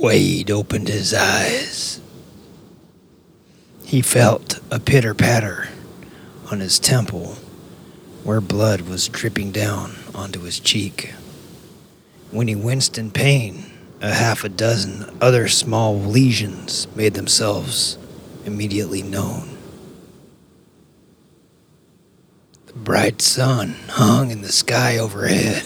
Wade opened his eyes. He felt a pitter patter on his temple where blood was dripping down onto his cheek. When he winced in pain, a half a dozen other small lesions made themselves immediately known. The bright sun hung in the sky overhead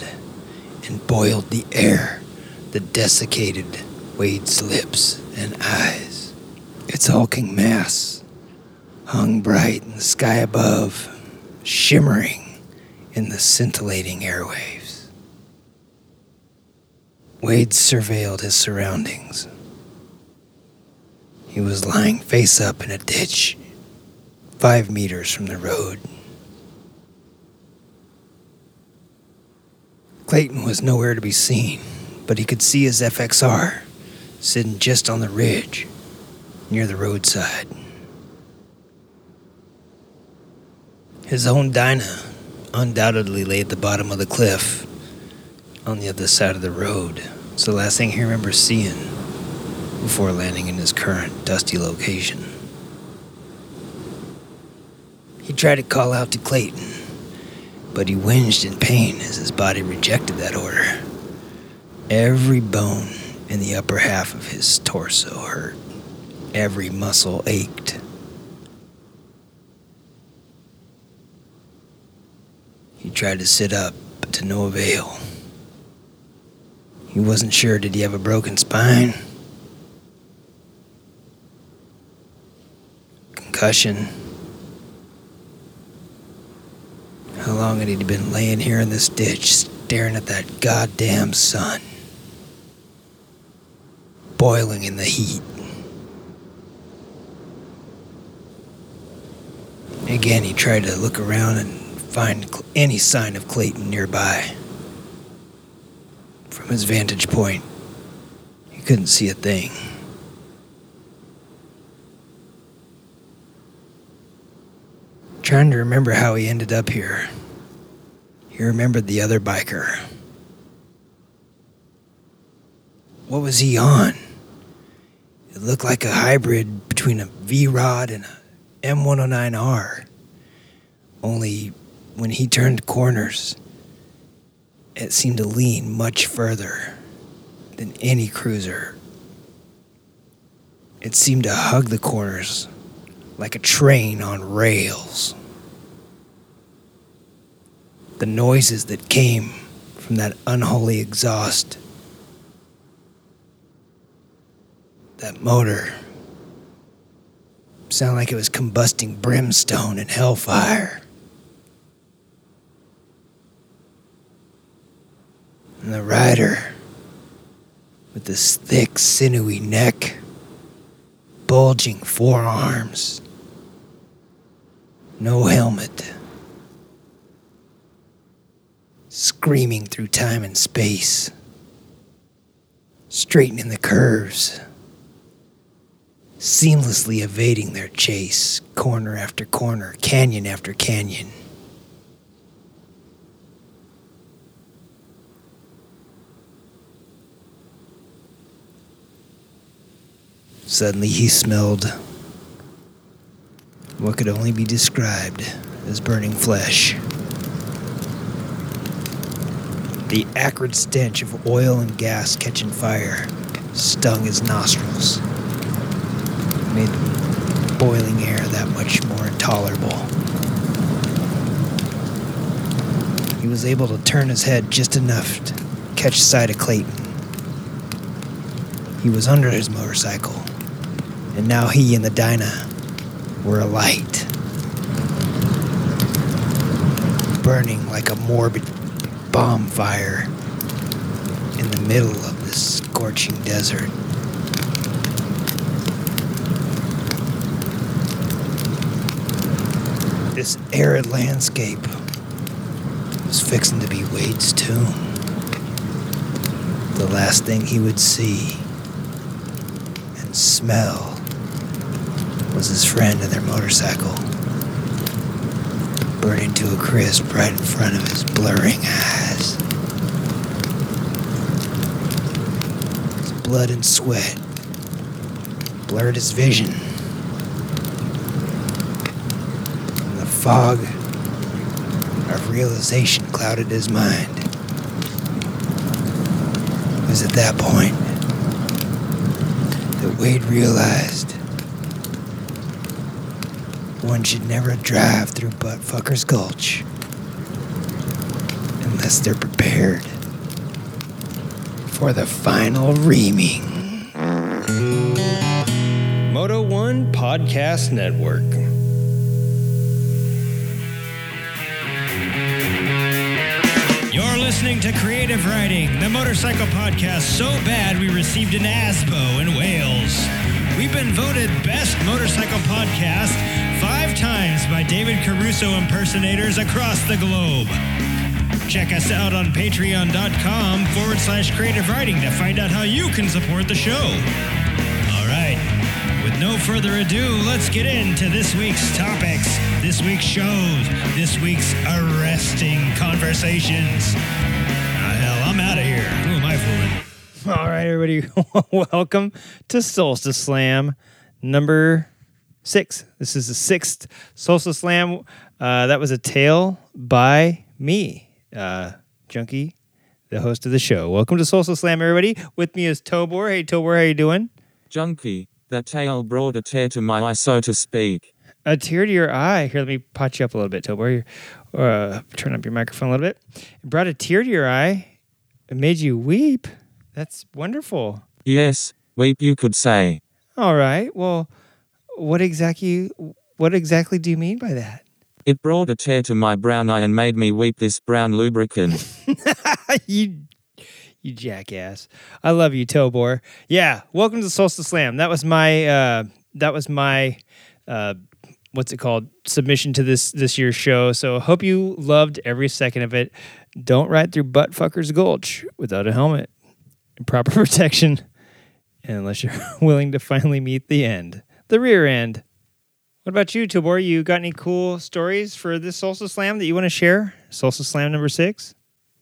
and boiled the air that desiccated Wade's lips and eyes. Its hulking mass hung bright in the sky above, shimmering in the scintillating airwaves. Wade surveilled his surroundings. He was lying face up in a ditch, five meters from the road. Clayton was nowhere to be seen, but he could see his FXR sitting just on the ridge near the roadside. His own Dyna undoubtedly lay at the bottom of the cliff on the other side of the road. It's the last thing he remembers seeing before landing in his current dusty location. He tried to call out to Clayton, but he whinged in pain as his body rejected that order. Every bone in the upper half of his torso hurt. Every muscle ached. He tried to sit up, but to no avail. He wasn't sure did he have a broken spine? Concussion. How long had he been laying here in this ditch, staring at that goddamn sun? Boiling in the heat. Again, he tried to look around and find any sign of Clayton nearby. From his vantage point, he couldn't see a thing. Trying to remember how he ended up here. He remembered the other biker. What was he on? It looked like a hybrid between a V Rod and a M109R. Only when he turned corners, it seemed to lean much further than any cruiser. It seemed to hug the corners like a train on rails. The noises that came from that unholy exhaust, that motor, sounded like it was combusting brimstone and hellfire. And the rider, with this thick, sinewy neck, bulging forearms, no helmet, screaming through time and space, straightening the curves, seamlessly evading their chase, corner after corner, canyon after canyon. Suddenly he smelled what could only be described as burning flesh. The acrid stench of oil and gas catching fire stung his nostrils, made boiling air that much more intolerable. He was able to turn his head just enough to catch sight of Clayton. He was under his motorcycle, and now he and the Dyna were alight, burning like a morbid bonfire in the middle of this scorching desert. This arid landscape was fixing to be Wade's tomb. The last thing he would see and smell was his friend and their motorcycle burning to a crisp right in front of his blurring eyes. His blood and sweat blurred his vision. And the fog of realization clouded his mind. It was at that point that Wade realized one should never drive through Buttfuckers Gulch unless they're prepared for the final reaming. Moto One Podcast Network. Listening to Creative Riding, the motorcycle podcast so bad we received an ASBO in Wales. We've been voted Best Motorcycle Podcast five times by David Caruso impersonators across the globe. Check us out on patreon.com forward slash creative riding to find out how you can support the show. All right, with no further ado, let's get into this week's topics, this week's shows, this week's arresting conversations. Ah, hell, I'm out of here. Who am I fooling? All right, everybody, welcome to Solstice Slam number six. This is the sixth Solstice Slam. Uh, that was a tale by me, uh, Junkie, the host of the show. Welcome to Solstice Slam, everybody. With me is Tobor. Hey, Tobor, how you doing? Junkie, that tale brought a tear to my eye, so to speak. A tear to your eye. Here, let me pot you up a little bit, Tobor. Uh, turn up your microphone a little bit. It brought a tear to your eye. It made you weep. That's wonderful. Yes, weep you could say. All right. Well, what exactly what exactly do you mean by that? It brought a tear to my brown eye and made me weep this brown lubricant. you you jackass. I love you, Tobor. Yeah, welcome to Solstice Slam. That was my uh that was my uh what's it called? Submission to this this year's show. So hope you loved every second of it. Don't ride through Buttfuckers Gulch without a helmet proper protection and unless you're willing to finally meet the end. The rear end. What about you, Tobor? You got any cool stories for this Solstice Slam that you want to share? Solstice Slam number six?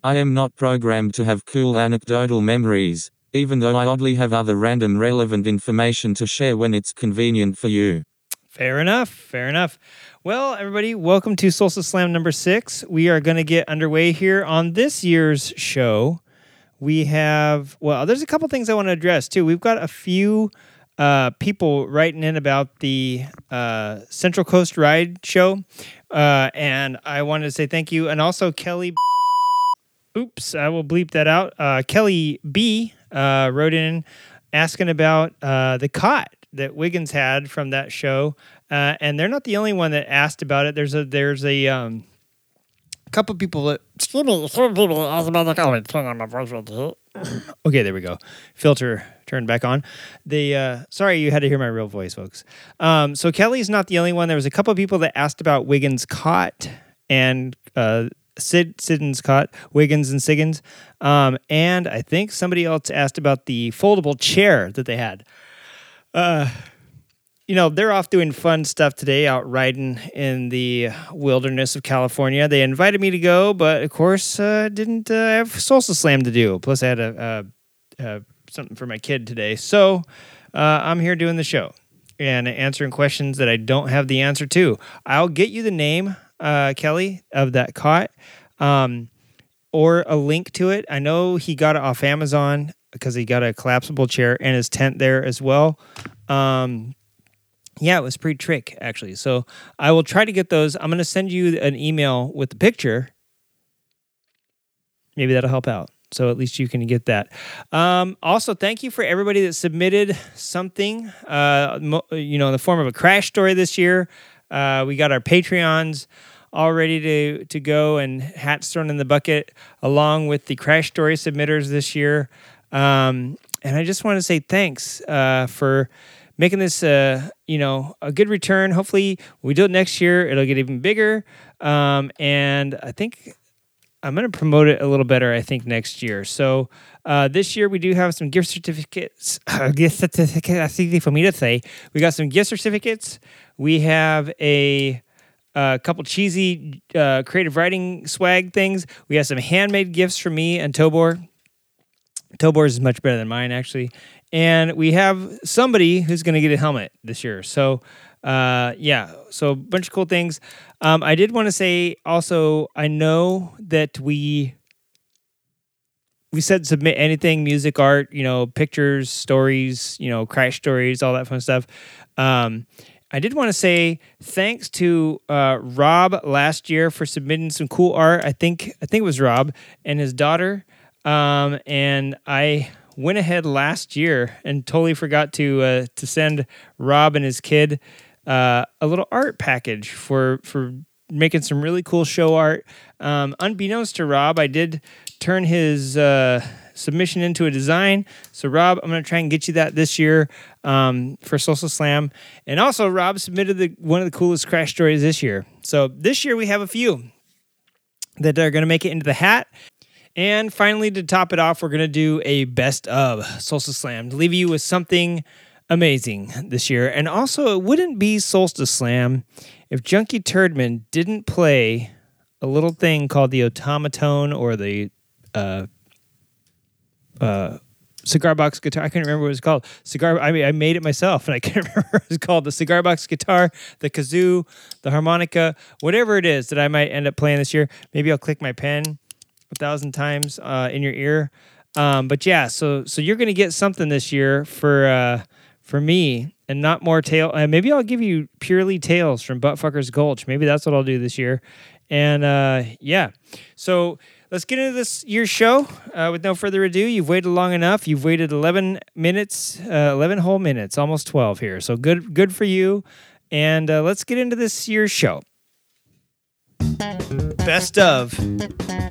I am not programmed to have cool anecdotal memories, even though I oddly have other random relevant information to share when it's convenient for you. Fair enough. Fair enough. Well, everybody, welcome to Solstice Slam number six. We are going to get underway here on this year's show. We have, well, there's a couple things I want to address too. We've got a few uh, people writing in about the uh, Central Coast Ride show. Uh, and I wanted to say thank you. And also, Kelly. Oops, I will bleep that out. Uh, Kelly B uh, wrote in asking about uh, the cot that Wiggins had from that show. Uh, and they're not the only one that asked about it. There's a there's a um, couple people that Excuse me, some people ask about the turn on my voice right. Okay, there we go. Filter turned back on. The uh, sorry you had to hear my real voice, folks. Um, so Kelly's not the only one. There was a couple people that asked about Wiggins' cot and uh, Sid Siddons cot, Wiggins and Siggins, um, and I think somebody else asked about the foldable chair that they had. Uh, you know, they're off doing fun stuff today, out riding in the wilderness of California. They invited me to go, but of course, uh, didn't uh, have Solstice Slam to do. Plus, I had a, a, a something for my kid today, so uh, I'm here doing the show and answering questions that I don't have the answer to. I'll get you the name, uh, Kelly, of that cot, um, or a link to it. I know he got it off Amazon because he got a collapsible chair and his tent there as well. Um, yeah, it was pretty trick actually. So I will try to get those. I'm going to send you an email with the picture. Maybe that'll help out. So at least you can get that. Um, also, thank you for everybody that submitted something, uh, mo- you know, in the form of a crash story this year. Uh, we got our Patreons all ready to, to go and hats thrown in the bucket along with the crash story submitters this year. Um, and I just want to say thanks uh, for making this, uh, you know, a good return. Hopefully, we do it next year, it'll get even bigger. Um, and I think I'm going to promote it a little better, I think, next year. So uh, this year we do have some gift certificates. gift certificate, that's easy for me to say. We got some gift certificates. We have a, a couple cheesy uh, creative riding swag things. We have some handmade gifts for me and Tobor. Tobor's is much better than mine, actually. And we have somebody who's going to get a helmet this year. So, uh, yeah, so a bunch of cool things. Um, I did want to say also, I know that we we said submit anything, music, art, you know, pictures, stories, you know, crash stories, all that fun stuff. Um, I did want to say thanks to uh, Rob last year for submitting some cool art. I think I think it was Rob and his daughter. Um, and I went ahead last year and totally forgot to uh, to send Rob and his kid uh, a little art package for for making some really cool show art. Um, unbeknownst to Rob, I did turn his uh, submission into a design. So, Rob, I'm to try and get you that this year um, for Solstice Slam. And also, Rob submitted the, one of the coolest crash stories this year. So, this year we have a few that are going to make it into the hat. And finally, to top it off, we're going to do a best of Solstice Slam to leave you with something amazing this year. And also, it wouldn't be Solstice Slam if Junkie Turdman didn't play a little thing called the automaton or the uh, uh, cigar box guitar. I can't remember what it was called. Cigar. I mean, I made it myself, and I can't remember what it was called. The cigar box guitar, the kazoo, the harmonica, whatever it is that I might end up playing this year. Maybe I'll click my pen a thousand times uh, in your ear. Um, but yeah, so so you're gonna get something this year for uh, for me, and not more tail. Uh, maybe I'll give you purely tails from Buttfuckers Gulch. Maybe that's what I'll do this year. And uh, yeah, so let's get into this year's show. Uh, with no further ado, you've waited long enough. You've waited 11 minutes, uh, 11 whole minutes, almost 12 here. So good, good for you. And uh, let's get into this year's show. Best of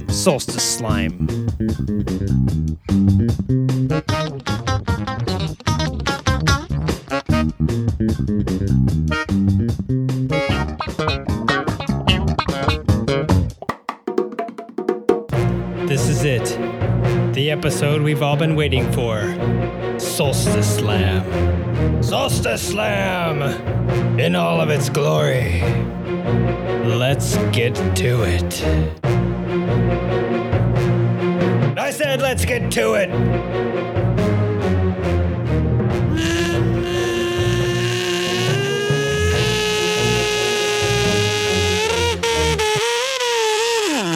Solstice Slime. This is it. The episode we've all been waiting for. Solstice Slam. Solstice Slam! In all of its glory. Let's get to it. I said, let's get to it!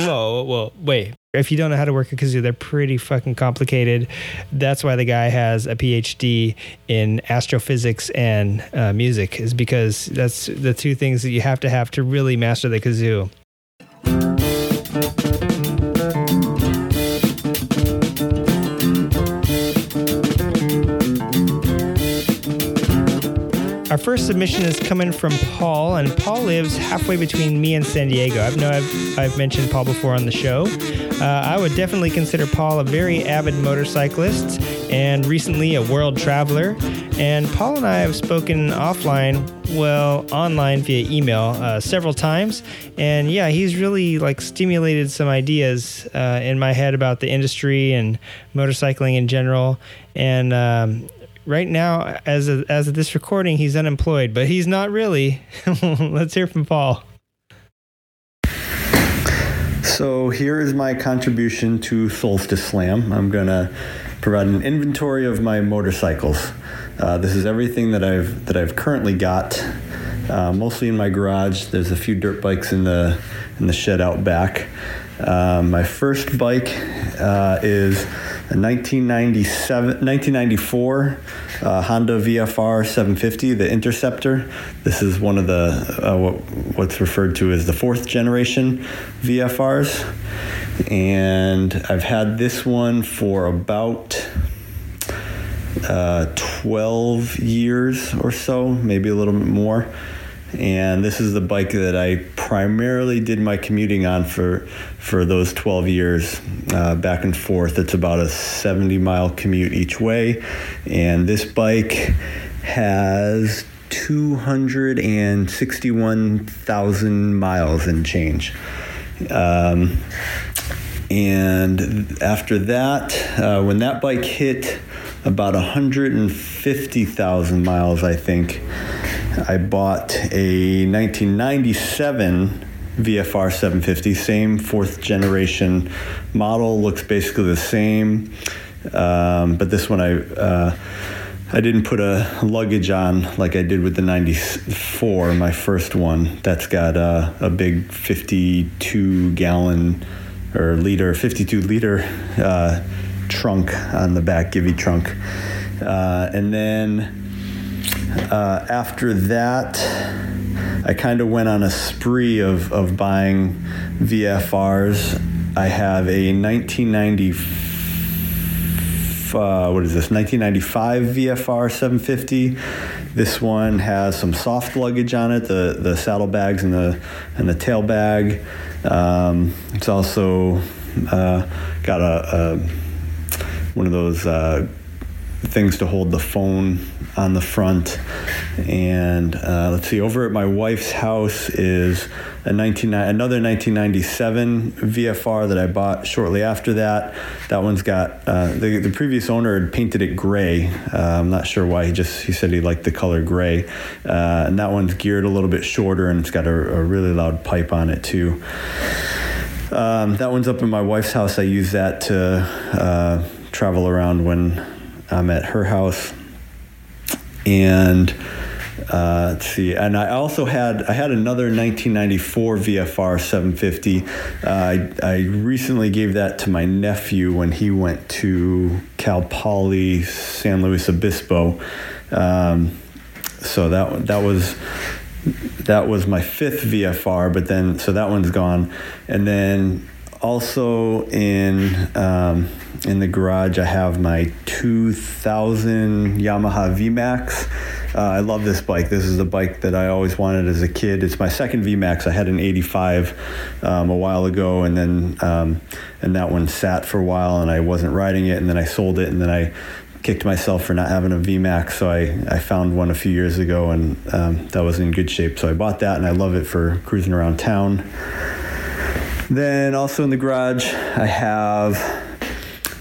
Oh, well, wait. If you don't know how to work a kazoo, they're pretty fucking complicated. That's why the guy has a PhD in astrophysics and uh, music, is because that's the two things that you have to have to really master the kazoo. Our first submission is coming from Paul, and Paul lives halfway between me and San Diego. I know I've, I've mentioned Paul before on the show. Uh, I would definitely consider Paul a very avid motorcyclist and recently a world traveler. And Paul and I have spoken offline, well, online via email uh, several times. And yeah, he's really like stimulated some ideas uh, in my head about the industry and motorcycling in general. And um, right now, as of, as of this recording, he's unemployed, but he's not really. Let's hear from Paul. So here is my contribution to Solstice Slam. I'm gonna provide an inventory of my motorcycles. Uh, this is everything that I've that I've currently got, uh, mostly in my garage. There's a few dirt bikes in the in the shed out back. Um, my first bike uh, is a 1997, 1994 uh, Honda VFR 750, the Interceptor. This is one of the uh, what, what's referred to as the fourth generation VFRs, and I've had this one for about uh, 12 years or so, maybe a little bit more. And this is the bike that I primarily did my commuting on for for those 12 years, uh, back and forth. It's about a 70 mile commute each way, and this bike has 261,000 miles and change. Um, and after that, uh, when that bike hit about 150,000 miles, I think, I bought a 1997 VFR 750, same fourth generation model, looks basically the same. um, but this one I uh, I didn't put a luggage on like I did with the 94, my first one. That's got uh, a big 52 gallon or liter, 52 liter uh, trunk on the back, Givi trunk. Uh, and then uh, after that, I kind of went on a spree of, of buying VFRs. I have a 1994 uh, what is this 1995 VFR 750. This one has some soft luggage on it, the the saddlebags and the and the tail bag. Um, it's also uh, got a, a, one of those uh, things to hold the phone on the front. And uh, let's see, over at my wife's house is a 19, another 1997 VFR that I bought shortly after that. That one's got uh, the, the previous owner had painted it gray. Uh, I'm not sure why. He just he said he liked the color gray, uh, and that one's geared a little bit shorter and it's got a, a really loud pipe on it too. Um, that one's up in my wife's house. I use that to uh, travel around when I'm at her house, and uh, let's see. And I also had I had another 1994 VFR 750. Uh, I, I recently gave that to my nephew when he went to Cal Poly San Luis Obispo. Um, so that that was that was my fifth VFR, but then so that one's gone, and then also in um, in the garage I have my 2000 Yamaha VMAX. Uh, I love this bike. This is the bike that I always wanted as a kid. It's my second VMAX. I had an 85 um, a while ago, and then um, and that one sat for a while, and I wasn't riding it, and then I sold it, and then I kicked myself for not having a VMAX. So I, I found one a few years ago, and um, that was in good shape. So I bought that, and I love it for cruising around town. Then also in the garage, I have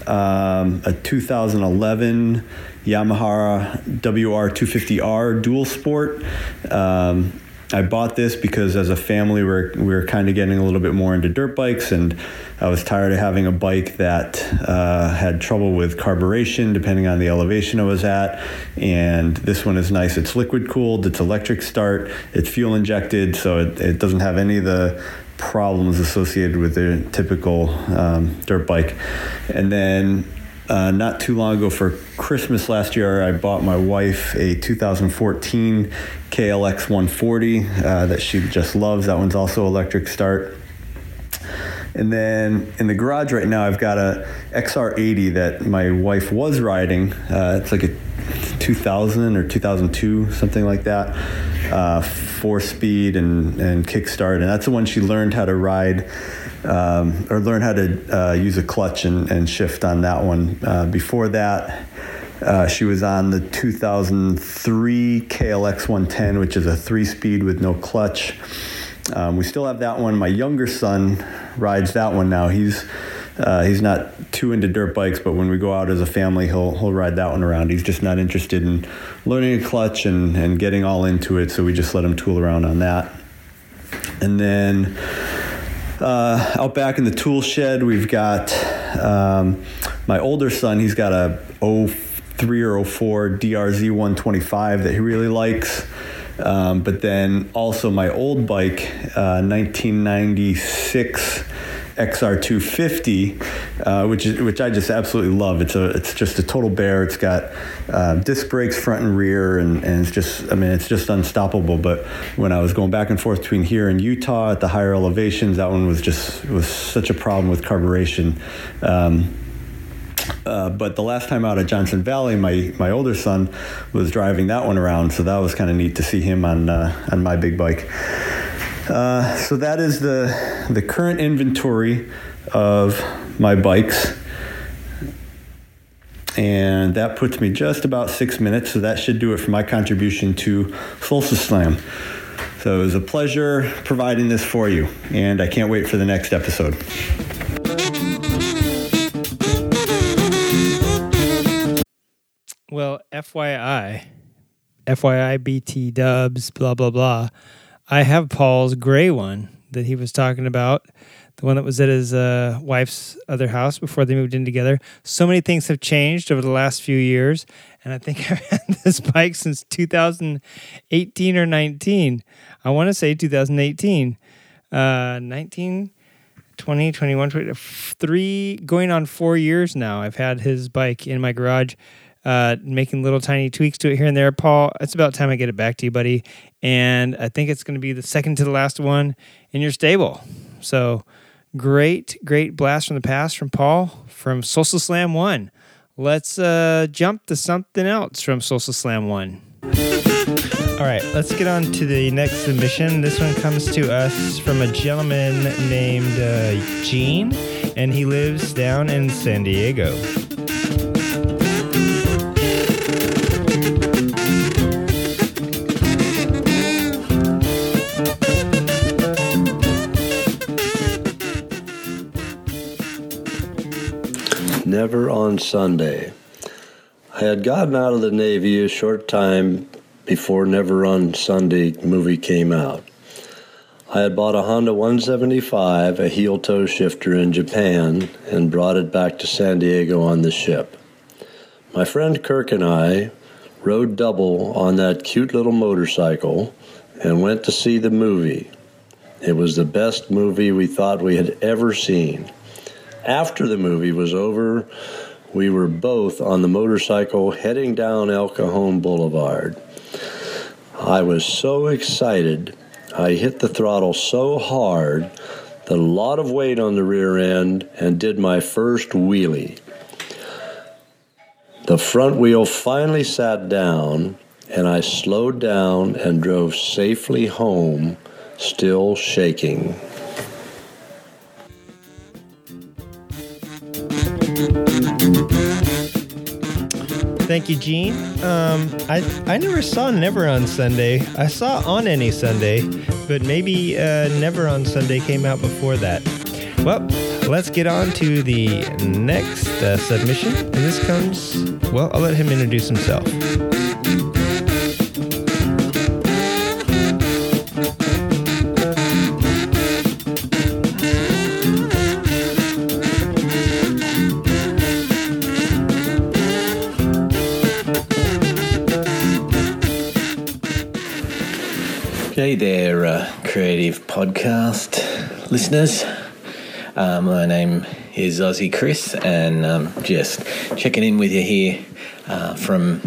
um, a 2011 Yamaha WR250R Dual Sport. Um, I bought this because as a family we're we were kind of getting a little bit more into dirt bikes and I was tired of having a bike that uh, had trouble with carburation depending on the elevation I was at. And this one is nice. It's liquid cooled. It's electric start. It's fuel injected so it, it doesn't have any of the problems associated with the typical um, dirt bike and then uh, not too long ago for Christmas last year, I bought my wife a 2014 KLX 140 uh, that she just loves. That one's also electric start. And then in the garage right now, I've got a XR80 that my wife was riding. Uh, it's like a 2000 or 2002, something like that. Uh, four speed and, and kickstart. And that's the one she learned how to ride um, or learn how to uh, use a clutch and, and, shift on that one. Uh, before that, uh, she was on the 2003 KLX 110, which is a three speed with no clutch. Um, we still have that one. My younger son rides that one now. He's uh, he's not too into dirt bikes, but when we go out as a family, he'll he'll ride that one around. He's just not interested in learning a clutch and, and getting all into it, so we just let him tool around on that. And then uh, out back in the tool shed, we've got um, my older son. He's got a 03 or 04 DRZ 125 that he really likes. Um, but then also my old bike, uh, 1996 XR250, uh, which is which I just absolutely love. It's a it's just a total bear. It's got uh, disc brakes front and rear, and, and it's just I mean it's just unstoppable. But when I was going back and forth between here and Utah at the higher elevations, that one was just was such a problem with carburation. Um, uh, but the last time out at Johnson Valley, my, my older son was driving that one around, so that was kind of neat to see him on uh, on my big bike. Uh, so that is the the current inventory of my bikes. And that puts me just about six minutes, so that should do it for my contribution to Solstice Slam. So it was a pleasure providing this for you, and I can't wait for the next episode. Well, FYI, FYI, BT dubs, blah, blah, blah. I have Paul's gray one that he was talking about the one that was at his uh, wife's other house before they moved in together. So many things have changed over the last few years, and I think I've had this bike since 2018 or 19. I want to say 2018, uh, 19. 20, 21, 23, going on four years now. I've had his bike in my garage, uh, making little tiny tweaks to it here and there. Paul, it's about time I get it back to you, buddy. And I think it's going to be the second to the last one in your stable. So great, great blast from the past from Paul from Solstice Slam 1. Let's uh, jump to something else from Solstice Slam 1. All right, let's get on to the next submission. This one comes to us from a gentleman named uh, Gene, and he lives down in San Diego. Never on Sunday. I had gotten out of the Navy a short time before Never on Sunday movie came out. I had bought a Honda 175, a heel toe shifter in Japan, and brought it back to San Diego on the ship. My friend Kirk and I rode double on that cute little motorcycle and went to see the movie. It was the best movie we thought we had ever seen. After the movie was over, we were both on the motorcycle heading down El Cajon Boulevard. I was so excited. I hit the throttle so hard that a lot of weight on the rear end and did my first wheelie. The front wheel finally sat down and I slowed down and drove safely home, still shaking. Thank you, Gene. Um, I I never saw Never on Sunday. I saw On Any Sunday, but maybe uh, Never on Sunday came out before that. Well, let's get on to the next uh, submission. And this comes, well, I'll let him introduce himself. Hey there, uh, creative podcast listeners. Uh, my name is Aussie Chris, and um, just checking in with you here uh, from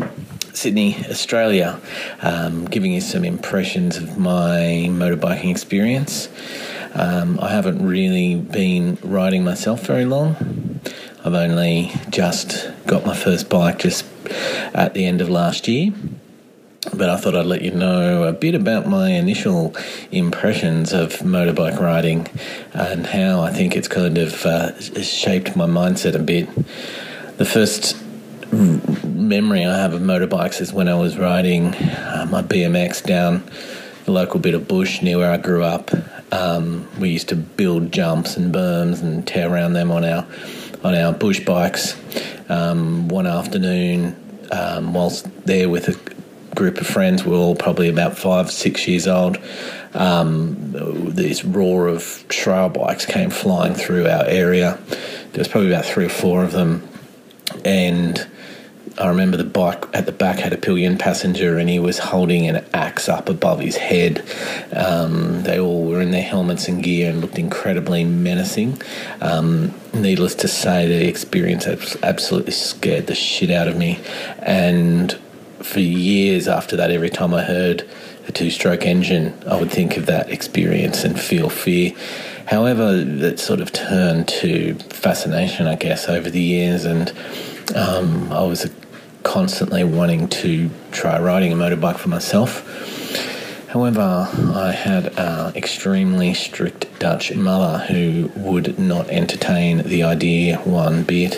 Sydney, Australia, um, giving you some impressions of my motorbiking experience. Um, I haven't really been riding myself very long. I've only just got my first bike just at the end of last year but I thought I'd let you know a bit about my initial impressions of motorbike riding and how I think it's kind of uh, shaped my mindset a bit. The first memory I have of motorbikes is when I was riding uh, my BMX down the local bit of bush near where I grew up. Um, we used to build jumps and berms and tear around them on our on our bush bikes. Um, one afternoon, um, whilst there with a group of friends. We were all probably about five, six years old. Um, this roar of trail bikes came flying through our area. There was probably about three or four of them, and I remember the bike at the back had a pillion passenger, and he was holding an axe up above his head. Um, they all were in their helmets and gear and looked incredibly menacing. Um, needless to say, the experience absolutely scared the shit out of me, and for years after that, every time I heard a two stroke engine, I would think of that experience and feel fear. However, that sort of turned to fascination, I guess, over the years, and um, I was constantly wanting to try riding a motorbike for myself. However, I had an extremely strict Dutch mother who would not entertain the idea one bit.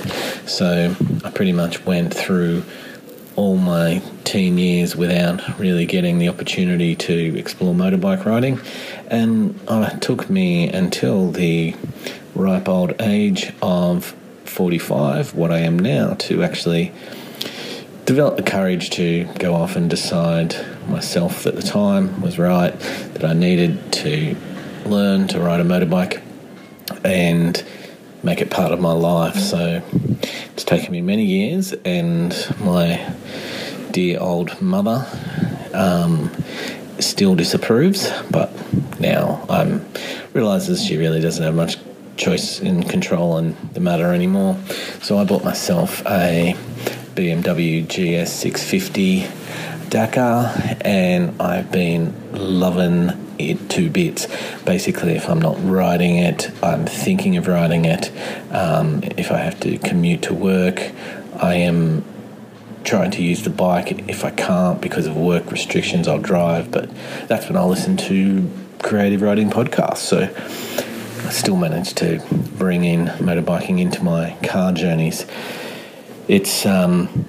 So I pretty much went through all my teen years without really getting the opportunity to explore motorbike riding. And uh, it took me until the ripe old age of 45, what I am now, to actually develop the courage to go off and decide myself that the time was right, that I needed to learn to ride a motorbike. and make it part of my life. So it's taken me many years, and my dear old mother um, still disapproves, but now I'm realizes she really doesn't have much choice in control in the matter anymore. So I bought myself a BMW GS 650 Dakar, and I've been loving it to bits. Basically, if I'm not riding it, I'm thinking of riding it. Um, if I have to commute to work, I am trying to use the bike. If I can't because of work restrictions, I'll drive. But that's when I'll listen to creative riding podcasts. So I still manage to bring in motorbiking into my car journeys. It's um,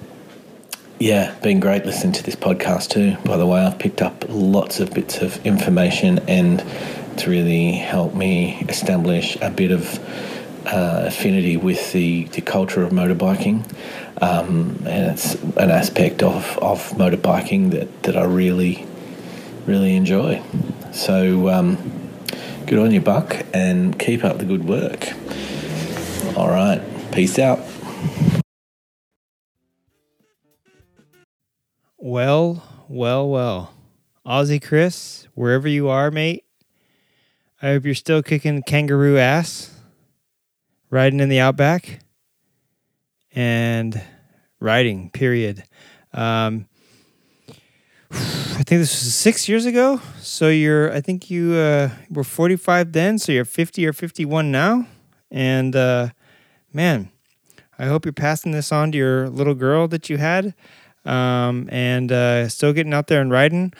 yeah, been great listening to this podcast too. By the way, I've picked up lots of bits of information, and it's really helped me establish a bit of uh, affinity with the, the culture of motorbiking. Um, and it's an aspect of, of motorbiking that, that I really, really enjoy. So, um, good on you, Buck, and keep up the good work. All right, peace out. Well, well, well. Aussie Chris, wherever you are, mate, I hope you're still kicking kangaroo ass, riding in the outback, and riding, period. Um, I think this was six years ago. So you're, I think you uh, were 45 then. So you're 50 or 51 now. And uh, man, I hope you're passing this on to your little girl that you had um, and uh, still getting out there and riding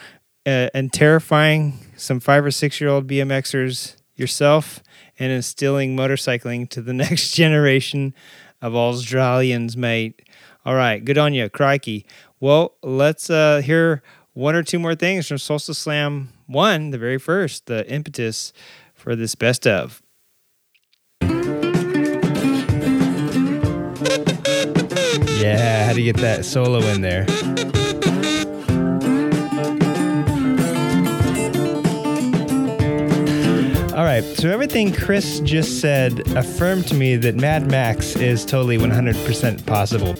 uh, and terrifying some five or six year old BMXers yourself and instilling motorcycling to the next generation of Australians, mate. All right, good on you, crikey. Well, let's uh, hear one or two more things from Solstice Slam 1, the very first, the impetus for this best of. Yeah, how do you get that solo in there. All right, so everything Chris just said affirmed to me that Mad Max is totally 100% possible.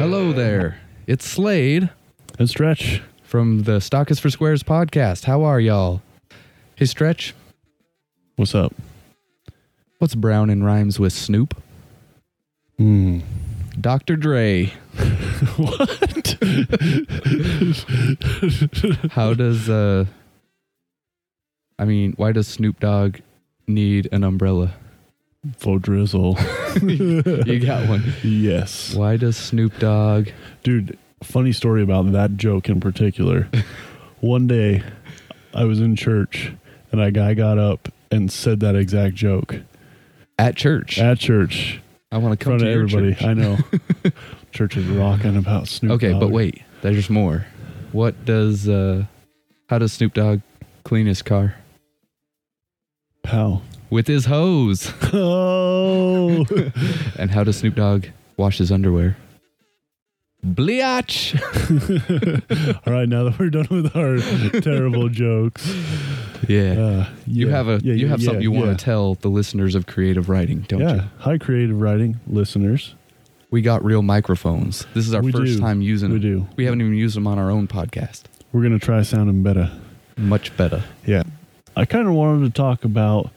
Hello there. It's Slade And Stretch. from the Stock is for Squares podcast. How are y'all? Hey, Stretch, What's up? What's brown in rhymes with Snoop? Hmm. Dr. Dre. what? How does, uh, I mean, why does Snoop Dogg need an umbrella? For drizzle. You got one. yes. Why does Snoop Dogg? Dude, funny story about that joke in particular. One day, I was in church and a guy got up and said that exact joke At church. at church I want to come to everybody. church. I know. church is rocking about Snoop Okay, but wait. There's more. What does, uh, how does Snoop Dogg clean his car? How? With his hose. Oh. And how does Snoop Dogg wash his underwear? Bleach. All right, now that we're done with our terrible jokes, Yeah. uh, you yeah, have a yeah, you have something you want to tell the listeners of creative riding, don't yeah. you? Hi, creative riding listeners. We got real microphones. This is our We first do. time using We them. do. We haven't even used them on our own podcast. We're gonna try sounding better. Much better. Yeah. I kind of wanted to talk about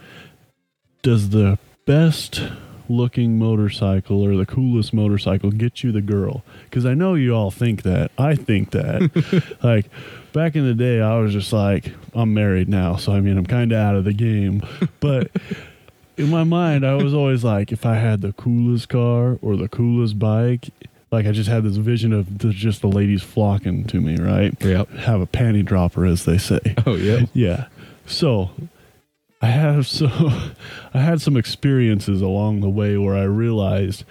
does the best looking motorcycle or the coolest motorcycle get you the girl? Because I know you all think that. I think that. like back in the day, I was just like, I'm married now. So I mean, I'm kind of out of the game. But in my mind, I was always like, if I had the coolest car or the coolest bike, like I just had this vision of the, just the ladies flocking to me, right? Yep. Have a panty dropper, as they say. Oh yeah. Yeah. So I have so I had some experiences along the way where I realized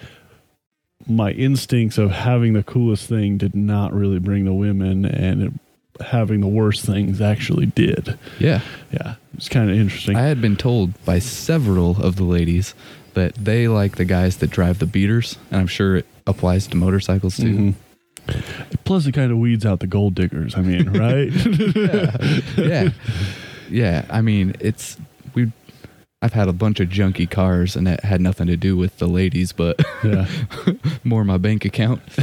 my instincts of having the coolest thing did not really bring the women and it, having the worst things actually did. Yeah. Yeah. It's kind of interesting. I had been told by several of the ladies that they like the guys that drive the beaters, and I'm sure it applies to motorcycles too. Mhm. Plus, it kind of weeds out the gold diggers. I mean, right? yeah, yeah. I mean, it's we. I've had a bunch of junky cars, and that had nothing to do with the ladies, but yeah, more my bank account.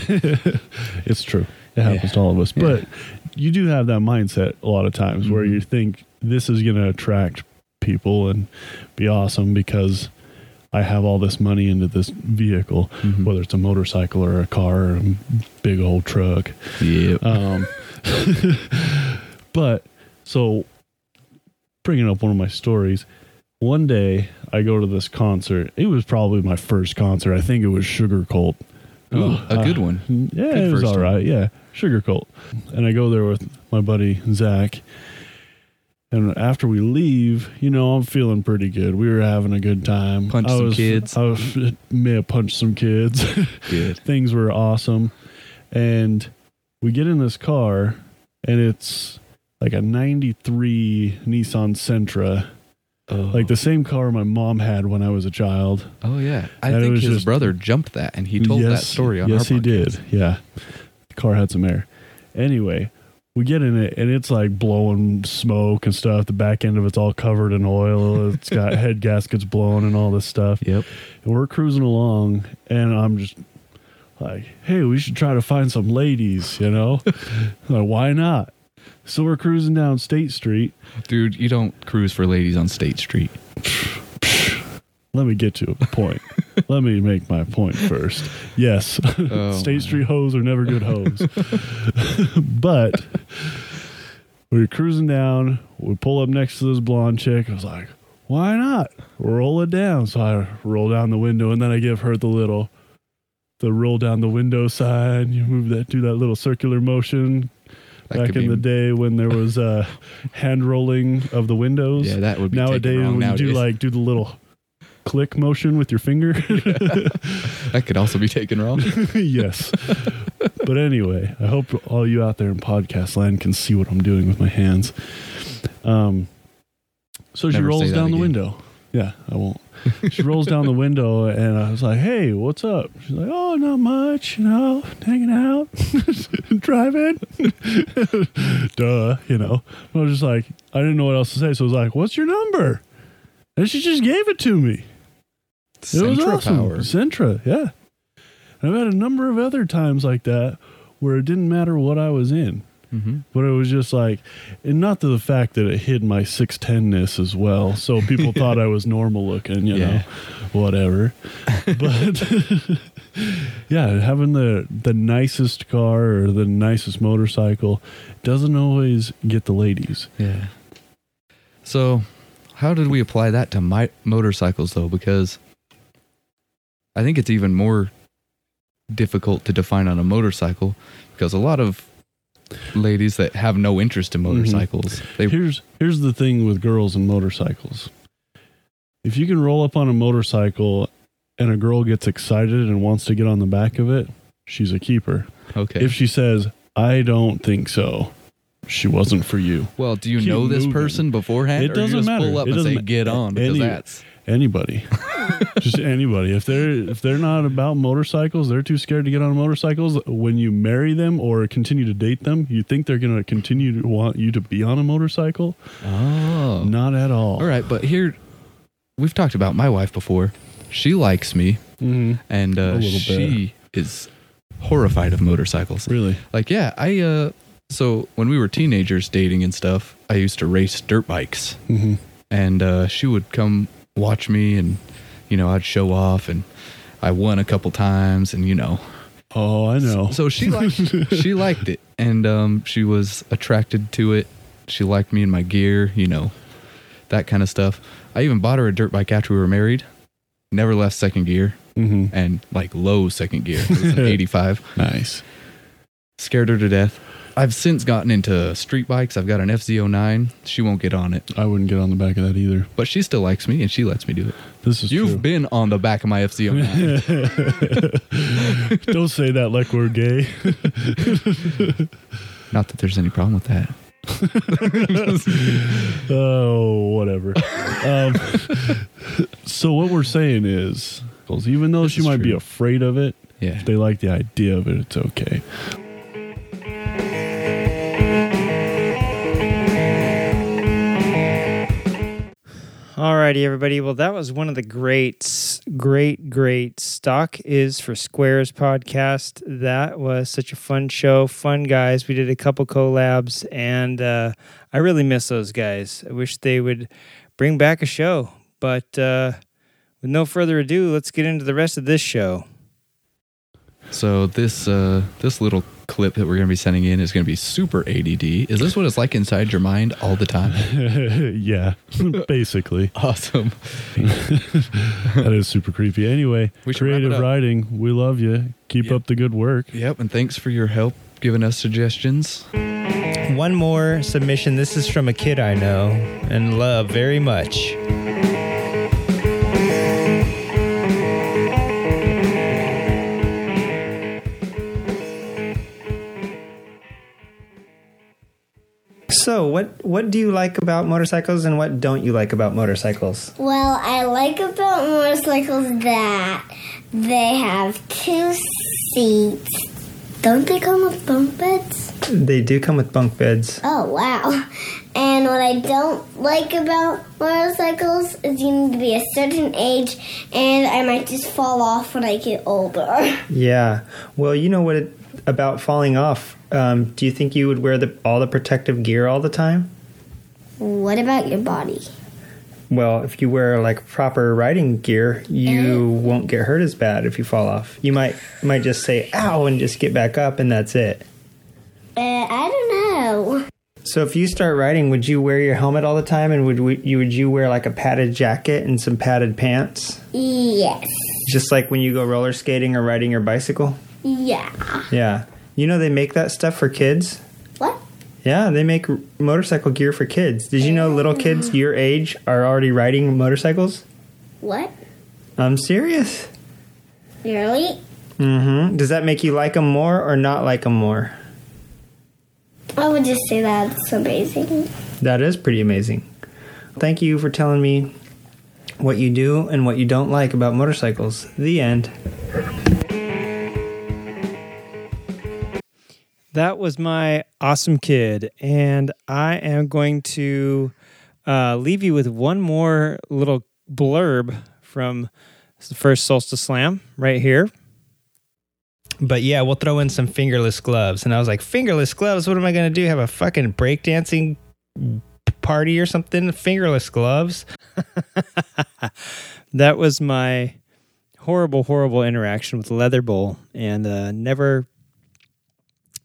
it's true. It happens Yeah. to all of us. Yeah. But you do have that mindset a lot of times where Mhm. you think this is going to attract people and be awesome because I have all this money into this vehicle, Mhm. whether it's a motorcycle or a car or a big old truck. Yep. Um, but so bringing up one of my stories, one day I go to this concert. It was probably my first concert. I think it was Sugarcult. Oh, a good uh, one. Yeah, Good it was all one. Yeah, Sugarcult. And I go there with my buddy Zach. And after we leave, you know, I'm feeling pretty good. We were having a good time. Punched I some was, kids. I was, may have punched some kids. Good. Things were awesome. And we get in this car, and it's like a 93 Nissan Sentra. Oh. Like the same car my mom had when I was a child. Oh yeah, I And think was his just- brother jumped that, and he told that story on yes he podcast. did yeah. The car had some air. Anyway we get in it and it's like blowing smoke and stuff. The back end of it's all covered in oil. It's got head gaskets blowing and all this stuff. Yep. and we're cruising along and i'm just like hey we should try to find some ladies you know? Like why not so we're cruising down state street Dude, you don't cruise for ladies on State Street. let me get to a point let me make my point first yes Oh, State man. Street hoes are never good hoes. but we were cruising down. We pull up next to this blonde chick. I was like, why not? Roll it down. So I roll down the window and then I give her the little, the roll down the window sign. You move that, do that little circular motion. That Back in be- the day when there was uh, hand rolling of the windows. Yeah, that would be nowadays when you nowadays. do like do the little click motion with your finger. That could also be taken wrong. yes. but anyway, I hope all you out there in podcast land can see what I'm doing with my hands. Um, so she Never say rolls down the again. window. Yeah, I won't. She rolls down the window, and I was like, "Hey, what's up?" She's like, "Oh, not much. You know, hanging out, driving." Duh, you know. I was just like, I didn't know what else to say, so I was like, "What's your number?" And she just gave it to me. It was awesome. power. Sentra, yeah. And I've had a number of other times like that where it didn't matter what I was in, Mm-hmm. but it was just like, and not to the fact that it hid my 6'10ness as well. So people thought I was normal looking, you Yeah. know, whatever. But yeah, having the, the nicest car or the nicest motorcycle doesn't always get the ladies. Yeah. So, how did we apply that to my motorcycles though? Because I think it's even more difficult to define on a motorcycle because a lot of ladies that have no interest in mhm. motorcycles, they here's here's the thing with girls and motorcycles. If you can roll up on a motorcycle and a girl gets excited and wants to get on the back of it, she's a keeper. okay. If she says, "I don't think so," she wasn't for you. well, do you keep know this moving. person beforehand, It doesn't just matter. pull up It and doesn't say ma- "get on" because any- that's Anybody, just anybody. If they're if they're not about motorcycles, they're too scared to get on motorcycles. When you marry them or continue to date them, you think they're going to continue to want you to be on a motorcycle? oh. Not at all. All right, but here we've talked about my wife before. She likes me, hmm and uh, A little she is horrified of motorcycles. Really? Like, yeah, I uh so when we were teenagers dating and stuff, I used to race dirt bikes. hmm And uh she would come watch me and you know, I'd show off and I won a couple times and you know. Oh, I know. So she liked she liked it and um she was attracted to it. She liked me and my gear, you know, that kind of stuff. I even bought her a dirt bike after we were married. Never left second gear hmm and like low second gear. It was an 85 Nice. scared her to death. I've since gotten into street bikes. I've got an FZ09. She won't get on it, I wouldn't get on the back of that either. but she still likes me and she lets me do it. This is You've true. been on the back of my FZ09. Don't say that like we're gay. Not that there's any problem with that. oh, whatever. Um, so what we're saying is, even though This she is might be true. afraid of it, Yeah. if they like the idea of it, it's okay. Alrighty, everybody. Well, that was one of the great, great, great stock is for Squares podcast. That was such a fun show, fun guys. We did a couple collabs, and uh, I really miss those guys. I wish they would bring back a show. But uh, with no further ado, let's get into the rest of this show. So this uh, this little clip that we're going to be sending in is going to be super ADD. Is this what it's like inside your mind all the time? yeah, basically. Awesome. that is super creepy. Anyway, We should wrap it creative riding. We love you. Keep Yep. up the good work. Yep, and thanks for your help giving us suggestions. One more submission. This is from a kid I know and love very much. So, what what do you like about motorcycles and what don't you like about motorcycles? Well, I like about motorcycles that they have two seats. Don't they come with bunk beds? They do come with bunk beds. Oh, wow. And what I don't like about motorcycles is you need to be a certain age, and I might just fall off when I get older. Yeah. Well, you know what it, about falling off. Um, do you think you would wear the all the protective gear all the time? What about your body? Well, if you wear like proper riding gear, you won't get hurt as bad if you fall off. You might might just say "ow" and just get back up, and that's it. Uh, I don't know. So, if you start riding, would you wear your helmet all the time, and would we, you would you wear like a padded jacket and some padded pants, Yes. just like when you go roller skating or riding your bicycle? Yeah. Yeah. You know they make that stuff for kids. What? Yeah, they make motorcycle gear for kids. Did you know little kids your age are already riding motorcycles? What? I'm serious. Really? Mm-hmm. Does that make you like them more or not like them more? I would just say that's amazing. That is pretty amazing. Thank you for telling me what you do and what you don't like about motorcycles. The end. That was my awesome kid, and I am going to uh, leave you with one more little blurb from the first Solstice Slam right here. But yeah, we'll throw in some fingerless gloves. And I was like, fingerless gloves? What am I going to do? Have a fucking breakdancing party or something? Fingerless gloves? that was my horrible, horrible interaction with Leather Bowl. And uh, never,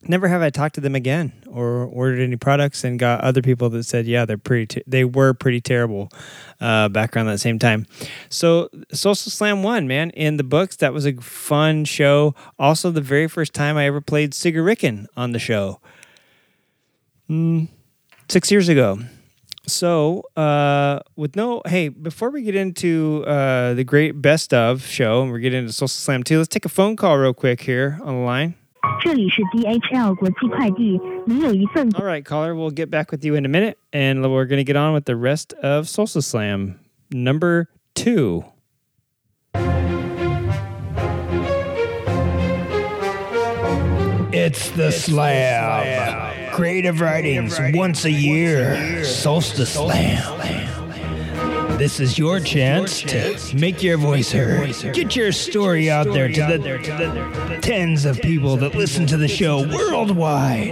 never have I talked to them again or ordered any products and got other people that said, yeah, they're pretty, they were pretty terrible uh, back around that same time. So Solstice Slam won, man, in the books. That was a fun show. Also, the very first time I ever played Sigarican on the show. Mm, six years ago. So, uh, with no, hey, before we get into uh, the great best of show and we get into Solstice Slam 2, let's take a phone call real quick here on the line. All right, caller, we'll get back with you in a minute, and we're going to get on with the rest of Solstice Slam number two. It's the it's slam. Slam. Creative, Creative Ridings, once a once year. A year. Solstice, Solstice slam. slam. This is your chance to make your voice heard. Get your story out there to the tens of people that listen to the show worldwide.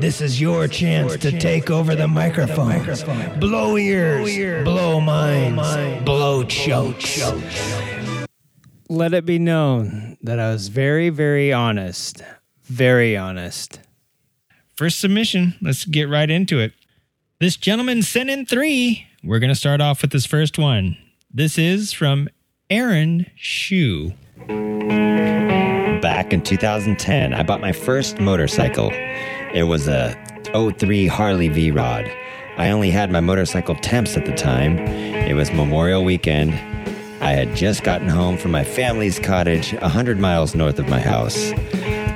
This is your chance to take over the microphone. Blow ears, blow minds, blow chokes. Let it be known that I was very, very honest. Very honest. First submission. Let's get right into it. This gentleman sent in three. We're going to start off with this first one. This is from Aaron Shu. Back in 2010, I bought my first motorcycle. It was a 03 Harley V Rod. I only had my motorcycle temps at the time. It was Memorial Weekend. I had just gotten home from my family's cottage 100 miles north of my house.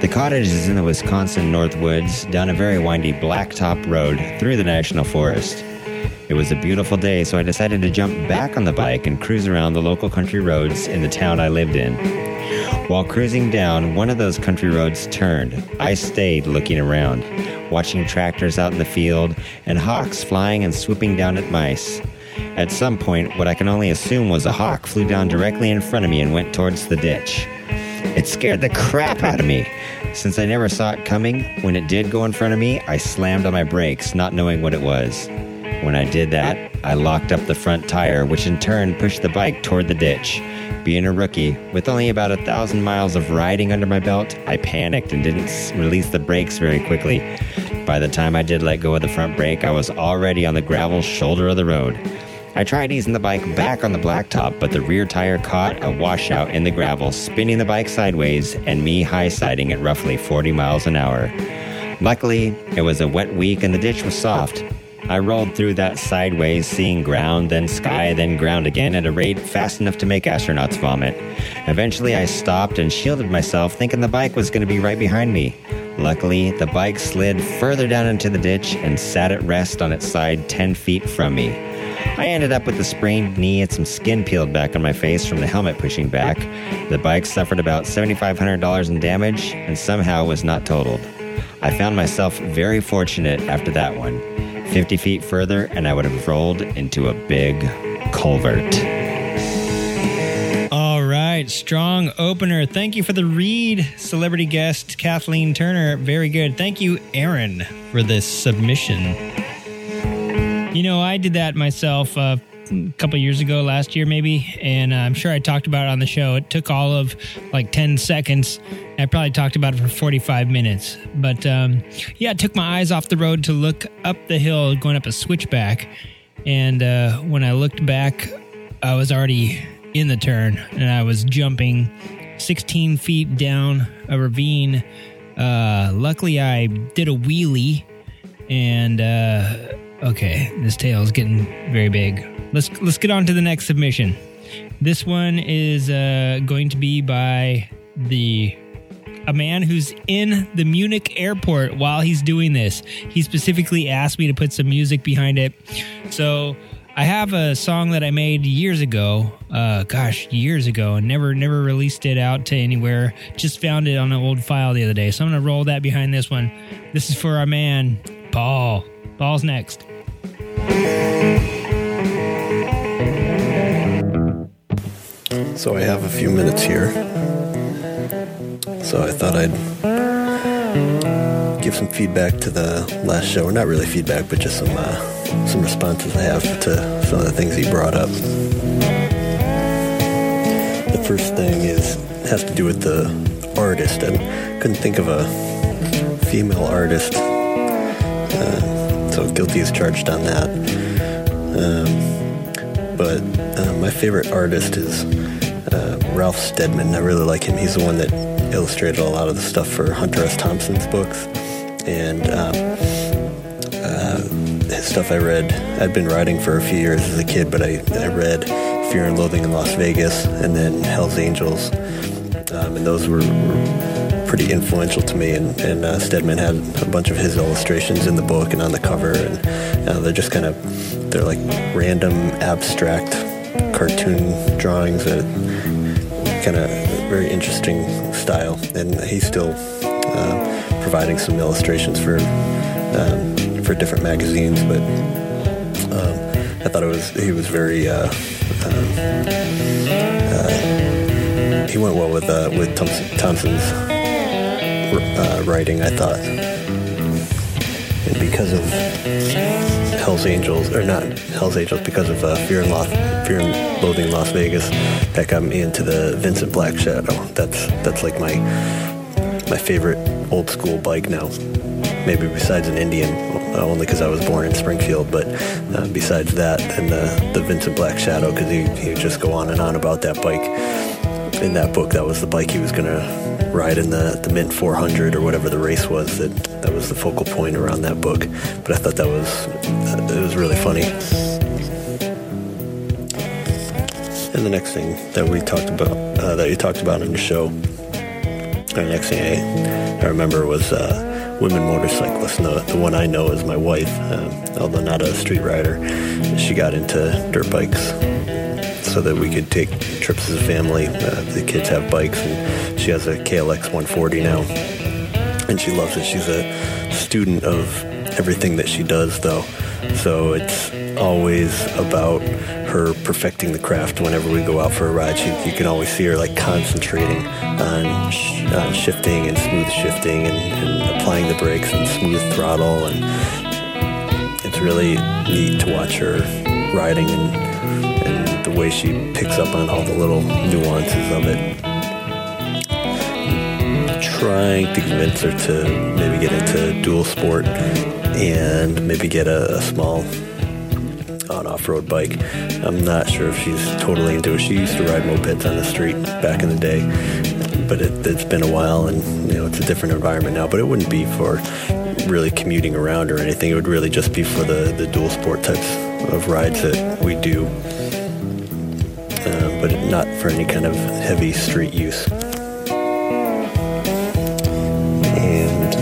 The cottage is in the Wisconsin North Woods, down a very windy blacktop road through the National Forest. It was a beautiful day, so I decided to jump back on the bike and cruise around the local country roads in the town I lived in. While cruising down, one of those country roads turned. I stayed looking around, watching tractors out in the field and hawks flying and swooping down at mice. At some point, what I can only assume was a hawk flew down directly in front of me and went towards the ditch. It scared the crap out of me. Since I never saw it coming, when it did go in front of me, I slammed on my brakes, not knowing what it was. When I did that, I locked up the front tire, which in turn pushed the bike toward the ditch. Being a rookie, with only about a thousand miles of riding under my belt, I panicked and didn't release the brakes very quickly. By the time I did let go of the front brake, I was already on the gravel shoulder of the road. I tried easing the bike back on the blacktop, but the rear tire caught a washout in the gravel, spinning the bike sideways and me high siding at roughly 40 miles an hour. Luckily, it was a wet week and the ditch was soft. I rolled through that sideways, seeing ground, then sky, then ground again at a rate fast enough to make astronauts vomit. Eventually, I stopped and shielded myself, thinking the bike was going to be right behind me. Luckily, the bike slid further down into the ditch and sat at rest on its side 10 feet from me. I ended up with a sprained knee and some skin peeled back on my face from the helmet pushing back. The bike suffered about $7,500 in damage and somehow was not totaled. I found myself very fortunate after that one. 50 feet further, and I would have rolled into a big culvert. All right, strong opener. Thank you for the read, celebrity guest Kathleen Turner. Very good. Thank you, Aaron, for this submission. You know, I did that myself uh, a couple years ago, last year maybe, and I'm sure I talked about it on the show. It took all of like 10 seconds. I probably talked about it for 45 minutes. But um, yeah, I took my eyes off the road to look up the hill, going up a switchback. And uh, when I looked back, I was already in the turn and I was jumping 16 feet down a ravine. Uh, luckily, I did a wheelie and uh, okay, this tail is getting very big. Let's let's get on to the next submission. This one is uh, going to be by the a man who's in the Munich airport while he's doing this. He specifically asked me to put some music behind it. So I have a song that I made years ago. Uh, gosh, years ago, and never never released it out to anywhere. Just found it on an old file the other day. So I'm gonna roll that behind this one. This is for our man Paul. Paul's next. So I have a few minutes here. So I thought I'd give some feedback to the last show. Or not really feedback, but just some uh, some responses I have to some of the things he brought up. The first thing is has to do with the artist. and couldn't think of a female artist, uh, so guilty is charged on that. Um, but uh, my favorite artist is uh, Ralph Steadman. I really like him. He's the one that illustrated a lot of the stuff for Hunter S. Thompson's books, and um, uh, his stuff I read. I'd been writing for a few years as a kid, but I, I read Fear and Loathing in Las Vegas and then Hell's Angels, um, and those were, were pretty influential to me. And, and uh, Steadman had a bunch of his illustrations in the book and on the cover, and uh, they're just kind of they're like random abstract cartoon drawings that kind of very interesting style. And he's still uh, providing some illustrations for um, for different magazines, but um, I thought it was he was very. Uh, um, uh, he went well with uh, with Thompson's uh, writing, I thought, and because of Hell's Angels, or not Hell's Angels, because of uh, Fear and Loth, Fear and Loathing in Las Vegas, that got me into the Vincent Black Shadow. That's that's like my my favorite old school bike now. Maybe besides an Indian, uh, only because I was born in Springfield. But uh, besides that, and the the Vincent Black Shadow, because he he just go on and on about that bike. In that book, that was the bike he was gonna ride in the, the Mint 400 or whatever the race was. That that was the focal point around that book. But I thought that was uh, it was really funny. And the next thing that we talked about, uh, that you talked about on your show, the next thing I, I remember was uh, women motorcyclists. The, the one I know is my wife, um, although not a street rider. She got into dirt bikes so that we could take trips as a family. Uh, the kids have bikes, and she has a KLX 140 now, and she loves it. She's a student of everything that she does, though. So it's always about her perfecting the craft whenever we go out for a ride. She, you can always see her like concentrating on, sh- on shifting and smooth shifting and, and applying the brakes and smooth throttle. And it's really neat to watch her riding and, and way she picks up on all the little nuances of it. Trying to convince her to maybe get into dual sport and maybe get a, a small on off-road bike. I'm not sure if she's totally into it. She used to ride mopeds on the street back in the day, but it, it's been a while, and you know it's a different environment now. But it wouldn't be for really commuting around or anything. It would really just be for the the dual sport types of rides that we do, but not for any kind of heavy street use. And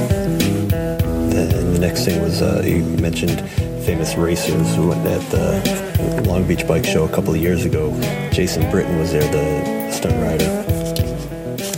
then the next thing was uh, you mentioned famous racers at the Long Beach Bike Show a couple of years ago. Jason Britton was there, the stunt rider.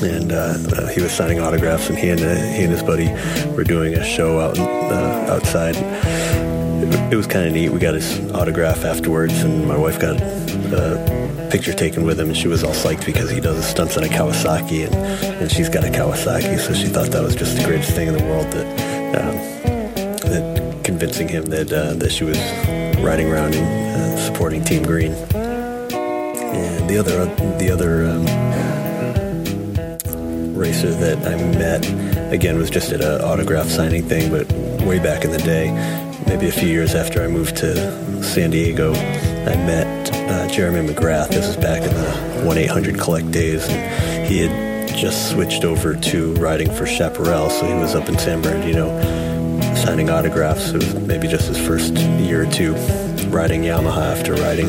And uh, uh, he was signing autographs, and he and, uh, he and his buddy were doing a show out uh, outside. It, it was kind of neat. We got his autograph afterwards, and my wife got a picture taken with him, and she was all psyched because he does stunts on a Kawasaki, and, and she's got a Kawasaki, so she thought that was just the greatest thing in the world. That, um, that convincing him that uh, that she was riding around and uh, supporting Team Green. And the other the other um, racer that I met again was just at an autograph signing thing, but way back in the day, maybe a few years after I moved to San Diego, I met uh, Jeremy McGrath. This was back in the 1 800 collect days, and he had just switched over to riding for Chaparral, so he was up in San Bernardino signing autographs. It was maybe just his first year or two riding Yamaha after riding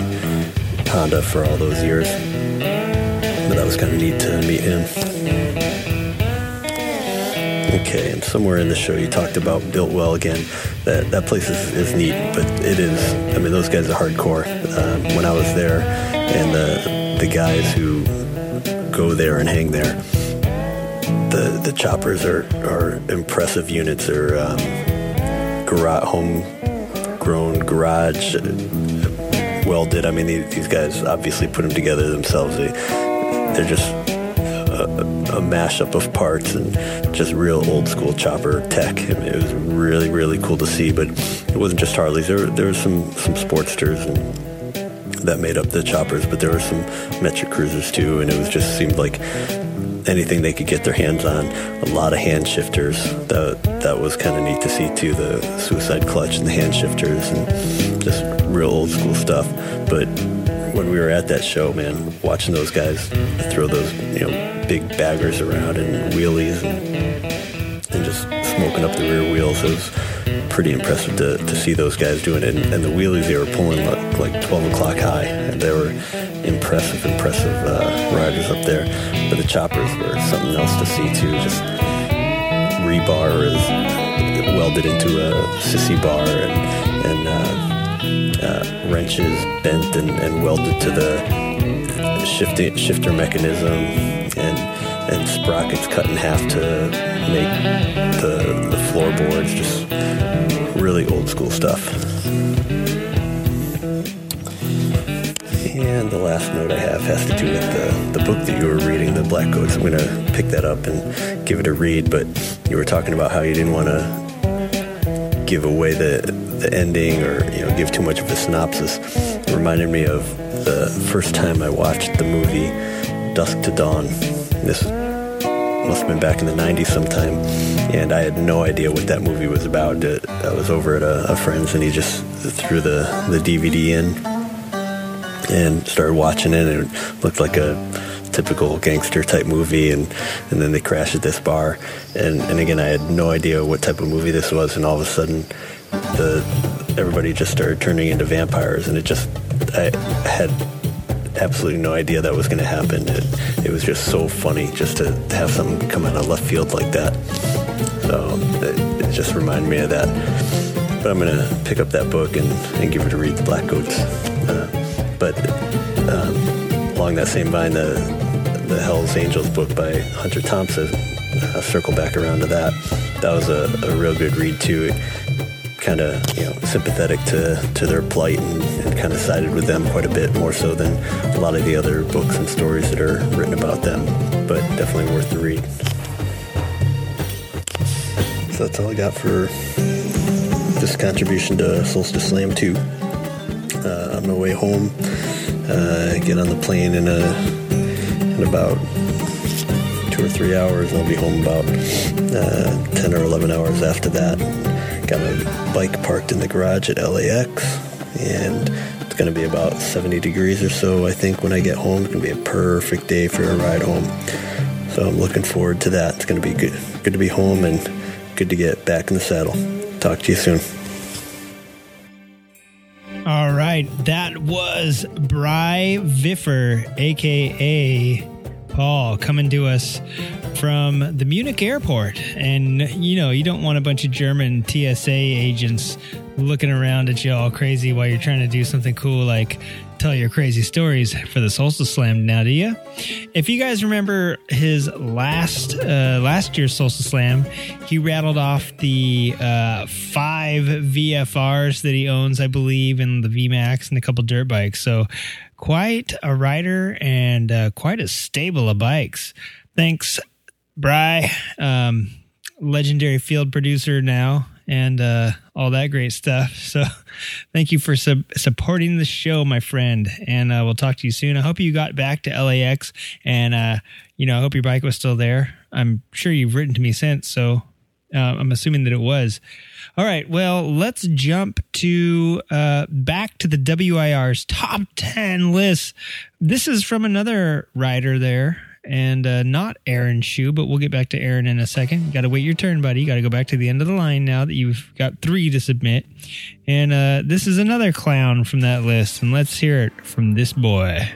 Honda for all those years. But that was kind of neat to meet him. Okay, and somewhere in the show you talked about Built Well again. That that place is, is neat, but it is. I mean, those guys are hardcore. Um, when I was there, and the the guys who go there and hang there, the the choppers are are impressive units. They're um, garage homegrown garage uh, welded. I mean, these, these guys obviously put them together themselves. They they're just a, mashup of parts and just real old school chopper tech. I mean, it was really really cool to see. But it wasn't just Harleys. There there was some some Sportsters and that made up the choppers, but there were some metric cruisers too, and it was just seemed like anything they could get their hands on. A lot of hand shifters. That that was kind of neat to see too. The suicide clutch and the hand shifters and just real old school stuff. But when we were at that show, man, watching those guys throw those you know big baggers around and wheelies and, and just smoking up the rear wheels, it was pretty impressive to, to see those guys doing it. And, and the wheelies they were pulling like, like 12 o'clock high. And they were impressive, impressive uh, riders up there. But the choppers were something else to see too. Just rebar is welded into a sissy bar and, and uh, uh, wrenches bent and, and welded to the shifting, shifter mechanism and and sprockets cut in half to make the, the floorboards just really old school stuff. And the last note I have has to do with the, the book that you were reading, The Black Coats. I'm going to pick that up and give it a read, but you were talking about how you didn't want to give away the, the ending or you know give too much of a synopsis. It reminded me of the first time I watched the movie Dusk to Dawn. This must have been back in the 90s sometime, and I had no idea what that movie was about. I was over at a, a friend's, and he just threw the, the DVD in and started watching it, and it looked like a typical gangster type movie, and, and then they crash at this bar, and, and again, I had no idea what type of movie this was, and all of a sudden, the everybody just started turning into vampires, and it just, I had absolutely no idea that was going to happen. It, it was just so funny just to, have something come out of left field like that. So it, it just reminded me of that. But I'm going to pick up that book and, and give it a read, The Black Goats. Uh, but um, along that same line, the, the Hell's Angels book by Hunter Thompson, uh, circle back around to that. That was a, a real good read too. Kind of you know sympathetic to, to their plight and, and kind of sided with them quite a bit more so than a lot of the other books and stories that are written about them. But definitely worth the read. So that's all I got for this contribution to Solstice Slam 2. Uh, on my way home, uh, get on the plane in a in about two or three hours. I'll be home about uh, 10 or 11 hours after that. Got my bike parked in the garage at LAX, and it's going to be about 70 degrees or so, I think, when I get home. It's going to be a perfect day for a ride home. So I'm looking forward to that. It's going to be good, good to be home and good to get back in the saddle. Talk to you soon. All right, that was Bry Viffer, aka Paul, coming to us from the Munich airport. And you know, you don't want a bunch of German TSA agents looking around at you all crazy while you're trying to do something cool like tell your crazy stories for the Solstice Slam now, do you? If you guys remember his last uh, last year's Solstice Slam, he rattled off the uh, five VFRs that he owns, I believe, and the VMAX and a couple dirt bikes. So quite a rider and uh, quite a stable of bikes. Thanks, Bry, um, legendary field producer now and uh, all that great stuff. So, thank you for supporting the show, my friend. And uh, we'll talk to you soon. I hope you got back to LAX, and uh, you know, I hope your bike was still there. I'm sure you've written to me since, so uh, I'm assuming that it was. All right, well, let's jump to uh, back to the WIR's top 10 list. This is from another rider there and uh, not Aaron Shu, but we'll get back to Aaron in a second. Got to wait your turn, buddy. Got to go back to the end of the line now that you've got three to submit. And uh, this is another clown from that list, and let's hear it from this boy.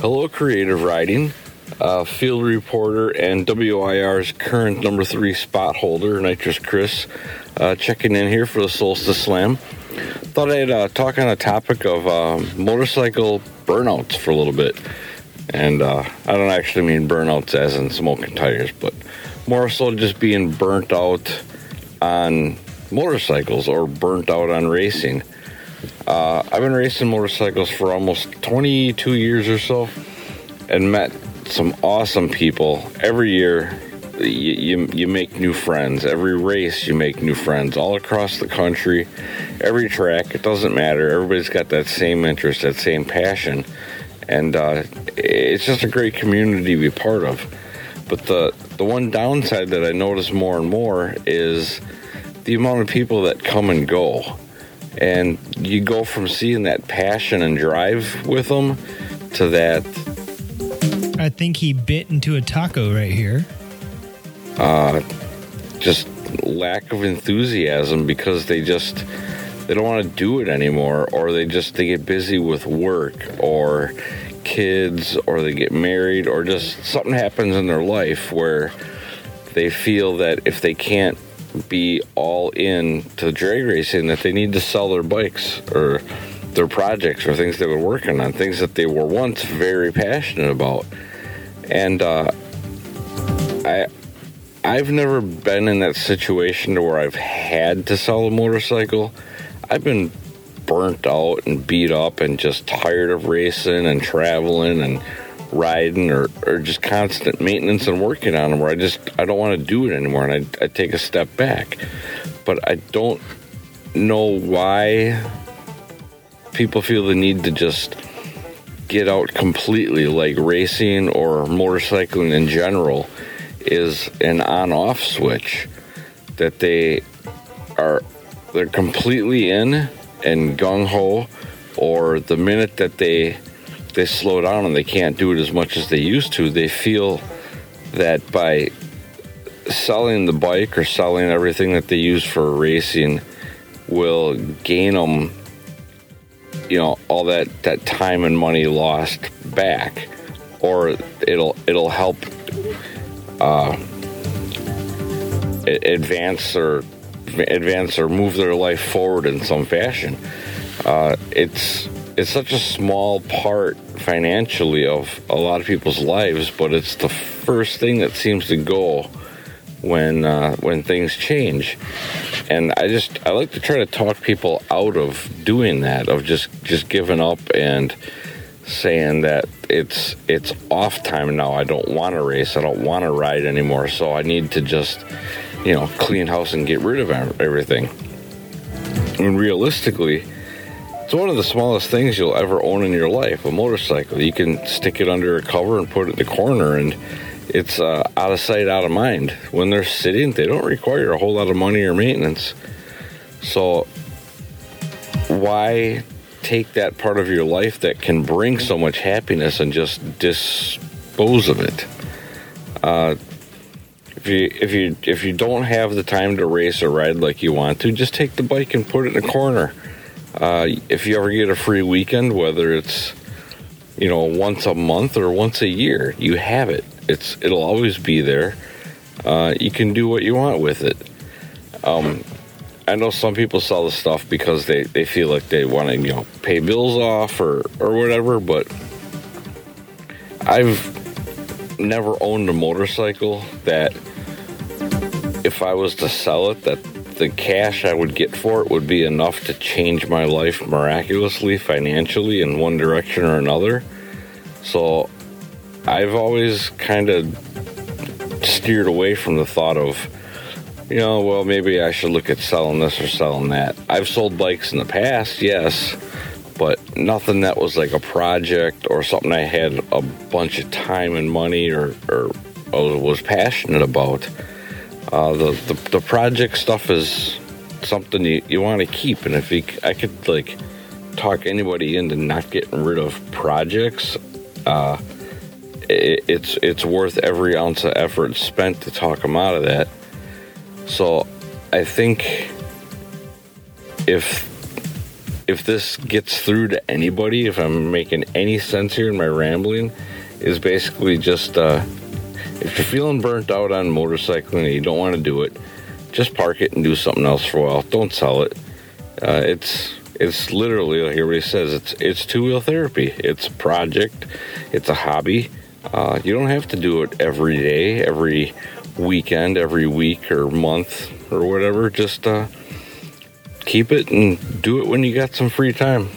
Hello, Creative Riding. Uh, field reporter and WIR's current number three spot holder, Nitrous Chris, uh, checking in here for the Solstice Slam. Thought I'd uh, talk on a topic of um, motorcycle burnouts for a little bit. And uh, I don't actually mean burnouts as in smoking tires, but more so just being burnt out on motorcycles or burnt out on racing. Uh, I've been racing motorcycles for almost 22 years or so and met some awesome people every year. You, you, you make new friends. Every race, you make new friends all across the country. Every track, it doesn't matter. Everybody's got that same interest, that same passion. And uh, it's just a great community to be part of. But the, the one downside that I notice more and more is the amount of people that come and go. And you go from seeing that passion and drive with them to that I think he bit into a taco right here. uh, just lack of enthusiasm because they just they don't want to do it anymore or they just they get busy with work or kids or they get married or just something happens in their life where they feel that if they can't be all in to drag racing that they need to sell their bikes or their projects or things they were working on things that they were once very passionate about and uh, I I've never been in that situation to where I've had to sell a motorcycle. I've been burnt out and beat up and just tired of racing and traveling and riding or, or just constant maintenance and working on them where I just I don't want to do it anymore and I, I take a step back. But I don't know why people feel the need to just get out completely like racing or motorcycling in general is an on off switch that they are they're completely in and gung ho or the minute that they they slow down and they can't do it as much as they used to they feel that by selling the bike or selling everything that they use for racing will gain them you know all that that time and money lost back or it'll it'll help uh, advance or advance or move their life forward in some fashion. Uh, it's it's such a small part financially of a lot of people's lives, but it's the first thing that seems to go when uh, when things change. And I just I like to try to talk people out of doing that, of just just giving up and saying that it's it's off time now. I don't want to race. I don't want to ride anymore. So I need to just you know clean house and get rid of everything. And realistically, it's one of the smallest things you'll ever own in your life a motorcycle. You can stick it under a cover and put it in the corner, and it's uh, out of sight, out of mind. When they're sitting, they don't require a whole lot of money or maintenance. So, why take that part of your life that can bring so much happiness and just dispose of it? Uh, if you if you if you don't have the time to race or ride like you want to, just take the bike and put it in a corner uh, if you ever get a free weekend, whether it's you know once a month or once a year, you have it. It's it'll always be there. Uh, you can do what you want with it. Um, I know some people sell the stuff because they, they feel like they want to you know pay bills off or or whatever, but I've never owned a motorcycle that if I was to sell it that the cash I would get for it would be enough to change my life miraculously financially in one direction or another. So I've always kind of steered away from the thought of, you know, well, maybe I should look at selling this or selling that. I've sold bikes in the past, yes, but nothing that was like a project or something I had a bunch of time and money or, or, or was passionate about. Uh, the, the, the project stuff is something you, you want to keep, and if you, I could like talk anybody into not getting rid of projects, uh, it, it's it's worth every ounce of effort spent to talk them out of that. So, I think if if this gets through to anybody, if I'm making any sense here in my rambling, is basically just. Uh, if you're feeling burnt out on motorcycling and you don't want to do it, just park it and do something else for a while. Don't sell it. Uh, it's it's literally like everybody says it's it's two wheel therapy. It's a project. It's a hobby. Uh, you don't have to do it every day, every weekend, every week or month or whatever. Just uh, keep it and do it when you got some free time.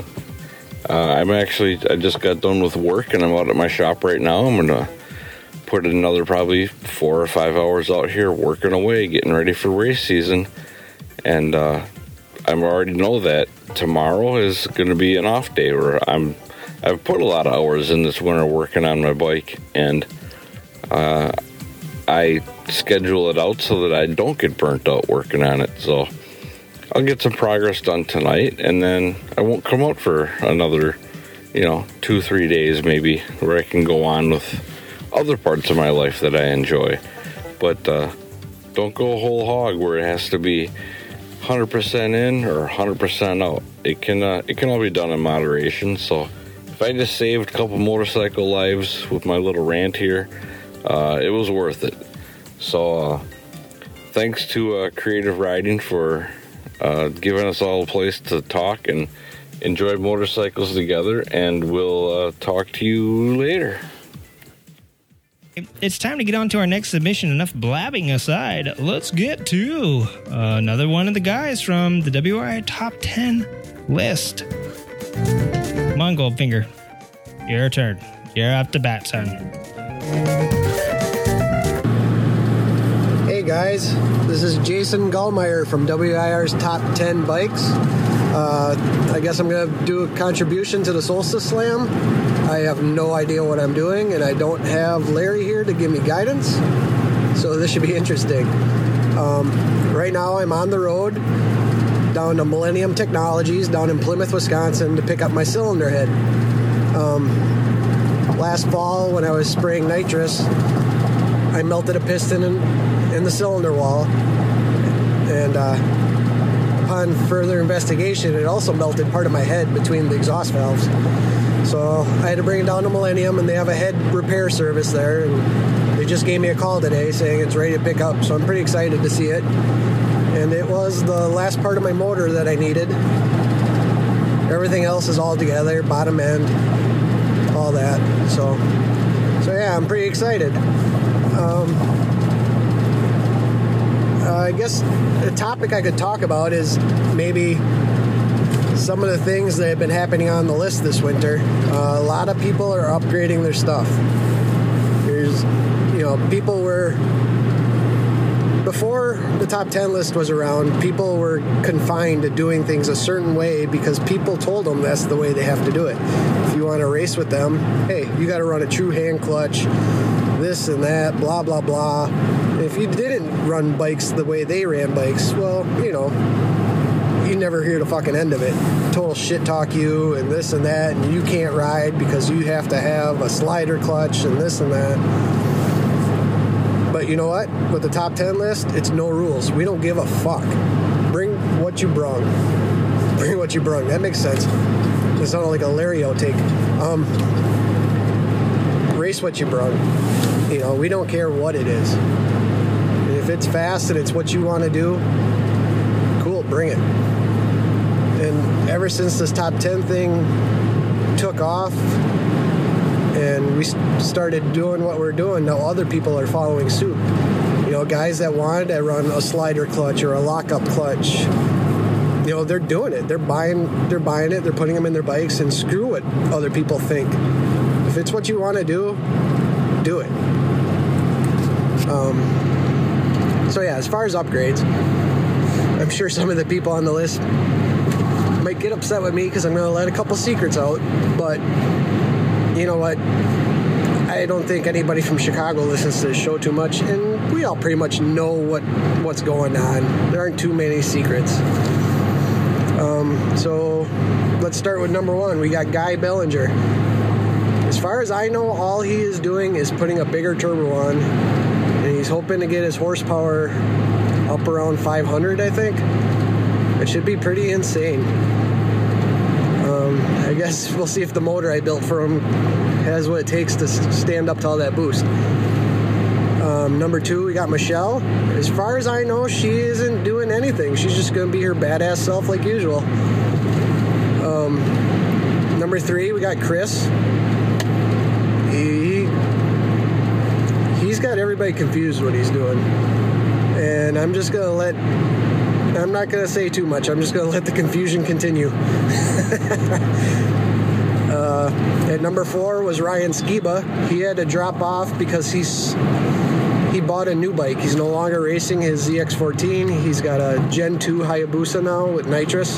Uh, I'm actually I just got done with work and I'm out at my shop right now. I'm gonna put another probably four or five hours out here working away, getting ready for race season. And uh, I already know that tomorrow is going to be an off day where I'm. I've put a lot of hours in this winter working on my bike, and uh, I schedule it out so that I don't get burnt out working on it. So I'll get some progress done tonight, and then I won't come out for another, you know, two, three days maybe, where I can go on with other parts of my life that I enjoy. But uh, don't go whole hog where it has to be 100% in or 100% out. It can uh, it can all be done in moderation. So if I just saved a couple motorcycle lives with my little rant here, uh, it was worth it. So uh, thanks to uh, Creative Riding for uh, giving us all a place to talk and enjoy motorcycles together. And we'll talk to you later. It's time to get on to our next submission. Enough blabbing aside, let's get to uh, another one of the guys from the WRI Top 10 list. Come on, Goldfinger. Your turn. You're up to bat, son. Hey guys, this is Jason Gallmeyer from WIR's Top 10 Bikes. Uh, I guess I'm going to do a contribution to the Solstice Slam. I have no idea what I'm doing, and I don't have Larry here to give me guidance, so this should be interesting. Um, right now, I'm on the road down to Millennium Technologies down in Plymouth, Wisconsin to pick up my cylinder head. Um, last fall, when I was spraying nitrous, I melted a piston in, in the cylinder wall, and uh, upon further investigation, it also melted part of my head between the exhaust valves. So I had to bring it down to Millennium, and they have a head repair service there. And they just gave me a call today saying it's ready to pick up. So I'm pretty excited to see it. And it was the last part of my motor that I needed. Everything else is all together, bottom end, all that. So, so yeah, I'm pretty excited. Um, I guess the topic I could talk about is maybe some of the things that have been happening on the list this winter. Uh, a lot of people are upgrading their stuff. There's, you know, people were before the top 10 list was around, people were confined to doing things a certain way because people told them that's the way they have to do it. If you want to race with them, hey, you got to run a true hand clutch, this and that, blah, blah, blah. If you didn't run bikes the way they ran bikes, well, you know, you never hear the fucking end of it. Total shit talk you and this and that, and you can't ride because you have to have a slider clutch and this and that. But you know what? With the top 10 list, it's no rules. We don't give a fuck. Bring what you brung. Bring what you brung. That makes sense. It not like a Larry outtake. Um, race what you brung. You know, we don't care what it is. If it's fast and it's what you want to do, cool, bring it. And ever since this top 10 thing took off, and we started doing what we're doing. Now other people are following suit. You know, guys that wanted to run a slider clutch or a lockup clutch, you know, they're doing it. They're buying, they're buying it. They're putting them in their bikes, and screw what other people think. If it's what you want to do, do it. Um, so yeah, as far as upgrades, I'm sure some of the people on the list might get upset with me because I'm going to let a couple secrets out, but you know what? I don't think anybody from Chicago listens to the show too much, and we all pretty much know what what's going on. There aren't too many secrets. Um, so let's start with number one. We got Guy Bellinger. As far as I know, all he is doing is putting a bigger turbo on, and he's hoping to get his horsepower up around 500. I think it should be pretty insane. Um, I guess we'll see if the motor I built for him has what it takes to stand up to all that boost. Um, number two, we got Michelle. As far as I know, she isn't doing anything. She's just going to be her badass self like usual. Um, number three, we got Chris. He he's got everybody confused what he's doing, and I'm just to let I'm not to say too much. I'm just to let the confusion continue. uh, at number four was Ryan Skiba. He had to drop off because he's he bought a new bike. He's no longer racing his ZX14. He's got a Gen 2 Hayabusa now with nitrous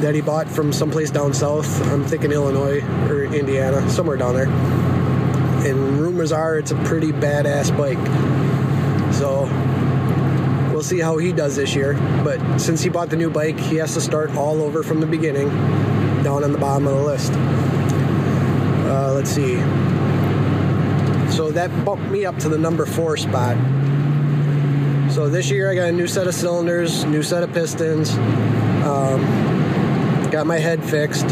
that he bought from someplace down south. I'm thinking Illinois or Indiana, somewhere down there. And rumors are it's a pretty badass bike. So We'll see how he does this year. But since he bought the new bike, he has to start all over from the beginning, down on the bottom of the list. Uh, let's see. So that bumped me up to the number four spot. So this year I got a new set of cylinders, new set of pistons, um, got my head fixed.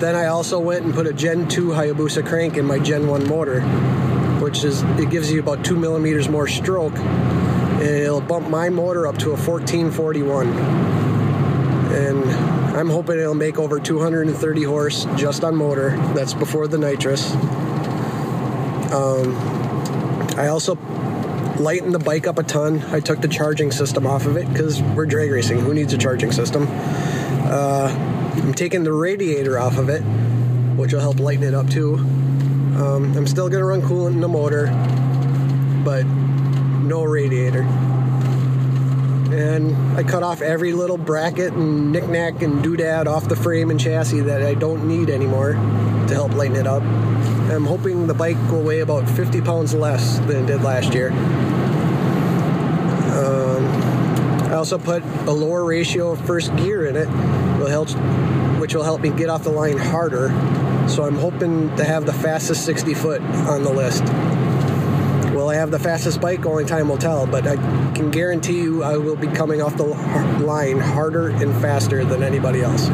But then I also went and put a Gen 2 Hayabusa crank in my Gen 1 motor, which is it gives you about two millimeters more stroke. It'll bump my motor up to a 1441 and i'm hoping it'll make over 230 horse just on motor. That's before the nitrous. Um, i also lightened the bike up a ton. I took the charging system off of it because we're drag racing. Who needs a charging system? Uh, i'm taking the radiator off of it which will help lighten it up too um, i'm still going to run coolant in the motor but no radiator. And I cut off every little bracket and knickknack and doodad off the frame and chassis that I don't need anymore to help lighten it up. I'm hoping the bike will weigh about 50 pounds less than it did last year. Um, I also put a lower ratio of first gear in it, will help, which will help me get off the line harder. So I'm hoping to have the fastest 60 foot on the list. Will I have the fastest bike? Only time will tell, but I can guarantee you I will be coming off the line harder and faster than anybody else.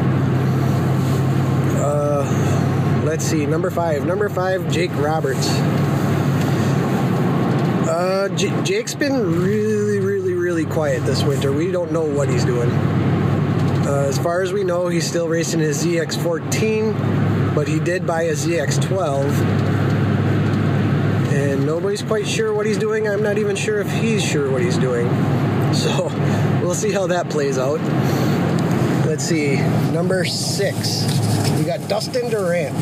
Uh, let's see, number five. Number five, Jake Roberts. Uh, J- Jake's been really, really, quiet this winter. We don't know what he's doing. Uh, as far as we know, he's still racing his ZX14, but he did buy a ZX12 and nobody's quite sure what he's doing. I'm not even sure if he's sure what he's doing. So we'll see how that plays out. Let's see, number six, we got Dustin Durant.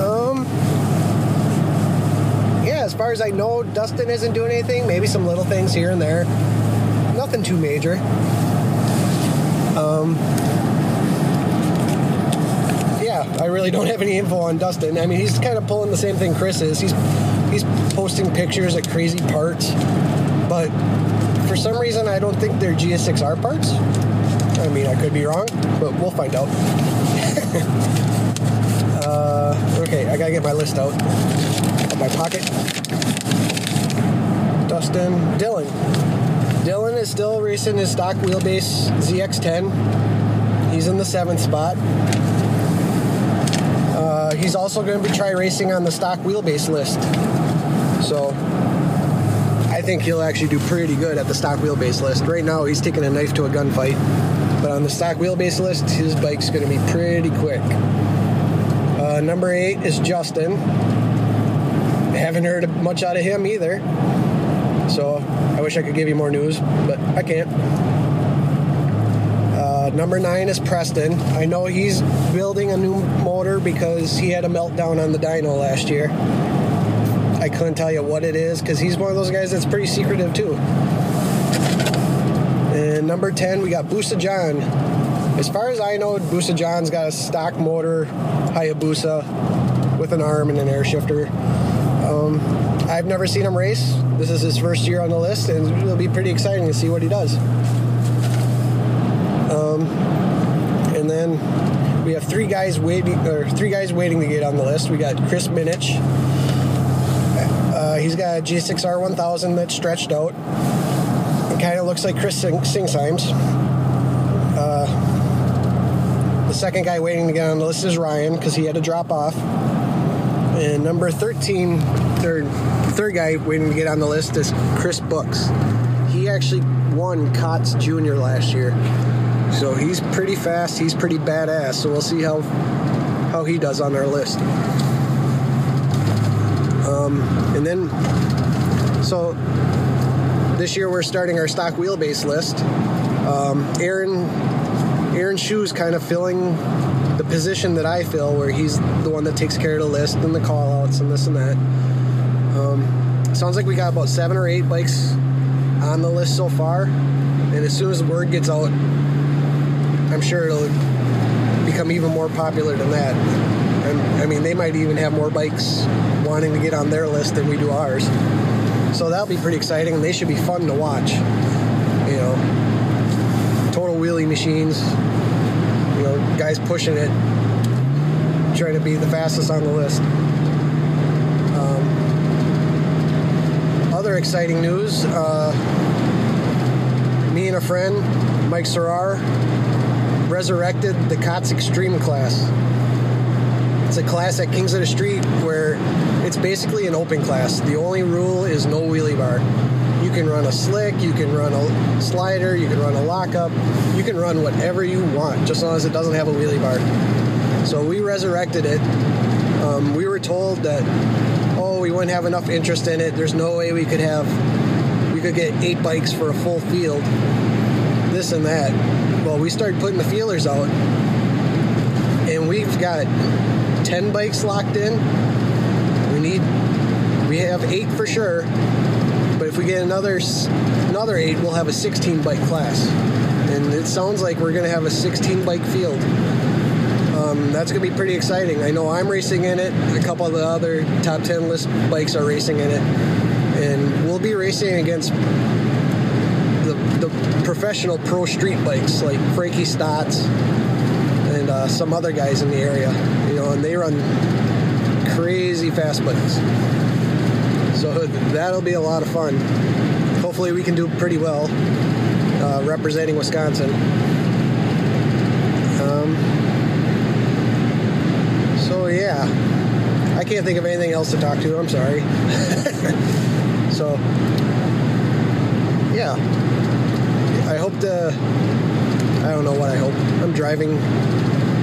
Um, yeah, as far as I know, Dustin isn't doing anything. Maybe some little things here and there. Nothing too major. Um, yeah, I really don't have any info on Dustin. I mean, he's kind of pulling the same thing Chris is. He's he's posting pictures at crazy parts, but for some reason, I don't think they're GSX-R parts. I mean, I could be wrong, but we'll find out. uh, okay, I gotta get my list out my pocket. Dustin, Dylan. Dylan is still racing his stock wheelbase ZX10. He's in the seventh spot. Uh, he's also going to be try racing on the stock wheelbase list. So I think he'll actually do pretty good at the stock wheelbase list. Right now, he's taking a knife to a gunfight, but on the stock wheelbase list, his bike's going to be pretty quick. Uh, number eight is Justin. Haven't heard much out of him either. So I wish I could give you more news, but I can't. Uh, number nine is Preston. I know he's building a new motor because he had a meltdown on the dyno last year. I couldn't tell you what it is because he's one of those guys that's pretty secretive too. And number 10, we got Busa John. As far as I know, Busa John's got a stock motor Hayabusa with an arm and an air shifter. Um, I've never seen him race. This is his first year on the list, and it'll be pretty exciting to see what he does. Um, and then we have three guys waiting, or three guys waiting to get on the list. We got Chris Minich. Uh, he's got a GSX-R 1000 that's stretched out. It kind of looks like Chris Sing- Singsheims. Uh, the second guy waiting to get on the list is Ryan because he had to drop off. And number 13, third, third guy waiting to get on the list is Chris Books. He actually won KOTS Junior last year. So he's pretty fast, he's pretty badass. So we'll see how how he does on our list. Um, and then, so this year we're starting our stock wheelbase list. Um, Aaron Aaron Shoe's kind of filling the position that I fill, where he's the one that takes care of the list and the call outs and this and that. Um, sounds like we got about seven or eight bikes on the list so far, and as soon as the word gets out, I'm sure it'll become even more popular than that. And I mean, they might even have more bikes wanting to get on their list than we do ours. So that'll be pretty exciting, and they should be fun to watch. You know, total wheelie machines. Guys pushing it, trying to be the fastest on the list. Um, other exciting news: uh, me and a friend, Mike Serrar, resurrected the KOTS Extreme class. It's a class at Kings of the Street where it's basically an open class. The only rule is no wheelie bar. You can run a slick, you can run a slider, you can run a lockup, you can run whatever you want, just as long as it doesn't have a wheelie bar. So we resurrected it. Um, we were told that, oh, we wouldn't have enough interest in it. There's no way we could have, we could get eight bikes for a full field, this and that. Well, we started putting the feelers out, and we've got 10 bikes locked in. We need, we have eight for sure, we get another another eight, we'll have a 16 bike class. And it sounds like we're going to have a 16 bike field. Um, that's going to be pretty exciting. I know I'm racing in it. A couple of the other top 10 list bikes are racing in it. And we'll be racing against the, the professional pro street bikes like Frankie Stotts and uh, some other guys in the area. You know, and they run crazy fast bikes. So that'll be a lot of fun. Hopefully, we can do pretty well uh, representing Wisconsin. Um, so yeah, I can't think of anything else to talk to. I'm sorry. so yeah, I hope to. I don't know what I hope. I'm driving,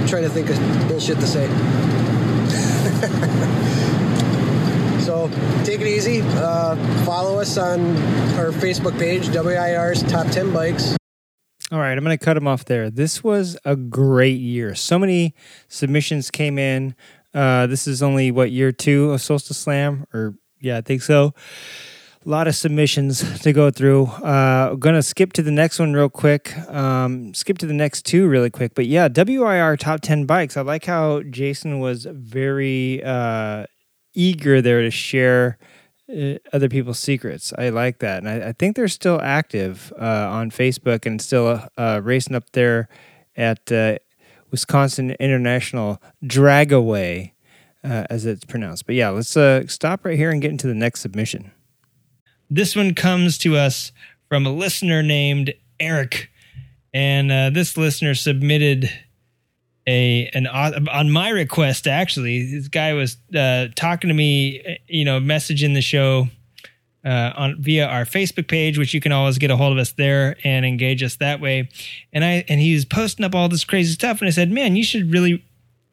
trying to think of bullshit to say. So take it easy. Uh, follow us on our Facebook page, WIR's Top 10 Bikes. All right, I'm going to cut him off there. This was a great year. So many submissions came in. Uh, this is only what year two of Solstice Slam, or yeah, I think so. A lot of submissions to go through. Uh, gonna skip to the next one real quick. Um, skip to the next two really quick. But yeah, WIR top ten bikes. I like how Jason was very uh, eager there to share uh, other people's secrets. I like that, and I, I think they're still active uh, on Facebook and still uh, racing up there at uh, Wisconsin International Dragaway, uh, as it's pronounced. But yeah, let's uh, stop right here and get into the next submission. This one comes to us from a listener named Eric, and uh, this listener submitted a an on my request. Actually, this guy was uh, talking to me, you know, messaging the show uh, on via our Facebook page, which you can always get a hold of us there and engage us that way. And I and he was posting up all this crazy stuff, and I said, "Man, you should really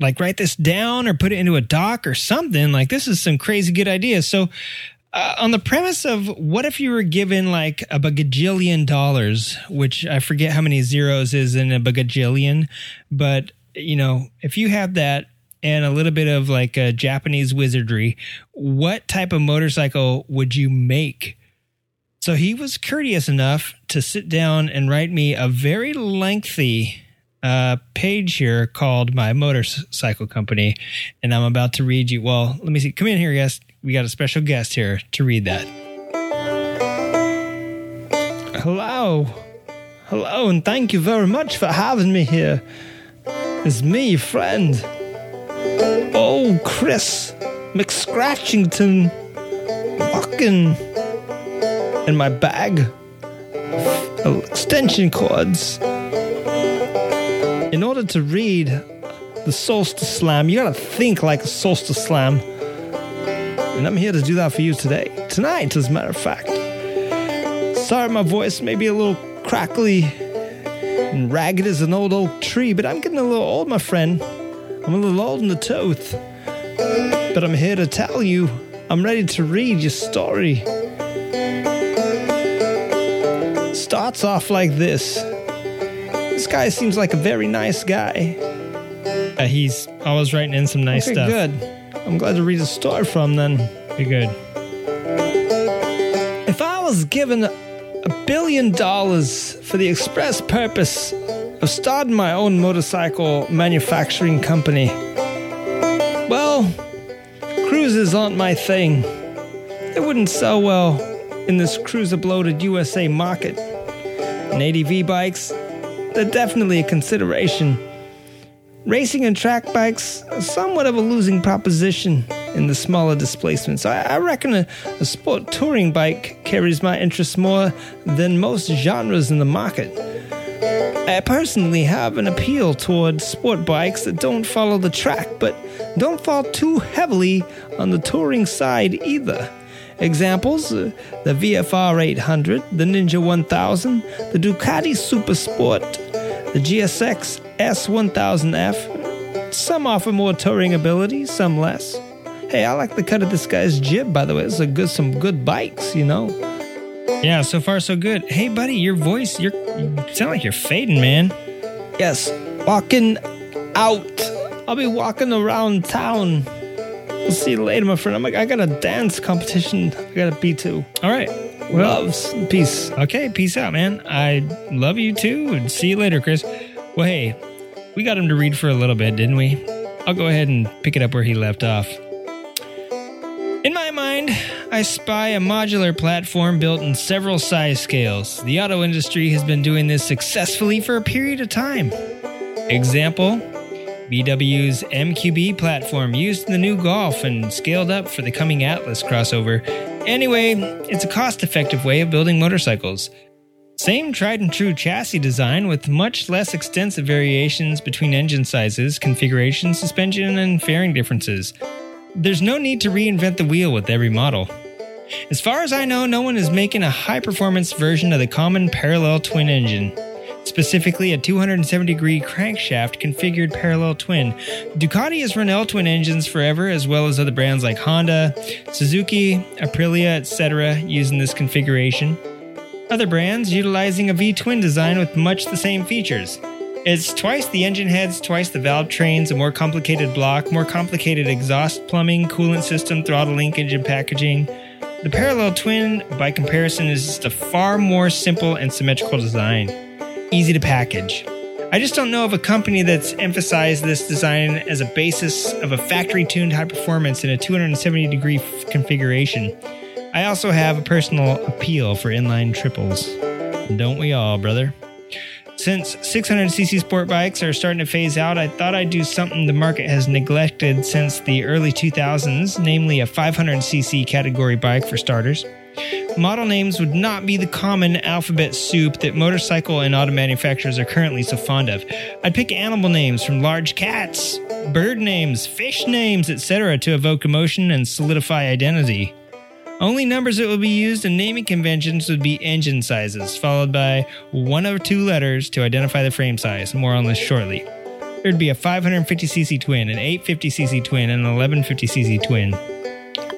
like write this down or put it into a doc or something. Like this is some crazy good ideas." So. Uh, on the premise of what if you were given like a bagajillion dollars, which I forget how many zeros is in a bagajillion, but you know, if you have that and a little bit of like a Japanese wizardry, what type of motorcycle would you make? So he was courteous enough to sit down and write me a very lengthy uh, page here called My Motorcycle Company. And I'm about to read you. Well, let me see. Come in here, guest. We got a special guest here to read that. Hello. Hello, and thank you very much for having me here. It's me, friend. Oh, Chris McScratchington walking in my bag of extension cords. In order to read the Solstice Slam, you gotta think like a Solstice Slam. And I'm here to do that for you today. Tonight, as a matter of fact. Sorry, my voice may be a little crackly and ragged as an old oak tree, but I'm getting a little old, my friend. I'm a little old in the tooth. But I'm here to tell you, I'm ready to read your story. Starts off like this. This guy seems like a very nice guy. Uh, he's always writing in some nice Okay, stuff. good. I'm glad to read a story from then. Be good. If I was given a billion dollars for the express purpose of starting my own motorcycle manufacturing company, well, cruises aren't my thing. They wouldn't sell well in this cruiser bloated USA market. And ADV bikes, they're definitely a consideration. Racing and track bikes are somewhat of a losing proposition in the smaller displacements. I, I reckon a, a sport touring bike carries my interest more than most genres in the market. I personally have an appeal toward sport bikes that don't follow the track, but don't fall too heavily on the touring side either. Examples uh, the VFR 800, the Ninja 1000, the Ducati Super Sport, the GSX S1000F. Some offer more touring ability, some less. Hey, I like the cut of this guy's jib, by the way. It's a good, some good bikes, you know. Yeah, so far so good. Hey, buddy, your voice, you're, you sound like you're fading, man. Yes, walking out. I'll be walking around town. We'll see you later, my friend. I'm like, I got a dance competition. I got a B two. All right. Loves. Peace. Okay, peace out, man. I love you too. And see you later, Chris. Well, hey, we got him to read for a little bit, didn't we? I'll go ahead and pick it up where he left off. In my mind, I spy a modular platform built in several size scales. The auto industry has been doing this successfully for a period of time. Example VW's MQB platform used in the new Golf and scaled up for the coming Atlas crossover. Anyway, it's a cost effective way of building motorcycles. Same tried and true chassis design with much less extensive variations between engine sizes, configuration, suspension, and fairing differences. There's no need to reinvent the wheel with every model. As far as I know, no one is making a high performance version of the common parallel twin engine. specifically a 270 degree crankshaft configured parallel twin. Ducati has run L twin engines forever, as well as other brands like Honda, Suzuki, Aprilia, etc., using this configuration. Other brands utilizing a V twin design with much the same features. It's twice the engine heads, twice the valve trains, a more complicated block, more complicated exhaust plumbing, coolant system, throttle linkage, and packaging. The parallel twin, by comparison, is just a far more simple and symmetrical design. Easy to package. I just don't know of a company that's emphasized this design as a basis of a factory tuned high performance in a 270 degree f- configuration. I also have a personal appeal for inline triples. Don't we all, brother? Since 600cc sport bikes are starting to phase out, I thought I'd do something the market has neglected since the early 2000s, namely a 500cc category bike for starters. Model names would not be the common alphabet soup that motorcycle and auto manufacturers are currently so fond of. I'd pick animal names from large cats, bird names, fish names, etc. to evoke emotion and solidify identity. Only numbers that would be used in naming conventions would be engine sizes, followed by one or two letters to identify the frame size. More on this shortly. There'd be a 550cc twin, an 850cc twin, and an 1150cc twin.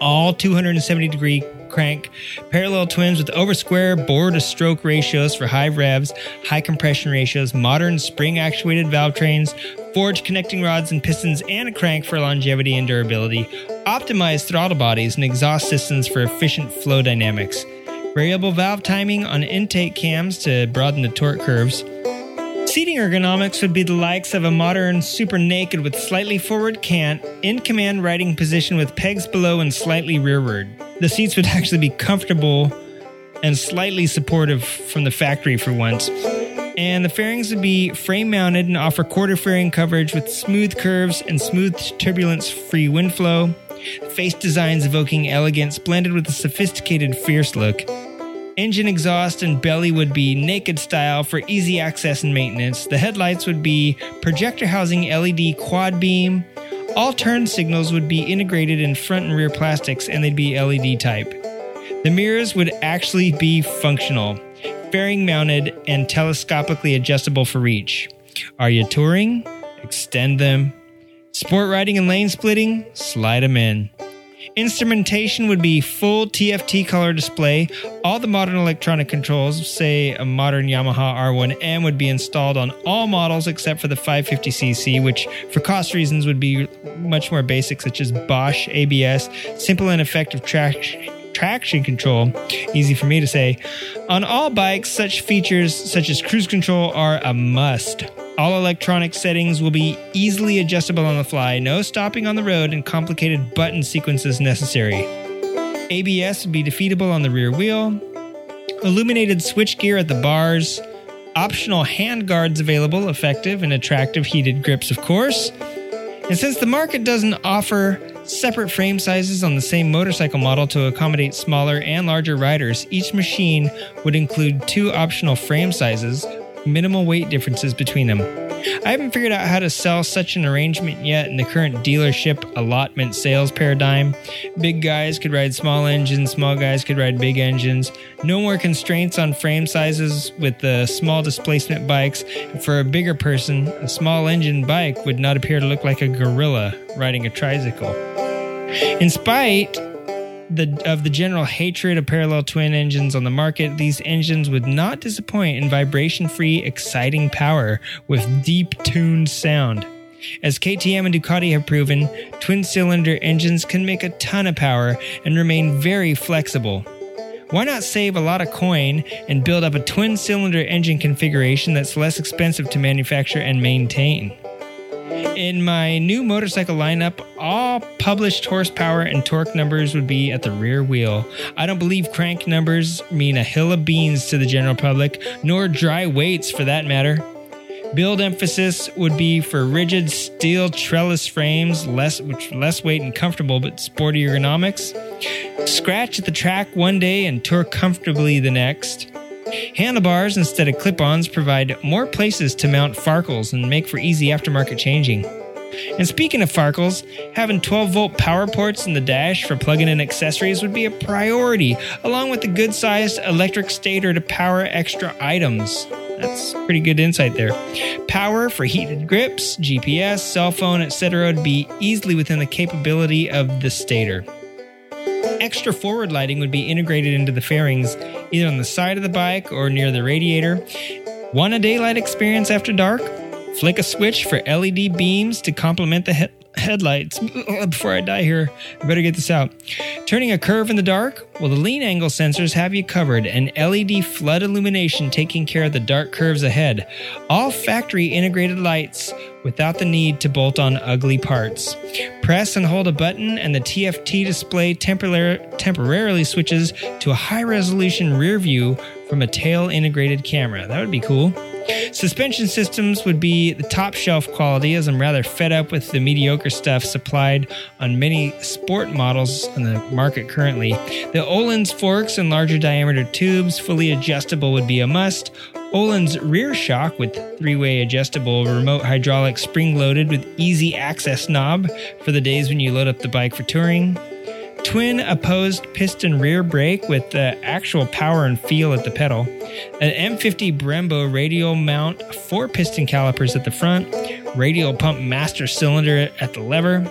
All 270 degree crank parallel twins with over square bore to stroke ratios for high revs, high compression ratios, modern spring actuated valve trains, forged connecting rods and pistons, and a crank for longevity and durability, optimized throttle bodies and exhaust systems for efficient flow dynamics, variable valve timing on intake cams to broaden the torque curves. Seating ergonomics would be the likes of a modern super naked with slightly forward cant, in command riding position with pegs below and slightly rearward. The seats would actually be comfortable and slightly supportive from the factory for once. And the fairings would be frame mounted and offer quarter fairing coverage with smooth curves and smooth turbulence free wind flow. Face designs evoking elegance blended with a sophisticated fierce look. Engine exhaust and belly would be naked style for easy access and maintenance. The headlights would be projector housing LED quad beam. All turn signals would be integrated in front and rear plastics and they'd be LED type. The mirrors would actually be functional, fairing mounted and telescopically adjustable for reach. Are you touring? Extend them. Sport riding and lane splitting? Slide them in. Instrumentation would be full TFT color display. All the modern electronic controls, say a modern Yamaha R1M, would be installed on all models except for the 550cc, which for cost reasons would be much more basic, such as Bosch ABS, simple and effective traction traction control. Easy for me to say. On all bikes, such features such as cruise control are a must. All electronic settings will be easily adjustable on the fly, no stopping on the road, and complicated button sequences necessary. ABS would be defeatable on the rear wheel, illuminated switchgear at the bars, optional hand guards available, effective and attractive heated grips, of course. And since the market doesn't offer separate frame sizes on the same motorcycle model to accommodate smaller and larger riders, each machine would include two optional frame sizes, minimal weight differences between them. I haven't figured out how to sell such an arrangement yet in the current dealership allotment sales paradigm. Big guys could ride small engines, small guys could ride big engines. No more constraints on frame sizes with the small displacement bikes. For a bigger person, a small engine bike would not appear to look like a gorilla riding a tricycle. In spite the, of the general hatred of parallel twin engines on the market, these engines would not disappoint in vibration free, exciting power with deep tuned sound. As KTM and Ducati have proven, twin cylinder engines can make a ton of power and remain very flexible. Why not save a lot of coin and build up a twin cylinder engine configuration that's less expensive to manufacture and maintain? In my new motorcycle lineup, all published horsepower and torque numbers would be at the rear wheel. I don't believe crank numbers mean a hill of beans to the general public, nor dry weights for that matter. Build emphasis would be for rigid steel trellis frames, less which less weight and comfortable, but sporty ergonomics. Scratch at the track one day and tour comfortably the next. Handlebars instead of clip ons provide more places to mount Farkles and make for easy aftermarket changing. And speaking of Farkles, having 12 volt power ports in the dash for plugging in accessories would be a priority, along with a good sized electric stator to power extra items. That's pretty good insight there. Power for heated grips, GPS, cell phone, etc. would be easily within the capability of the stator. Extra forward lighting would be integrated into the fairings, either on the side of the bike or near the radiator. Want a daylight experience after dark? Flick a switch for LED beams to complement the he- headlights. Before I die here, I better get this out. Turning a curve in the dark? Well, the lean angle sensors have you covered, and LED flood illumination taking care of the dark curves ahead. All factory integrated lights without the need to bolt on ugly parts. Press and hold a button, and the TFT display temporar- temporarily switches to a high resolution rear view from a tail integrated camera. That would be cool. Suspension systems would be the top shelf quality, as I'm rather fed up with the mediocre stuff supplied on many sport models on the market currently. The Öhlins forks and larger diameter tubes, fully adjustable, would be a must. Öhlins rear shock with three way adjustable remote hydraulic spring loaded with easy access knob for the days when you load up the bike for touring. Twin opposed piston rear brake with the actual power and feel at the pedal. An M50 Brembo radial mount, four piston calipers at the front, radial pump master cylinder at the lever,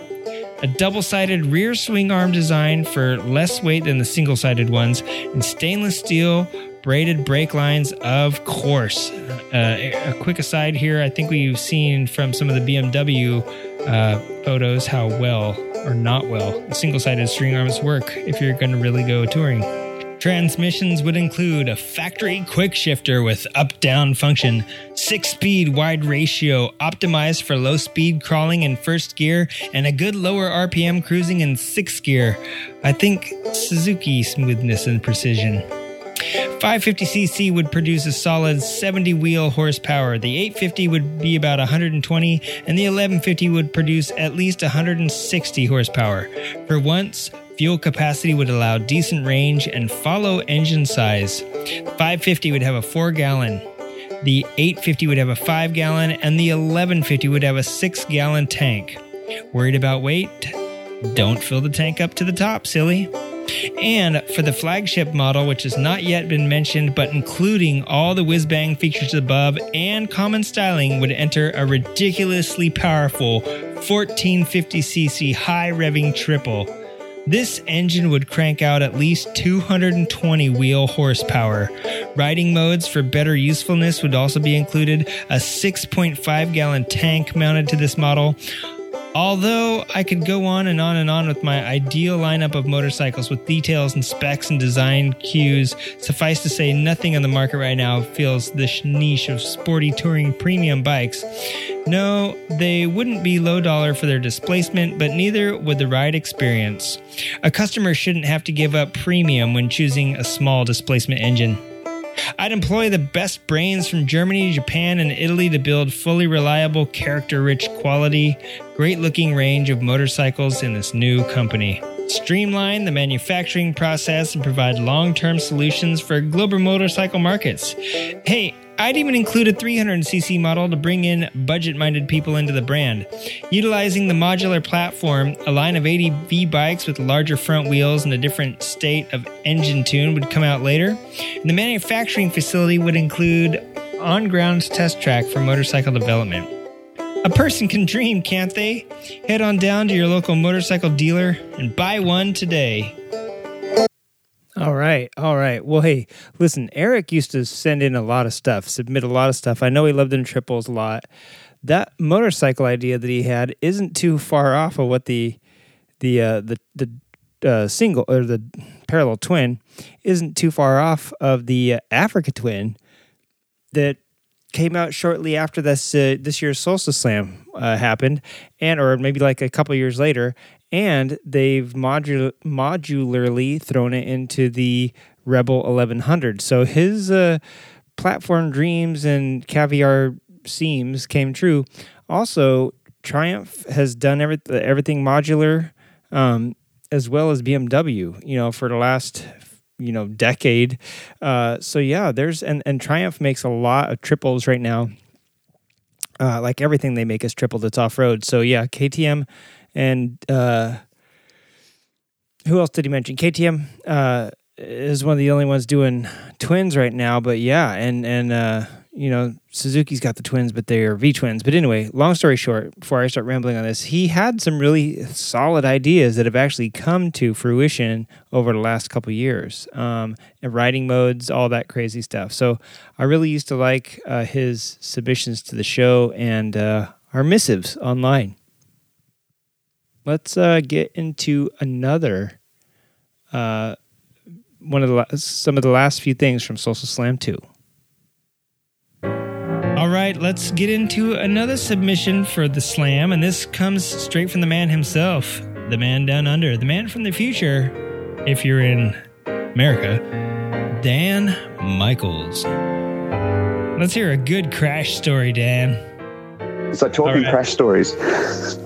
a double sided rear swing arm design for less weight than the single sided ones, and stainless steel braided brake lines, of course. Uh, a quick aside here I think we've seen from some of the BMW uh, photos how well or not well the single sided swing arms work if you're going to really go touring. Transmissions would include a factory quick shifter with up down function, six speed wide ratio optimized for low speed crawling in first gear, and a good lower RPM cruising in sixth gear. I think Suzuki smoothness and precision. 550cc would produce a solid 70 wheel horsepower. The 850 would be about 120, and the 1150 would produce at least 160 horsepower. For once, fuel capacity would allow decent range and follow engine size. 550 would have a 4 gallon. The 850 would have a 5 gallon, and the 1150 would have a 6 gallon tank. Worried about weight? Don't fill the tank up to the top, silly. And for the flagship model, which has not yet been mentioned, but including all the whiz bang features above and common styling, would enter a ridiculously powerful 1450cc high revving triple. This engine would crank out at least 220 wheel horsepower. Riding modes for better usefulness would also be included a 6.5 gallon tank mounted to this model. Although I could go on and on and on with my ideal lineup of motorcycles with details and specs and design cues, suffice to say, nothing on the market right now fills this niche of sporty touring premium bikes. No, they wouldn't be low dollar for their displacement, but neither would the ride experience. A customer shouldn't have to give up premium when choosing a small displacement engine. I'd employ the best brains from Germany, Japan, and Italy to build fully reliable, character rich quality, great looking range of motorcycles in this new company. Streamline the manufacturing process and provide long term solutions for global motorcycle markets. Hey, I'd even include a 300cc model to bring in budget minded people into the brand. Utilizing the modular platform, a line of 80 V bikes with larger front wheels and a different state of engine tune would come out later. And the manufacturing facility would include on ground test track for motorcycle development. A person can dream, can't they? Head on down to your local motorcycle dealer and buy one today. All right. All right. Well, hey, listen, Eric used to send in a lot of stuff, submit a lot of stuff. I know he loved in triples a lot. That motorcycle idea that he had isn't too far off of what the the uh, the the uh, single or the parallel twin isn't too far off of the uh, Africa twin that came out shortly after this uh, this year's Solstice Slam uh, happened, and or maybe like a couple years later, and they've modu- modularly thrown it into the Rebel 1100. So his uh, platform dreams and caviar seams came true. Also, Triumph has done every- everything modular, um, as well as BMW. You know, for the last you know decade. Uh, so yeah, there's and and Triumph makes a lot of triples right now. Uh, like everything they make is triple that's off road. So yeah, KTM and uh, who else did he mention? KTM uh, is one of the only ones doing twins right now. But yeah, and and uh, you know, Suzuki's got the twins, but they are V twins. But anyway, long story short, before I start rambling on this, he had some really solid ideas that have actually come to fruition over the last couple years. Um, and writing modes, all that crazy stuff. So I really used to like uh, his submissions to the show and uh, our missives online. Let's uh, get into another uh, one of the la- some of the last few things from Solstice Slam two. All right, let's get into another submission for the slam, and this comes straight from the man himself, the man down under, the man from the future, if you're in America, Dan Michaels. Let's hear a good crash story, Dan. So, talking crash stories,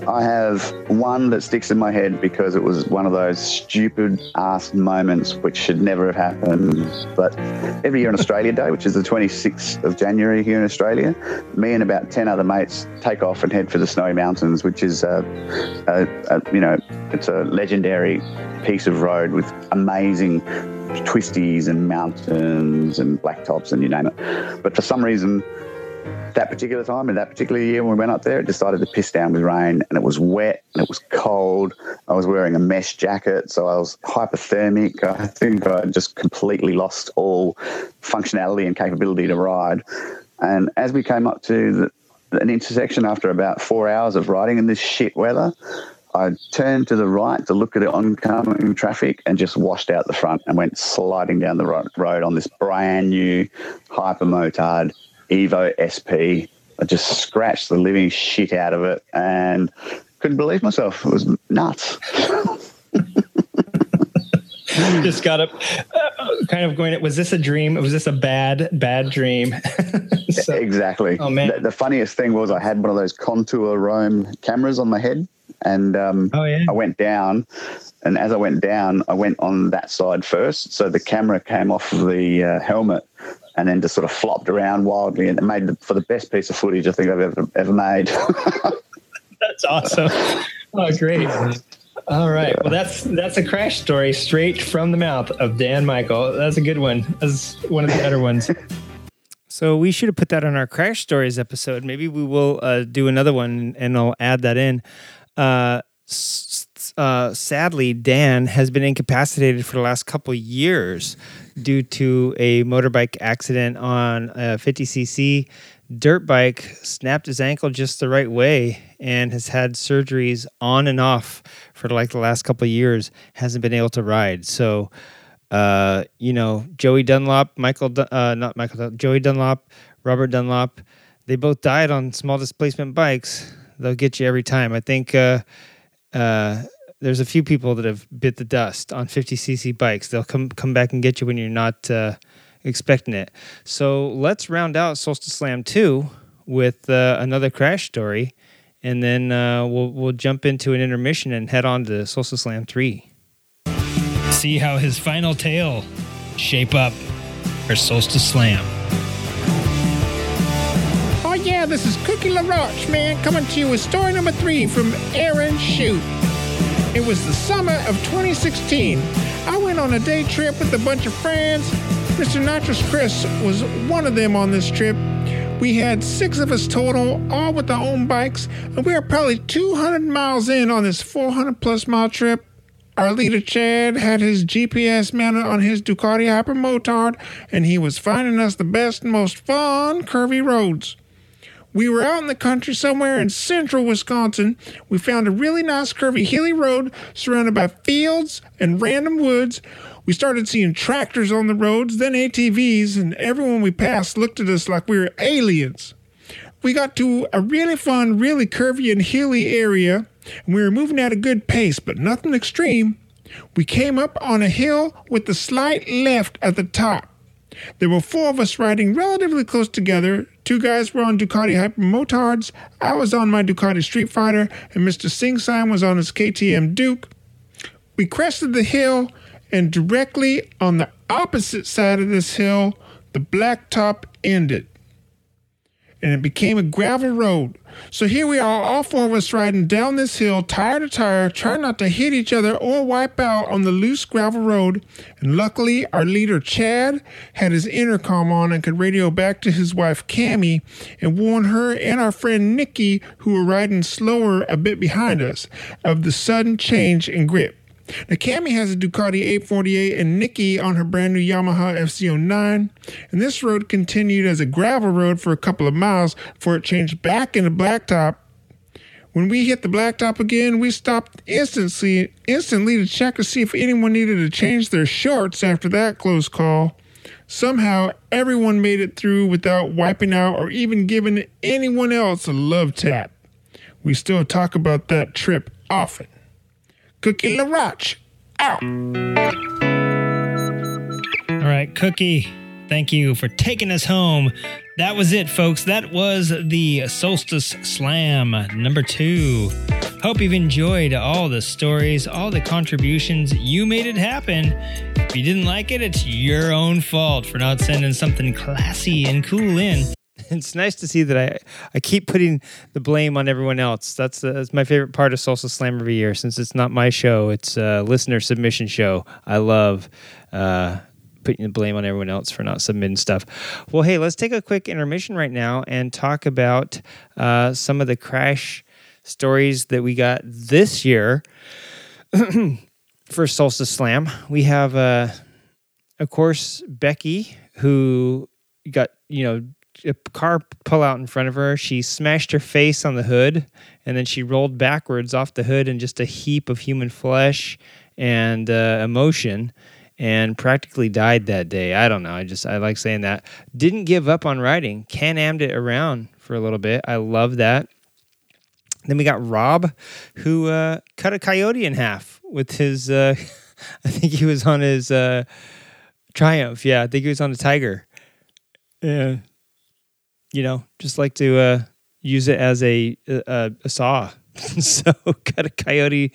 I have one that sticks in my head because it was one of those stupid ass moments which should never have happened. But every year on Australia Day, which is the 26th of January here in Australia, me and about 10 other mates take off and head for the Snowy Mountains, which is, a, a, a, you know, it's a legendary piece of road with amazing twisties and mountains and blacktops and you name it. But for some reason, that particular time in that particular year when we went up there, it decided to piss down with rain and it was wet and it was cold. I was wearing a mesh jacket, so I was hypothermic. I think I just completely lost all functionality and capability to ride. And as we came up to the, an intersection after about four hours of riding in this shit weather, I turned to the right to look at the oncoming traffic and just washed out the front and went sliding down the road on this brand new hyper motard Evo SP. I just scratched the living shit out of it and couldn't believe myself. It was nuts. just got up, uh, kind of going. Was this a dream? Was this a bad, bad dream? so, exactly. Oh man! The, the, funniest thing was I had one of those contour Roam cameras on my head, and um, oh yeah, I went down, and as I went down, I went on that side first, so the camera came off of the uh, helmet, and then just sort of flopped around wildly, and it made the, for the best piece of footage I think I've ever ever made. that's awesome. Oh, great. All right. Well, that's that's a crash story straight from the mouth of Dan Michael. That's a good one. That's one of the better ones. So we should have put that on our crash stories episode. Maybe we will uh, do another one, and I'll add that in. Uh, uh, sadly, Dan has been incapacitated for the last couple of years due to a motorbike accident on a 50cc dirt bike. Snapped his ankle just the right way and has had surgeries on and off for like the last couple years. Hasn't been able to ride. So, uh, you know, Joey Dunlop, Michael, uh, not Michael, Joey Dunlop, Robert Dunlop, they both died on small displacement bikes. They'll get you every time. I think. Uh, uh, there's a few people that have bit the dust on 50cc bikes. They'll come come back and get you when you're not uh, expecting it. So let's round out Solstice Slam 2 with uh, another crash story, and then uh, we'll we'll jump into an intermission and head on to Solstice Slam 3. See how his final tale shape up for Solstice Slam. Oh yeah, this is Cookie LaRoche, man, coming to you with story number three from Aaron Shoot. It was the summer of 2016. I went on a day trip with a bunch of friends. Mr. Nitrous Chris was one of them on this trip. We had six of us total, all with our own bikes, and we were probably 200 miles in on this 400 plus mile trip. Our leader Chad had his GPS mounted on his Ducati Hyper Motard, and he was finding us the best and most fun curvy roads. We were out in the country somewhere in central Wisconsin. We found a really nice curvy hilly road surrounded by fields and random woods. We started seeing tractors on the roads, then ATVs, and everyone we passed looked at us like we were aliens. We got to a really fun, really curvy and hilly area, and we were moving at a good pace, but nothing extreme. We came up on a hill with a slight left at the top. There were four of us riding relatively close together. Two guys were on Ducati Hyper Motards. I was on my Ducati Street Fighter, and Mr. Singsime was on his KTM Duke. We crested the hill, and directly on the opposite side of this hill, the blacktop ended. And it became a gravel road. So here we are, all four of us riding down this hill, tire to tire, trying not to hit each other or wipe out on the loose gravel road. And luckily, our leader, Chad, had his intercom on and could radio back to his wife, Cammy, and warn her and our friend Nikki, who were riding slower a bit behind us, of the sudden change in grip. Now, Cammy has a Ducati 848 and Nikki on her brand new Yamaha FZ09. And this road continued as a gravel road for a couple of miles before it changed back into blacktop. When we hit the blacktop again, we stopped instantly, instantly to check to see if anyone needed to change their shorts after that close call. Somehow, everyone made it through without wiping out or even giving anyone else a love tap. We still talk about that trip often. Cookie LaRoche, out. All right, Cookie, thank you for taking us home. That was it, folks. That was the Solstice Slam number two. Hope you've enjoyed all the stories, all the contributions. You made it happen. If you didn't like it, it's your own fault for not sending something classy and cool in. it's nice to see that I I keep putting the blame on everyone else. That's, uh, that's my favorite part of Solstice Slam every year. Since it's not my show, it's a listener submission show. I love uh, putting the blame on everyone else for not submitting stuff. Well, hey, let's take a quick intermission right now and talk about uh, some of the crash stories that we got this year for Solstice Slam. We have, uh, of course, Becky who got you know a car pull out in front of her. She smashed her face on the hood, and then she rolled backwards off the hood in just a heap of human flesh and uh, emotion, and practically died that day. I don't know. I just I like saying that. Didn't give up on riding. Can ammed it around for a little bit. I love that. Then we got Rob, who uh, cut a coyote in half with his. Uh, I think he was on his uh, Triumph. Yeah, I think he was on a Tiger. Yeah, you know, just like to uh, use it as a a, a saw. so cut a coyote,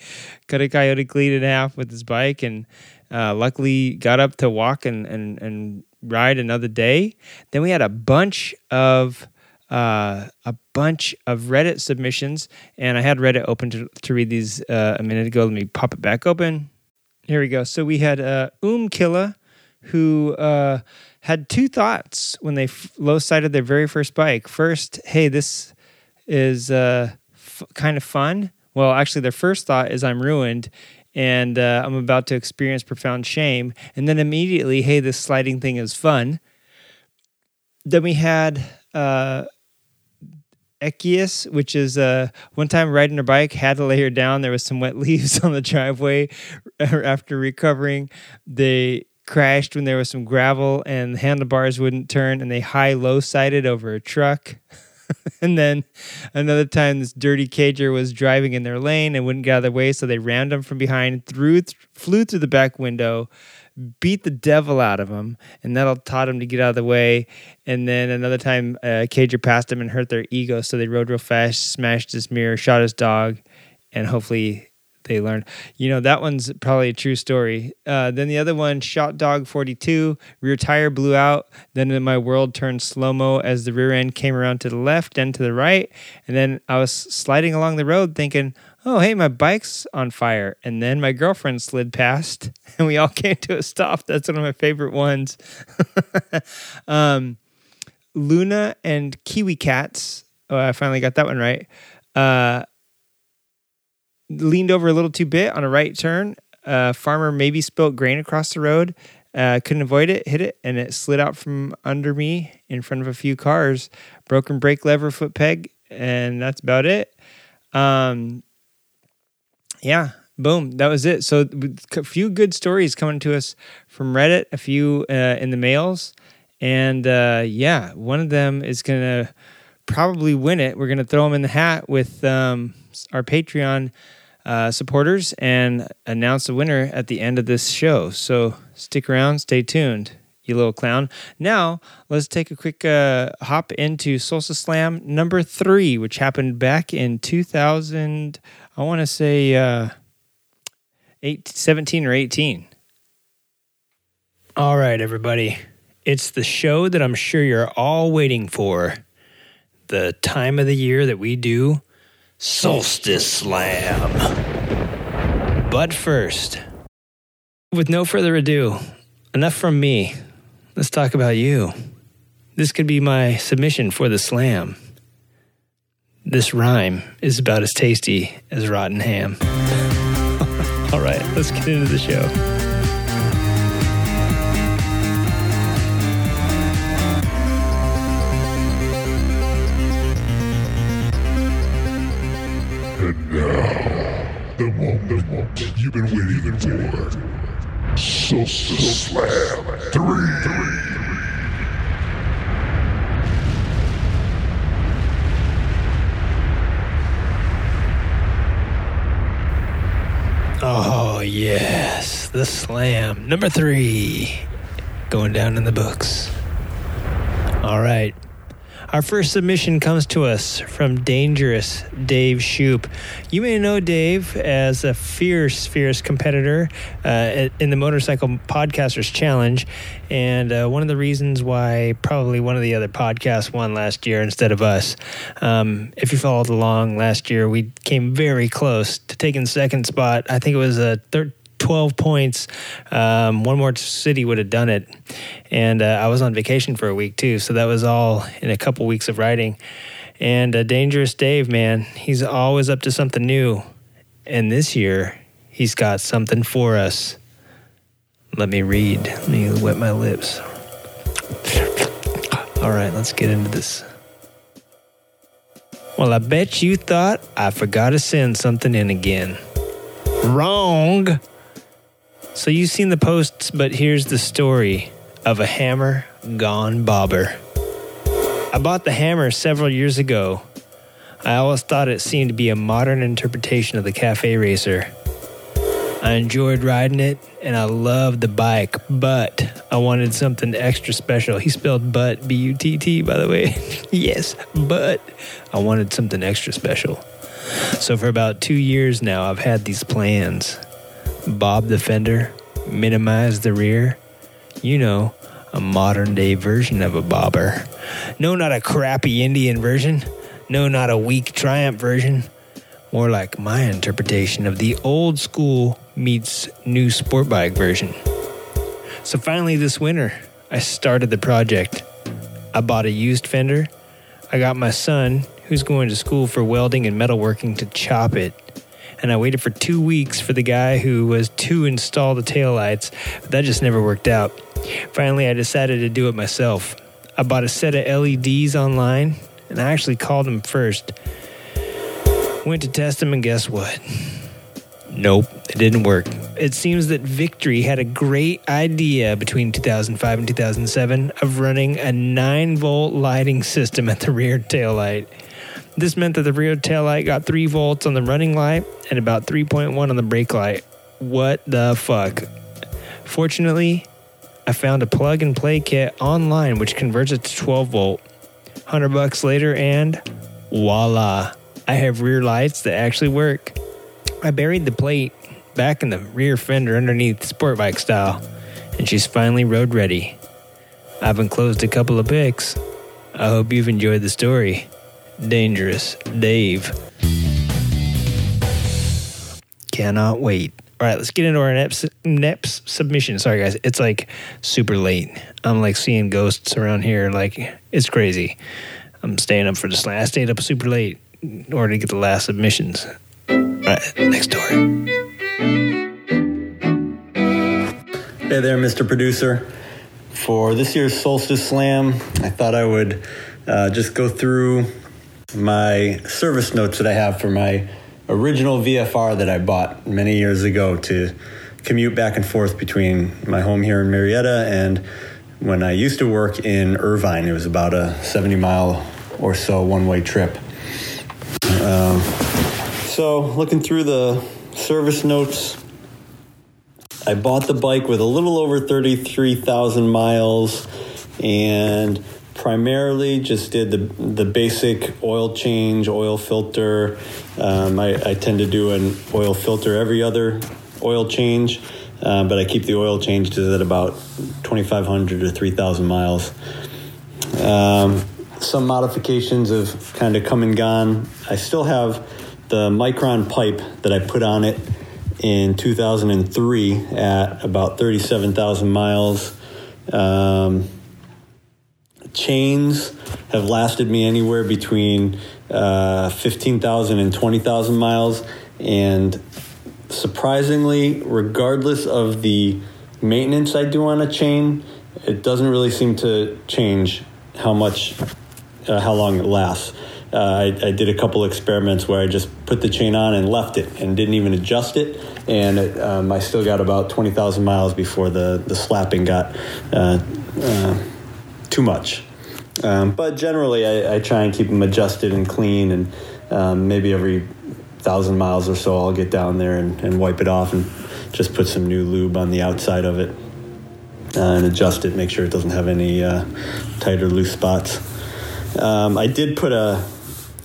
cut a coyote clean in half with his bike, and uh, luckily got up to walk and and and ride another day. Then we had a bunch of uh, a bunch of Reddit submissions, and I had Reddit open to, to read these uh, a minute ago. Let me pop it back open. Here we go. So we had uh, Um Killa, who uh, had two thoughts when they f- low sided their very first bike. First, hey, this is uh, f- kind of fun. Well, actually, their first thought is I'm ruined and uh, I'm about to experience profound shame. And then immediately, hey, this sliding thing is fun. Then we had uh, Echius, which is uh, one time riding her bike, had to lay her down. There was some wet leaves on the driveway. After recovering, they crashed when there was some gravel and the handlebars wouldn't turn, and they high low sided over a truck. and then another time, this dirty cager was driving in their lane and wouldn't get out of their way, so they rammed him from behind, threw, th- flew through the back window, beat the devil out of him, and that'll taught him to get out of the way. And then another time, uh, cager passed him and hurt their ego, so they rode real fast, smashed his mirror, shot his dog, and hopefully they learned. You know, that one's probably a true story. Uh, then the other one, Shot Dog 42, rear tire blew out. Then my world turned slow mo as the rear end came around to the left and to the right. And then I was sliding along the road thinking, oh, hey, my bike's on fire. And then my girlfriend slid past and we all came to a stop. That's one of my favorite ones. um, Luna and Kiwi Cats. Oh, I finally got that one right. Uh, leaned over a little too bit on a right turn. Uh, farmer maybe spilt grain across the road. Uh, couldn't avoid it, hit it, and it slid out from under me in front of a few cars. Broken brake lever, foot peg, and that's about it. Um, yeah, boom, that was it. So a few good stories coming to us from Reddit, a few uh, in the mails, and uh, yeah, one of them is gonna probably win it. We're gonna throw them in the hat with um, our Patreon uh, supporters and announce the winner at the end of this show. So stick around, stay tuned, you little clown. Now, let's take a quick uh, hop into Solstice Slam number three, which happened back in 2000, I want to say uh, eight, 17 or 18. All right, everybody. It's the show that I'm sure you're all waiting for the time of the year that we do Solstice Slam. But first, with no further ado, enough from me. Let's talk about you. This could be my submission for the slam. This rhyme is about as tasty as rotten ham. All right, let's get into the show. Been waiting for. Slam 3. Oh, yes. The slam. Number three. Going down in the books. All right. Our first submission comes to us from Dangerous Dave Shoop. You may know Dave as a fierce, fierce competitor uh, in the Motorcycle Podcasters Challenge. And uh, one of the reasons why probably one of the other podcasts won last year instead of us. Um, if you followed along last year, we came very close to taking second spot. I think it was a third. 12 points. Um, one more city would have done it. And uh, I was on vacation for a week too. So that was all in a couple weeks of riding. And uh, Dangerous Dave, man, he's always up to something new. And this year, he's got something for us. Let me read. Let me wet my lips. All right, let's get into this. Well, I bet you thought I forgot to send something in again. Wrong. So you've seen the posts, but here's the story of a hammer gone bobber. I bought the hammer several years ago. I always thought it seemed to be a modern interpretation of the cafe racer. I enjoyed riding it and I loved the bike, but I wanted something extra special. He spelled butt, B U T T, by the way. yes, but I wanted something extra special. So for about two years now, I've had these plans bob the fender, minimize the rear. You know, a modern day version of a bobber. No, not a crappy Indian version. No, not a weak Triumph version. More like my interpretation of the old school meets new sport bike version. So finally, this winter, I started the project. I bought a used fender. I got my son, who's going to school for welding and metalworking, to chop it and I waited for two weeks for the guy who was to install the taillights, but that just never worked out. Finally, I decided to do it myself. I bought a set of LEDs online, and I actually called them first. Went to test them, and guess what? Nope, it didn't work. It seems that Victory had a great idea between 2005 and 2007 of running a 9 volt lighting system at the rear taillight. This meant that the rear tail light got 3 volts on the running light and about 3.1 on the brake light. What the fuck? Fortunately, I found a plug and play kit online which converts it to 12 volt. 100 bucks later and voila, I have rear lights that actually work. I buried the plate back in the rear fender underneath sport bike style and she's finally road ready. I've enclosed a couple of pics. I hope you've enjoyed the story. Dangerous Dave. Cannot wait. All right, let's get into our next, next submission. Sorry, guys. It's like super late. I'm like seeing ghosts around here. Like, it's crazy. I'm staying up for slam. I stayed up super late in order to get the last submissions. All right, next story. Hey there, Mr. Producer. For this year's Solstice Slam, I thought I would uh, just go through my service notes that I have for my original VFR that I bought many years ago to commute back and forth between my home here in Marietta and when I used to work in Irvine. It was about a 70 mile or so one way trip. Um, so, looking through the service notes, I bought the bike with a little over 33,000 miles and primarily just did the the basic oil change, oil filter. Um, I, I, tend to do an oil filter every other oil change, uh, but I keep the oil changes at about 2,500 to 3,000 miles. Um, some modifications have kind of come and gone. I still have the Micron pipe that I put on it in 2003 at about 37,000 miles. Um, chains have lasted me anywhere between uh, 15,000 and 20,000 miles. And surprisingly, regardless of the maintenance I do on a chain, it doesn't really seem to change how much, uh, how long it lasts. Uh, I, I, did a couple experiments where I just put the chain on and left it and didn't even adjust it, and it, um, I still got about twenty thousand miles before the the slapping got uh, uh, too much. Um, but generally, I, I, try and keep them adjusted and clean, and um, maybe every thousand miles or so, I'll get down there and, and, wipe it off and just put some new lube on the outside of it uh, and adjust it, make sure it doesn't have any uh, tight or loose spots. Um, I did put a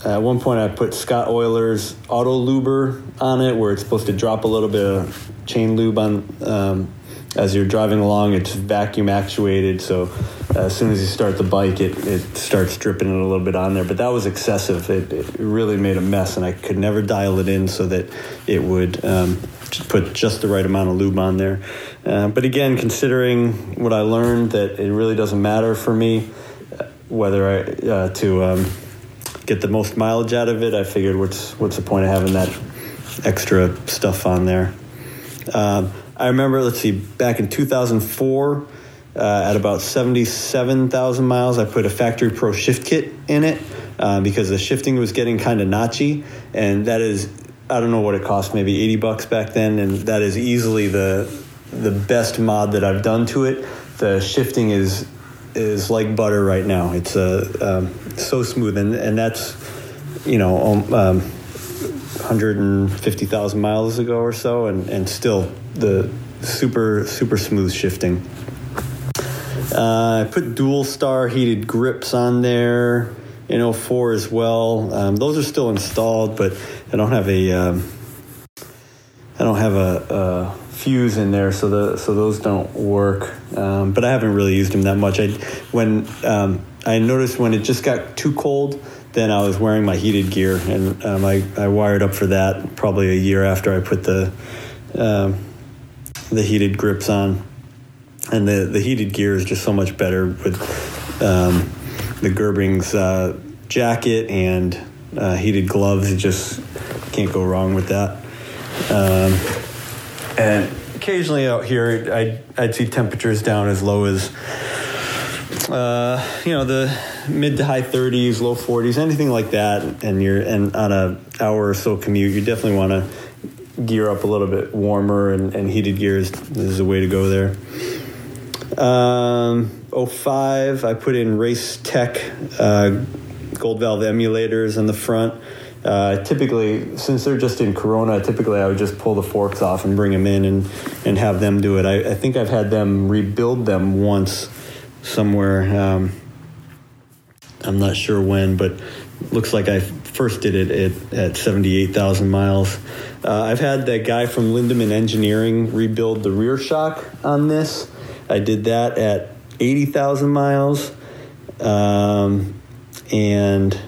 at one point, I put Scottoiler's auto luber on it, where it's supposed to drop a little bit of chain lube on um, as you're driving along. It's vacuum actuated, so as soon as you start the bike, it, it starts dripping it a little bit on there. But that was excessive. It, it really made a mess, and I could never dial it in so that it would um, put just the right amount of lube on there. Uh, but again, considering what I learned, that it really doesn't matter for me uh, whether I uh, to um, get the most mileage out of it, I figured what's what's the point of having that extra stuff on there. Um, I remember, let's see, back in 2004, uh, at about 77,000 miles, I put a Factory Pro shift kit in it uh, because the shifting was getting kind of notchy, and that is, I don't know what it cost, maybe 80 bucks back then, and that is easily the the best mod that I've done to it. The shifting is is like butter right now. It's uh, um, so smooth, and and that's you know um, um 150,000 miles ago or so, and and still the super super smooth shifting. Uh, I put Dualstar heated grips on there in 04 as well. Um, those are still installed, but I don't have a um, I don't have a, a fuse in there, so the so those don't work. Um, but I haven't really used them that much. I when um, I noticed when it just got too cold, then I was wearing my heated gear, and um, I I wired up for that probably a year after I put the um, the heated grips on, and the the heated gear is just so much better with um, the Gerbing's uh, jacket and uh, heated gloves. You just can't go wrong with that. Um, and occasionally out here, I'd, I'd see temperatures down as low as, uh, you know, the mid to high 30s, low 40s, anything like that. And you're and on a hour or so commute, you definitely want to gear up a little bit warmer, and, and heated gears is the way to go there. Um, 05, I put in Race Tech uh, gold valve emulators in the front. Uh, typically, since they're just in Corona, typically I would just pull the forks off and bring them in and, and have them do it. I, I think I've had them rebuild them once somewhere. Um, I'm not sure when, but looks like I first did it at, at 78,000 miles. Uh, I've had that guy from Lindemann Engineering rebuild the rear shock on this. I did that at 80,000 miles. Um, and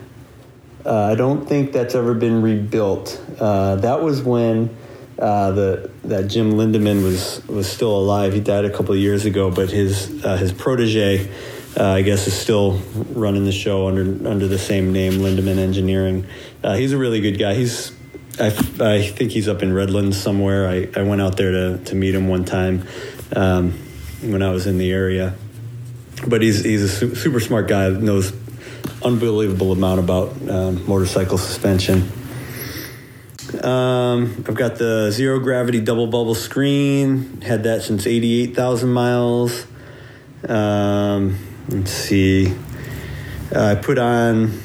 uh, I don't think that's ever been rebuilt. Uh, that was when uh, the that Jim Lindemann was was still alive. He died a couple of years ago, but his uh, his protege, uh, I guess, is still running the show under under the same name, Lindemann Engineering. Uh, he's a really good guy. He's I, I think he's up in Redlands somewhere. I, I went out there to, to meet him one time um, when I was in the area. But he's he's a su- super smart guy. Knows unbelievable amount about um, motorcycle suspension. Um, I've got the zero gravity double bubble screen. Had that since 88,000 miles. Um, let's see. Uh, I put on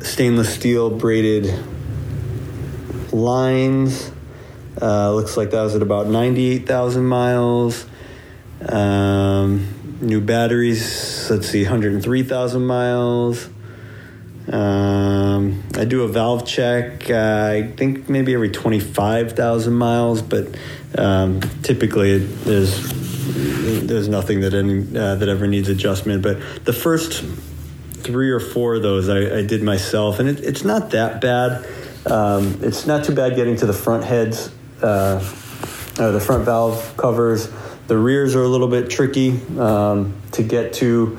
stainless steel braided lines. Uh, looks like that was at about 98,000 miles. Um, new batteries. Let's see, 103,000 miles. Um, I do a valve check. Uh, I think maybe every 25,000 miles, but um, typically there's there's nothing that any uh, that ever needs adjustment. But the first three or four of those I, I did myself, and it, it's not that bad. Um, it's not too bad getting to the front heads, uh, uh, the front valve covers. The rears are a little bit tricky um, to get to.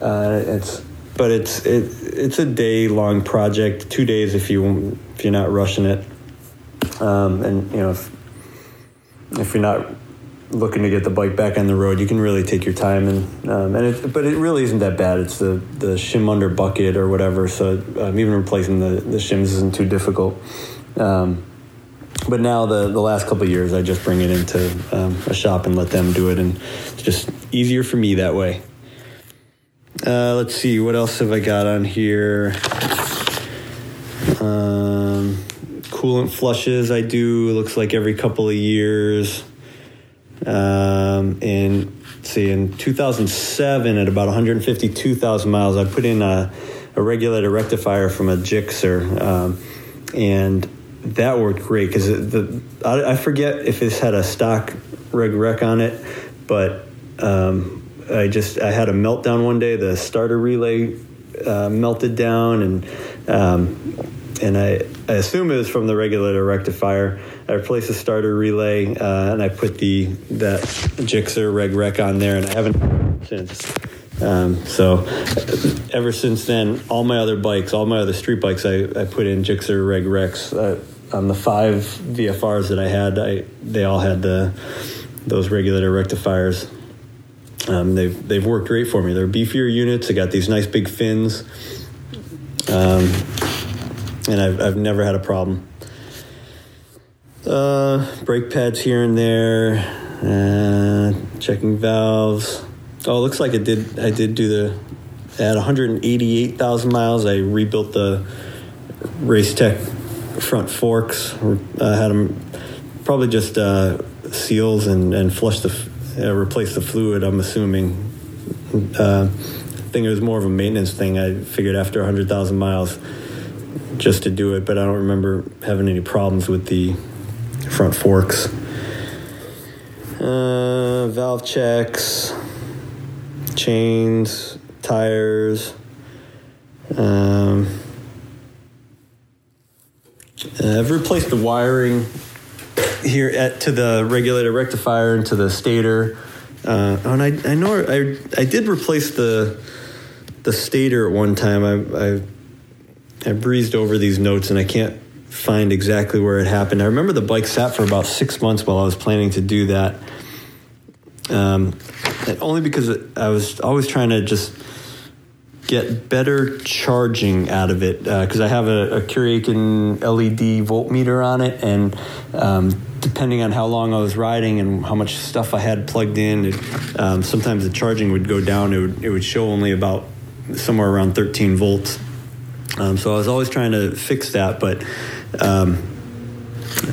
Uh, it's but it's it, it's a day long project, two days if you if you're not rushing it, um, and you know if, if you're not looking to get the bike back on the road, you can really take your time and um, and it, but it really isn't that bad. It's the the shim under bucket or whatever, so um, even replacing the the shims isn't too difficult. Um, but now the the last couple years, I just bring it into um, a shop and let them do it, and it's just easier for me that way. Uh, let's see, what else have I got on here? Um, coolant flushes I do. Looks like every couple of years. Um, and see, in 2007, at about 152,000 miles, I put in a, a regulator rectifier from a Gixxer, um, and that worked great because the I, I, forget if this had a stock reg rec on it, but um, I just I had a meltdown one day. The starter relay uh, melted down, and um, and I, I assume it was from the regulator rectifier. I replaced the starter relay, uh, and I put the that Gixxer reg rec on there, and I haven't since. Um, so ever since then, all my other bikes, all my other street bikes, I, I put in Gixxer reg recs. Uh, on the five VFRs that I had, I they all had the those regulator rectifiers. Um, they've they've worked great for me. They're beefier units. They got these nice big fins, um, and I've I've never had a problem. Uh, brake pads here and there, uh, checking valves. Oh, looks like it did. I did do the at 188,000 miles. I rebuilt the Race Tech front forks. I had them probably just uh, seals and and flush the uh, replace the fluid. I'm assuming. Uh, I think it was more of a maintenance thing. I figured after 100,000 miles, just to do it, but I don't remember having any problems with the front forks. Uh, valve checks, chains, tires. Um, I've replaced the wiring here at to the regulator rectifier and to the stator. Uh, and I, I know I, I did replace the the stator at one time. I, I I breezed over these notes and I can't find exactly where it happened. I remember the bike sat for about six months while I was planning to do that. Um, only because I was always trying to just get better charging out of it because uh, I have a, a LED voltmeter on it, and um, depending on how long I was riding and how much stuff I had plugged in, it, um, sometimes the charging would go down. It would it would show only about somewhere around 13 volts. Um, so I was always trying to fix that, but um,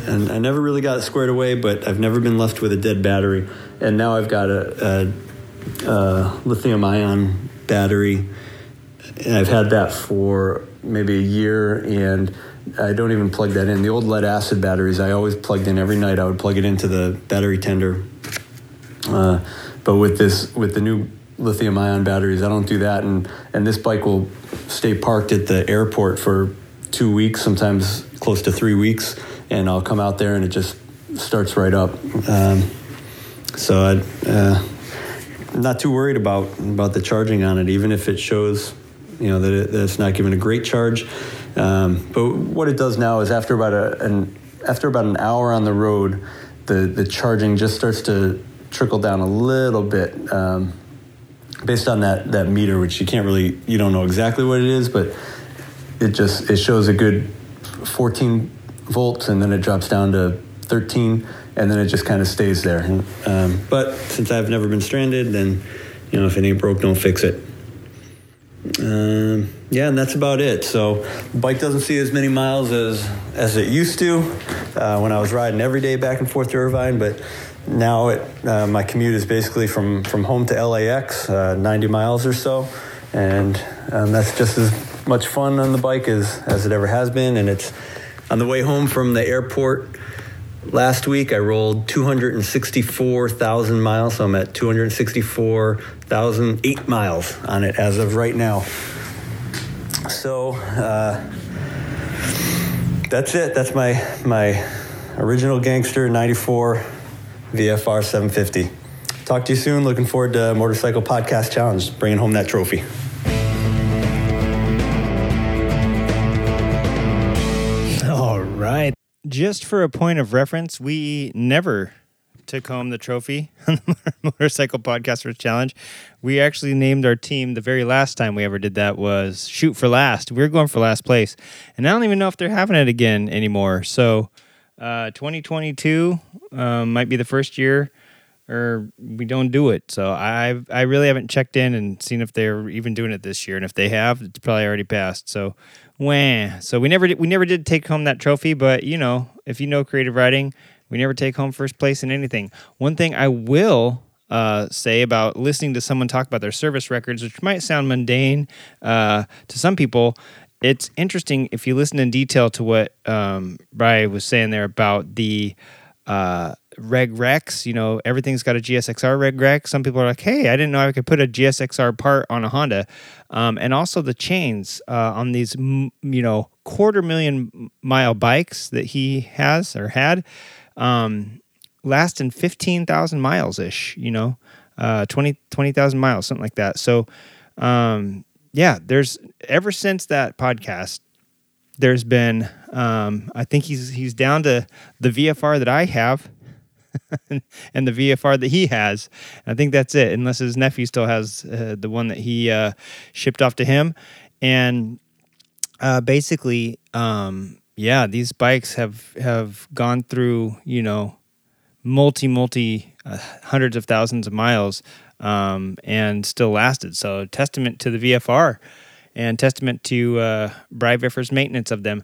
and I never really got it squared away. But I've never been left with a dead battery, and now I've got a, a, a lithium ion battery and I've had that for maybe a year, and I don't even plug that in. The old lead acid batteries, I always plugged in every night. I would plug it into the battery tender. Uh, but with this, with the new lithium ion batteries, I don't do that, and and this bike will stay parked at the airport for two weeks, sometimes close to three weeks, and I'll come out there and it just starts right up. Um, so I. Uh, not too worried about about the charging on it, even if it shows you know that, it, that it's not giving a great charge. Um, but what it does now is after about a, an after about an hour on the road, the the charging just starts to trickle down a little bit. Um, based on that that meter, which you can't really you don't know exactly what it is, but it just it shows a good 14 volts, and then it drops down to 13, and then it just kind of stays there. Um, but since I've never been stranded, then you know if it ain't broke, don't fix it. Um, yeah, and that's about it. So bike doesn't see as many miles as as it used to uh, when I was riding every day back and forth to Irvine, but now it, uh, my commute is basically from from home to LAX, uh, 90 miles or so, and um, that's just as much fun on the bike as as it ever has been. And it's on the way home from the airport. Last week I rolled 264,000 miles, so I'm at 264,008 miles on it as of right now. so uh, that's it. That's my my original gangster '94 VFR 750. Talk to you soon. Looking forward to Motorcycle Podcast Challenge, bringing home that trophy. Just for a point of reference, we never took home the trophy on the Motorcycle Podcasters Challenge. We actually named our team the very last time we ever did that was Shoot for Last. We were going for last place. And I don't even know if they're having it again anymore. So uh, 2022 um, might be the first year or we don't do it. So I I really haven't checked in and seen if they're even doing it this year. And if they have, it's probably already passed. So wah. So we never did, we never did take home that trophy. But you know, if you know creative riding, we never take home first place in anything. One thing I will uh, say about listening to someone talk about their service records, which might sound mundane uh, to some people. It's interesting if you listen in detail to what um, Bry was saying there about the uh, reg recs. You know, everything's got a GSX-R reg rec. Some people are like, "Hey, I didn't know I could put a GSX-R part on a Honda," um, and also the chains uh, on these, you know, quarter million mile bikes that he has or had, um, lasting fifteen thousand miles ish. You know, uh, 20 20,000 miles, something like that. So, um, yeah, there's ever since that podcast there's been um, I think he's he's down to the VFR that I have and the VFR that he has. I think that's it, unless his nephew still has uh, the one that he uh, shipped off to him. And uh, basically, um, yeah, these bikes have have gone through you know multi multi uh, hundreds of thousands of miles um, and still lasted. So testament to the VFR and testament to uh, Bry Viffer's maintenance of them.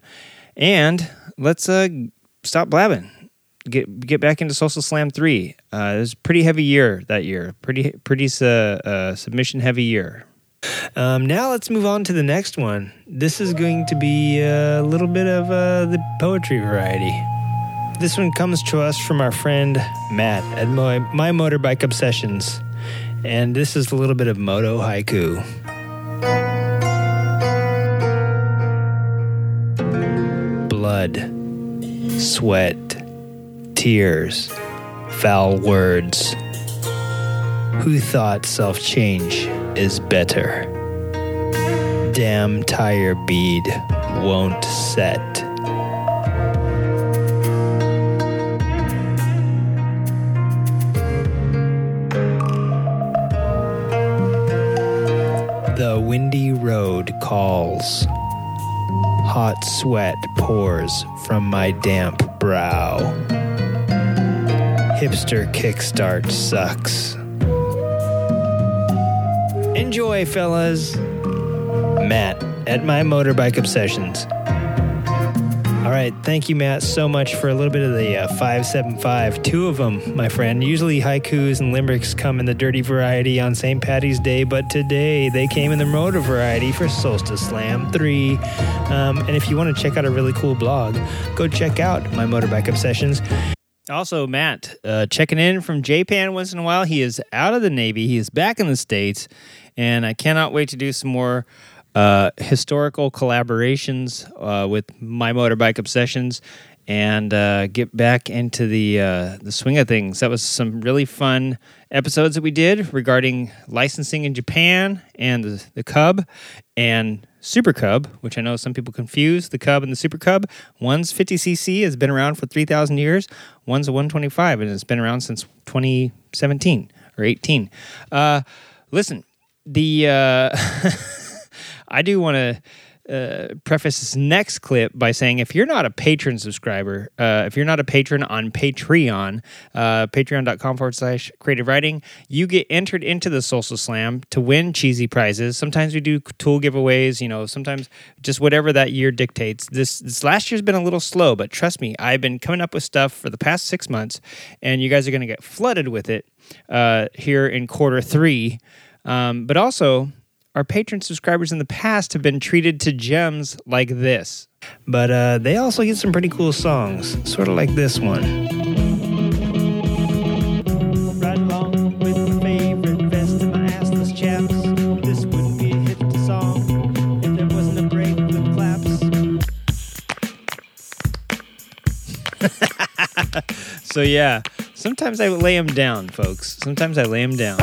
And let's uh, stop blabbing. Get get back into Solstice Slam three. Uh, it was a pretty heavy year that year. Pretty pretty uh, uh, submission heavy year. Um, now let's move on to the next one. This is going to be a little bit of uh, the poetry variety. This one comes to us from our friend Matt at my, my Motorbike Obsessions. And this is a little bit of moto haiku. Blood, sweat, tears, foul words. Who thought self change is better? Damn tire bead won't set. The windy road calls. Hot sweat pours from my damp brow. Hipster kickstart sucks. Enjoy, fellas. Matt at my motorbike obsessions. All right, thank you, Matt, so much for a little bit of the uh, 575. Two of them, my friend. Usually haikus and limericks come in the dirty variety on St. Patty's Day, but today they came in the motor variety for Solstice Slam 3. Um, and if you want to check out a really cool blog, go check out my motorbike obsessions. Also, Matt, uh, checking in from Japan once in a while. He is out of the Navy. He is back in the States, and I cannot wait to do some more uh, historical collaborations uh, with my motorbike obsessions and uh, get back into the uh, the swing of things. That was some really fun episodes that we did regarding licensing in Japan and the, the Cub and Super Cub, which I know some people confuse the Cub and the Super Cub. One's 50cc has been around for 3,000 years. One's a 125 and it's been around since 2017 or 18. Uh, listen, the uh, I do want to uh, preface this next clip by saying if you're not a patron subscriber, uh, if you're not a patron on Patreon, uh, patreon.com forward slash creative riding, you get entered into the Solstice Slam to win cheesy prizes. Sometimes we do tool giveaways, you know, sometimes just whatever that year dictates. This, this last year's been a little slow, but trust me, I've been coming up with stuff for the past six months, and you guys are going to get flooded with it uh, here in quarter three. Um, but also, our patron subscribers in the past have been treated to gems like this. But uh, they also get some pretty cool songs, sort of like this one. so yeah, sometimes I lay them down, folks. Sometimes I lay them down.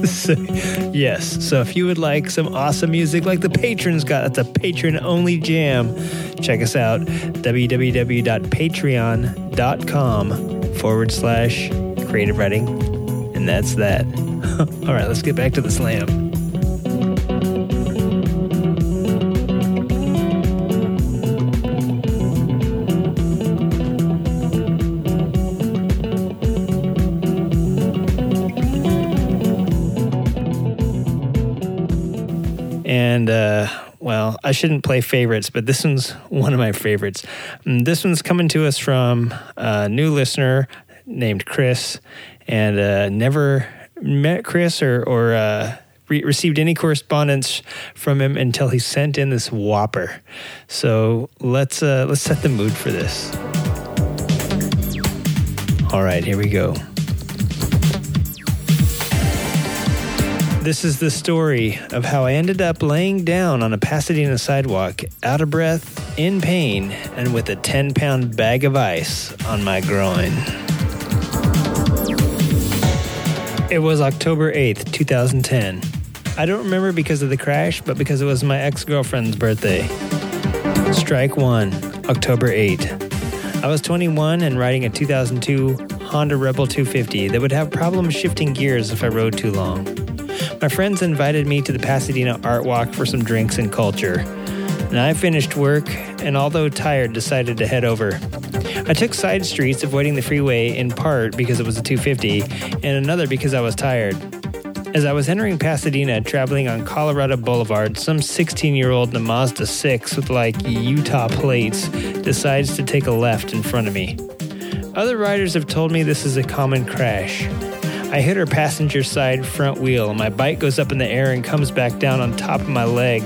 Yes. So if you would like some awesome music like the patrons got, that's a patron only jam. Check us out www.patreon.com forward slash creative riding. And that's that. All right, let's get back to the slam. I shouldn't play favorites, but this one's one of my favorites. Mm, This one's coming to us from a new listener named Chris, and uh, never met Chris or or uh, re- received any correspondence from him until he sent in this whopper. So let's uh, let's set the mood for this. All right, here we go. This is the story of how I ended up laying down on a Pasadena sidewalk, out of breath, in pain, and with a 10 pound bag of ice on my groin. It was October 8th, 2010. I don't remember because of the crash, but because it was my ex girlfriend's birthday. Strike one, October 8th. I was 21 and riding a 2002 Honda Rebel 250 that would have problems shifting gears if I rode too long. My friends invited me to the Pasadena Art Walk for some drinks and culture. And I finished work and, although tired, decided to head over. I took side streets, avoiding the freeway in part because it was a 250, and another because I was tired. As I was entering Pasadena, traveling on Colorado Boulevard, some 16 year old in Mazda 6 with like Utah plates decides to take a left in front of me. Other riders have told me this is a common crash. I hit her passenger side front wheel. My bike goes up in the air and comes back down on top of my leg.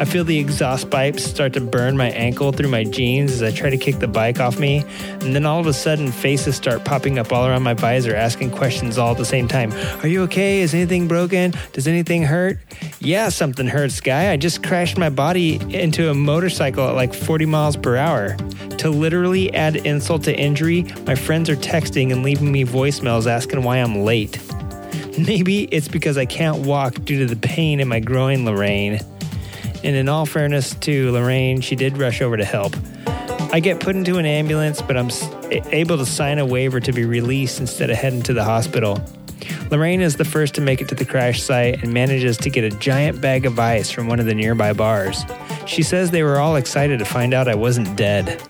I feel the exhaust pipes start to burn my ankle through my jeans as I try to kick the bike off me. And then all of a sudden, faces start popping up all around my visor, asking questions all at the same time. Are you okay? Is anything broken? Does anything hurt? Yeah, something hurts, guy. I just crashed my body into a motorcycle at like 40 miles per hour. To literally add insult to injury, my friends are texting and leaving me voicemails asking why I'm late. Maybe it's because I can't walk due to the pain in my groin, Lorraine. And in all fairness to Lorraine, she did rush over to help. I get put into an ambulance, but I'm able to sign a waiver to be released instead of heading to the hospital. Lorraine is the first to make it to the crash site and manages to get a giant bag of ice from one of the nearby bars. She says they were all excited to find out I wasn't dead.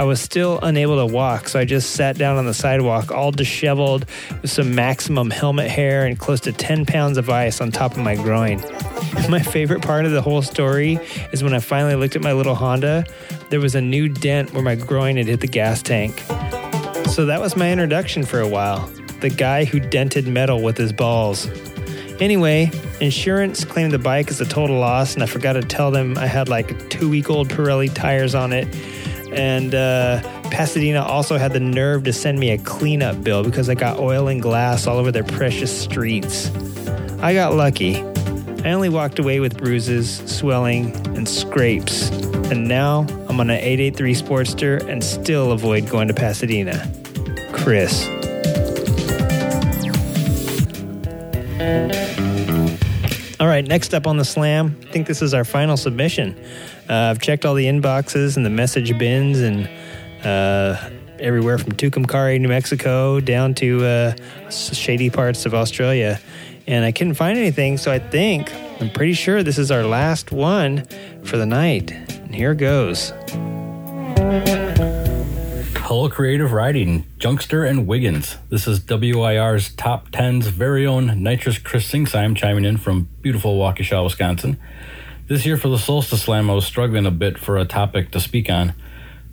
I was still unable to walk, so I just sat down on the sidewalk, all disheveled, with some maximum helmet hair and close to 10 pounds of ice on top of my groin. My favorite part of the whole story is when I finally looked at my little Honda, there was a new dent where my groin had hit the gas tank. So that was my introduction for a while the guy who dented metal with his balls. Anyway, insurance claimed the bike as a total loss, and I forgot to tell them I had like two week old Pirelli tires on it. And uh, Pasadena also had the nerve to send me a cleanup bill because I got oil and glass all over their precious streets. I got lucky. I only walked away with bruises, swelling, and scrapes. And now I'm on an 883 Sportster and still avoid going to Pasadena. Chris. All right, next up on the slam, I think this is our final submission. Uh, I've checked all the inboxes and the message bins and uh, everywhere from Tucumcari, New Mexico, down to uh, shady parts of Australia. And I couldn't find anything, so I think, I'm pretty sure this is our last one for the night. And here goes. Hello, Creative Riding, Junkster and Wiggins. This is WIR's Top 10's very own Nitrous Chris Singsheim chiming in from beautiful Waukesha, Wisconsin. This year for the Solstice Slam, I was struggling a bit for a topic to speak on.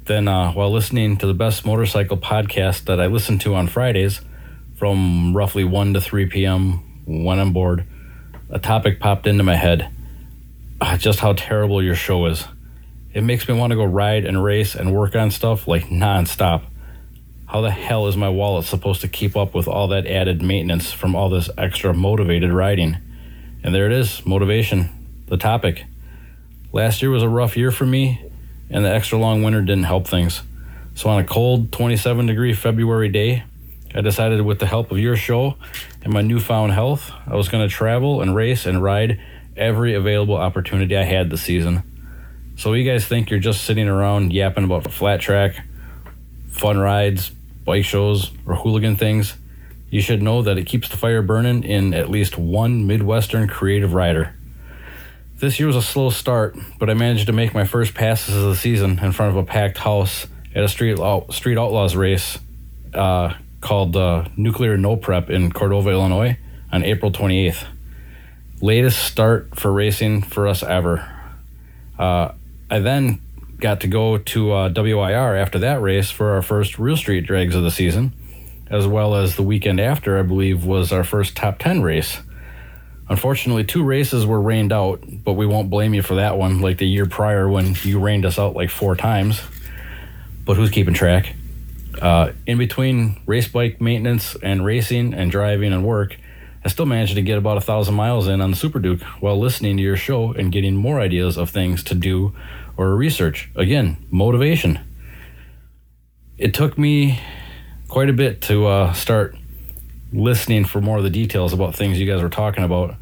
Then, uh, while listening to the best motorcycle podcast that I listen to on Fridays from roughly 1 to 3 p.m. when I'm bored, a topic popped into my head. Ah, just how terrible your show is. It makes me want to go ride and race and work on stuff like nonstop. How the hell is my wallet supposed to keep up with all that added maintenance from all this extra motivated riding? And there it is motivation, the topic. Last year was a rough year for me, and the extra long winter didn't help things. So, on a cold 27 degree February day, I decided with the help of your show and my newfound health, I was going to travel and race and ride every available opportunity I had this season. So, you guys think you're just sitting around yapping about flat track, fun rides, bike shows, or hooligan things? You should know that it keeps the fire burning in at least one Midwestern creative rider. This year was a slow start, but I managed to make my first passes of the season in front of a packed house at a street out, street outlaws race uh, called uh, Nuclear No Prep in Cordova, Illinois, on April 28th. Latest start for racing for us ever. Uh, I then got to go to uh, WIR after that race for our first real street drags of the season, as well as the weekend after, I believe, was our first top 10 race. Unfortunately, two races were rained out, but we won't blame you for that one, like the year prior when you rained us out like four times. But who's keeping track? Uh, in between race bike maintenance and racing and driving and work, I still managed to get about a thousand miles in on the Super Duke while listening to your show and getting more ideas of things to do or research. Again, motivation. It took me quite a bit to uh, start listening for more of the details about things you guys were talking about,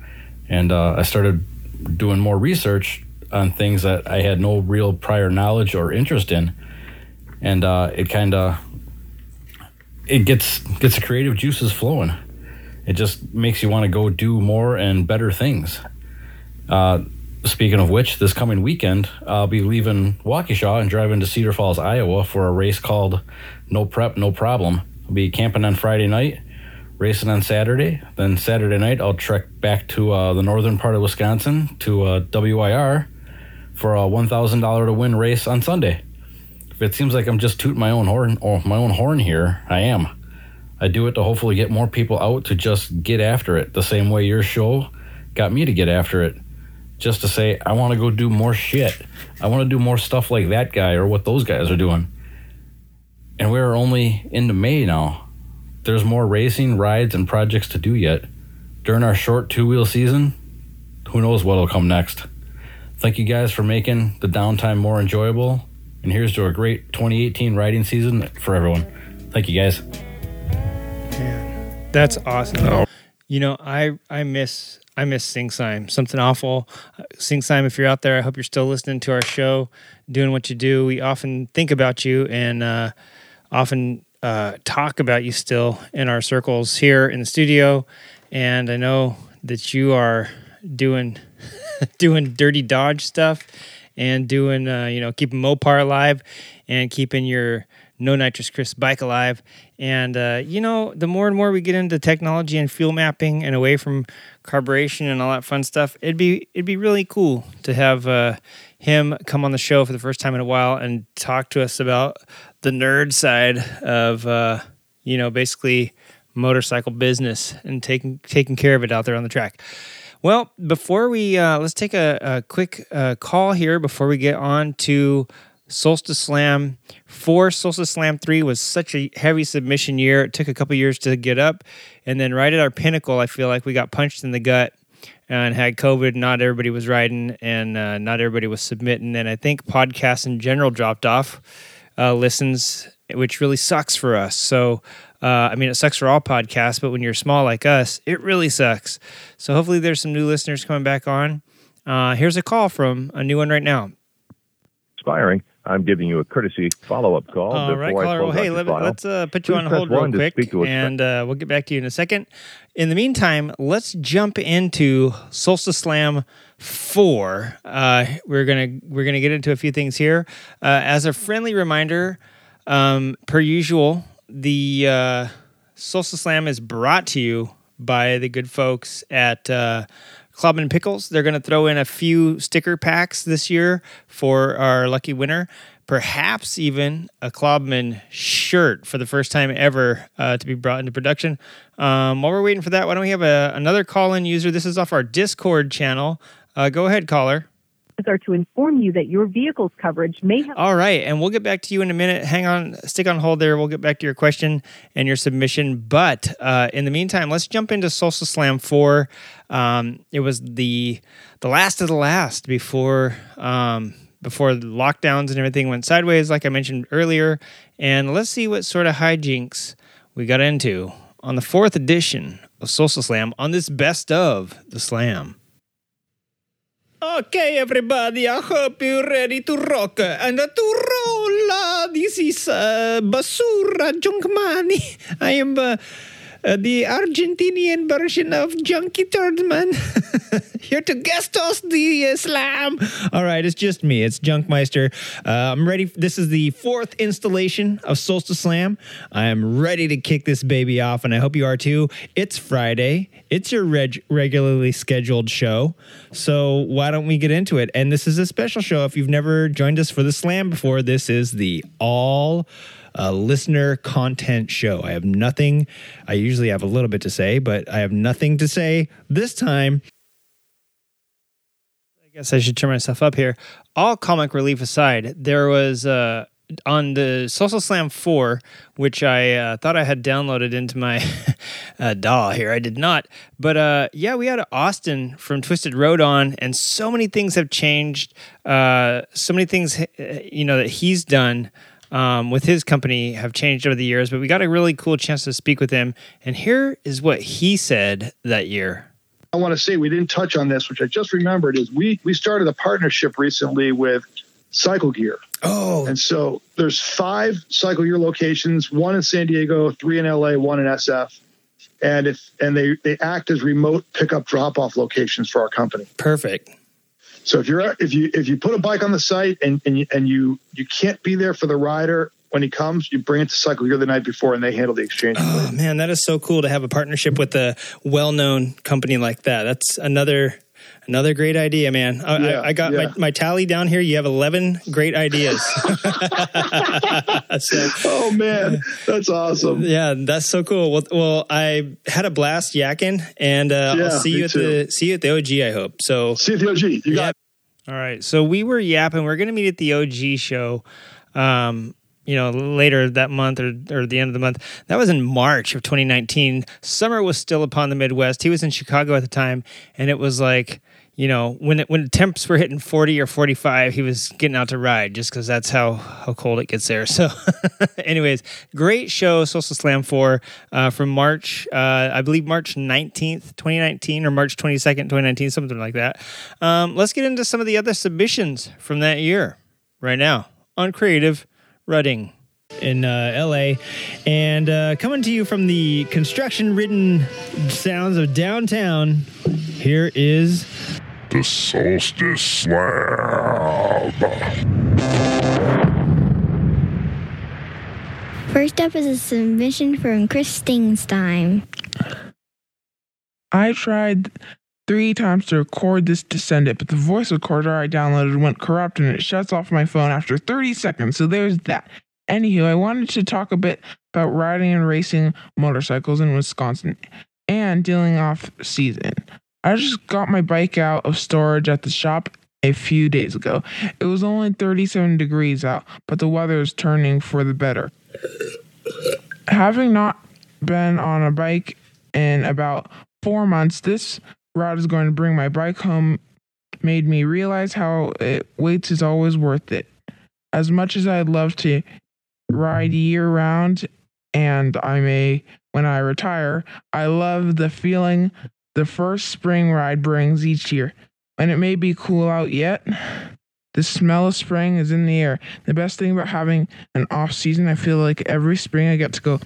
and uh, I started doing more research on things that I had no real prior knowledge or interest in, and uh, it kind of it gets gets the creative juices flowing. It just makes you want to go do more and better things. Uh, speaking of which, this coming weekend I'll be leaving Waukesha and driving to Cedar Falls, Iowa, for a race called No Prep, No Problem. I'll be camping on Friday night racing on Saturday. Then Saturday night, I'll trek back to uh, the northern part of Wisconsin to uh, WIR for a $1,000 to win race on Sunday. If it seems like I'm just tooting my own horn or my own horn here, I am. I do it to hopefully get more people out to just get after it, the same way your show got me to get after it. Just to say, I want to go do more shit. I want to do more stuff like that guy or what those guys are doing. And we're only into May now there's more racing, rides, and projects to do yet. During our short two wheel season, who knows what'll come next. Thank you guys for making the downtime more enjoyable. And here's to a great 2018 riding season for everyone. Thank you guys. That's awesome. You know, I I miss I miss SingSime. Something awful. Uh, SingSime, if you're out there, I hope you're still listening to our show, doing what you do. We often think about you and uh, often uh, talk about you still in our circles here in the studio, and I know that you are doing doing dirty Dodge stuff and doing uh, you know keeping Mopar alive and keeping your no nitrous Chris bike alive. And uh, you know, the more and more we get into technology and fuel mapping and away from carburation and all that fun stuff, it'd be it'd be really cool to have uh, him come on the show for the first time in a while and talk to us about the nerd side of uh, you know basically motorcycle business and taking taking care of it out there on the track. Well, before we uh, let's take a, a quick uh, call here before we get on to Solstice Slam four. Solstice Slam three was such a heavy submission year. It took a couple years to get up, and then right at our pinnacle, I feel like we got punched in the gut and had COVID. Not everybody was riding, and uh, not everybody was submitting, and I think podcasts in general dropped off uh, listens, which really sucks for us. So, uh, I mean, it sucks for all podcasts, but when you're small like us, it really sucks. So, hopefully, there's some new listeners coming back on. Uh, here's a call from a new one right now. Expiring. I'm giving you a courtesy follow-up call. All right, caller. Well, hey, let, us uh, put you Please on hold real quick, speak to a- and uh, we'll get back to you in a second. In the meantime, let's jump into Solstice Slam four. Uh, we're gonna we're gonna get into a few things here. Uh, as a friendly reminder, um, per usual, the uh, Solstice Slam is brought to you by the good folks at. Club and Pickles. They're going to throw in a few sticker packs this year for our lucky winner. Perhaps even a Clubman shirt for the first time ever uh, to be brought into production. Um, while we're waiting for that, why don't we have a, another call in user? This is off our Discord channel. Uh, go ahead, caller. Are to inform you that your vehicle's coverage may have. All right, and we'll get back to you in a minute. Hang on, stick on hold there. We'll get back to your question and your submission. But uh, in the meantime, let's jump into Solstice Slam four. Um, it was the the last of the last before um, before lockdowns and everything went sideways, like I mentioned earlier. And let's see what sort of hijinks we got into on the fourth edition of Solstice Slam on this best of the Slam. Okay, everybody, I hope you're ready to rock and to roll. Uh, this is uh, Basura Junkmani. I am uh, uh, the Argentinian version of Junkie Turdman. Here to guest host the uh, slam. All right, it's just me. It's Junkmeister. Uh, I'm ready. This is the fourth installation of Solstice Slam. I am ready to kick this baby off, and I hope you are too. It's Friday. It's your reg- regularly scheduled show. So why don't we get into it? And this is a special show. If you've never joined us for the slam before, this is the all uh, listener content show. I have nothing. I usually have a little bit to say, but I have nothing to say this time. I guess I should turn myself up here. All comic relief aside, there was uh, on the Solstice Slam 4, which I uh, thought I had downloaded into my uh, DAW here. I did not. But uh, yeah, we had Austin from Twisted Road on, and so many things have changed. Uh, so many things, uh, you know, that he's done. Um, with his company have changed over the years, but we got a really cool chance to speak with him. And here is what he said that year. I want to say we didn't touch on this, which I just remembered, is we we started a partnership recently with Cycle Gear. Oh, and so there's five Cycle Gear locations: one in San Diego, three in LA, one in SF, and if and they they act as remote pickup drop off locations for our company. Perfect. So if you're if you if you put a bike on the site and and you, and you you can't be there for the rider when he comes, you bring it to Cycle Gear the night before, and they handle the exchange. Oh ah, man, that is so cool to have a partnership with a well-known company like that. That's another another great idea, man. I, Yeah, I, I got yeah. my, my tally down here. You have eleven great ideas. So- oh man, that's awesome. Yeah, that's so cool. Well, well, I had a blast yakking, and uh, Yeah, I'll see you at too. the see you at the OG. I hope so. See you at the OG. You got. All right, so we were yapping. We're going to meet at the OG show. Um, you know, later that month or, or the end of the month. That was in March of 2019. Summer was still upon the Midwest. He was in Chicago at the time, and it was like, you know, when it, when the temps were hitting 40 or 45, he was getting out to ride just because that's how how cold it gets there. So, anyways, great show, Solstice Slam 4 uh, from March, uh, I believe March 19th, 2019, or March 22nd, 2019, something like that. Um, let's get into some of the other submissions from that year right now on Creative Riding in uh, LA. And uh, coming to you from the construction ridden sounds of downtown, here is The Solstice Slam. First up is a submission from Chris Stingstein. I tried three times to record this to send it, but the voice recorder I downloaded went corrupt and it shuts off my phone after 30 seconds. So there's that. Anywho, I wanted to talk a bit about riding and racing motorcycles in Wisconsin and dealing off season. I just got my bike out of storage at the shop a few days ago. It was only 37 degrees out, but the weather is turning for the better. Having not been on a bike in about four months, this ride is going to bring my bike home. Made me realize how it weights is always worth it. As much as I'd love to ride year round, and I may when I retire, I love the feeling the first spring ride brings each year. And it may be cool out yet, the smell of spring is in the air. The best thing about having an off season, I feel like every spring I get to go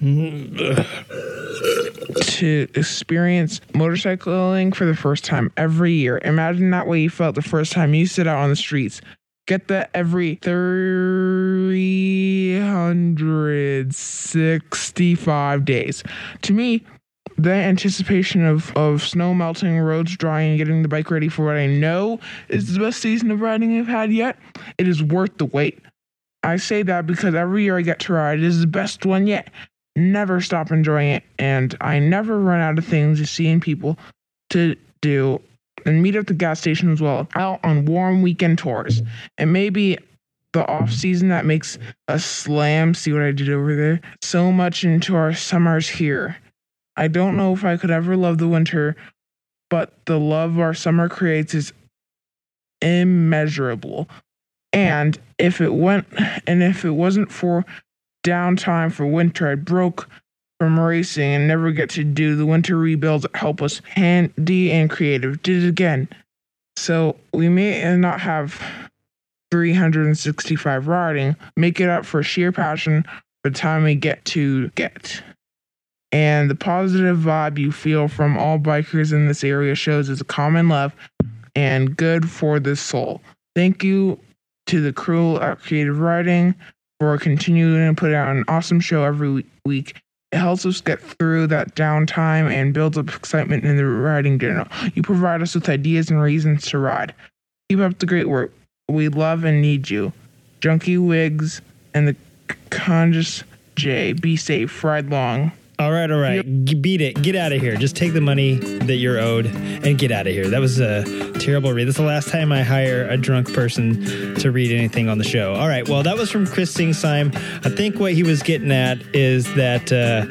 to experience motorcycling for the first time every year. Imagine that way you felt the first time you sit out on the streets. Get that every 365 days. To me, the anticipation of, of snow melting, roads drying, getting the bike ready for what I know is the best season of riding I've had yet, it is worth the wait. I say that because every year I get to ride, it is the best one yet. Never stop enjoying it, and I never run out of things to see and people to do and meet at the gas station as well, out on warm weekend tours. It may be the off season that makes a slam. See what I did over there? So much into our summers here. I don't know if I could ever love the winter, but the love our summer creates is immeasurable. And if it went, and if it wasn't for downtime for winter, I'd broke from racing and never get to do the winter rebuilds that help us handy and creative. Did it again. So we may not have 365 riding, make it up for sheer passion for the time we get to get. And the positive vibe you feel from all bikers in this area shows is a common love and good for the soul. Thank you to the crew at Creative Riding for continuing to put out an awesome show every week. It helps us get through that downtime and builds up excitement in the riding journal. You provide us with ideas and reasons to ride. Keep up the great work. We love and need you. Junkie Wigs and the Conjus J. Be safe. Ride long. All right, all right. G- beat it. Get out of here. Just take the money that you're owed and get out of here. That was a terrible read. That's the last time I hire a drunk person to read anything on the show. All right. Well, that was from Chris Singsheim. I think what he was getting at is that uh,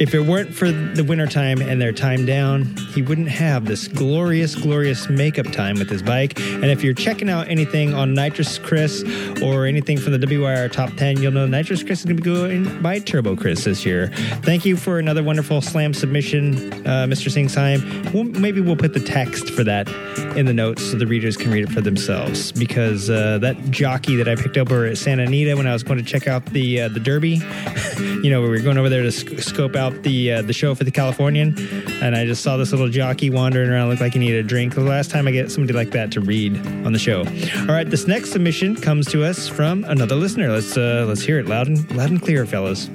if it weren't for the wintertime and their time down, he wouldn't have this glorious, glorious makeup time with his bike. And if you're checking out anything on Nitrous Chris or anything from the WIR Top 10, you'll know Nitrous Chris is going to be going by Turbo Chris this year. Thank you for another wonderful slam submission, uh, Mr. Singsheim. We'll, maybe we'll put the text for that in the notes so the readers can read it for themselves. Because uh, that jockey that I picked up over at Santa Anita when I was going to check out the uh, the Derby, you know, we were going over there to sc- scope out the uh, the show for the Californian, and I just saw this little jockey wandering around, looked like he needed a drink. The last time I get somebody like that to read on the show. All right, this next submission comes to us from another listener. Let's uh, let's hear it loud and loud and clear, fellas.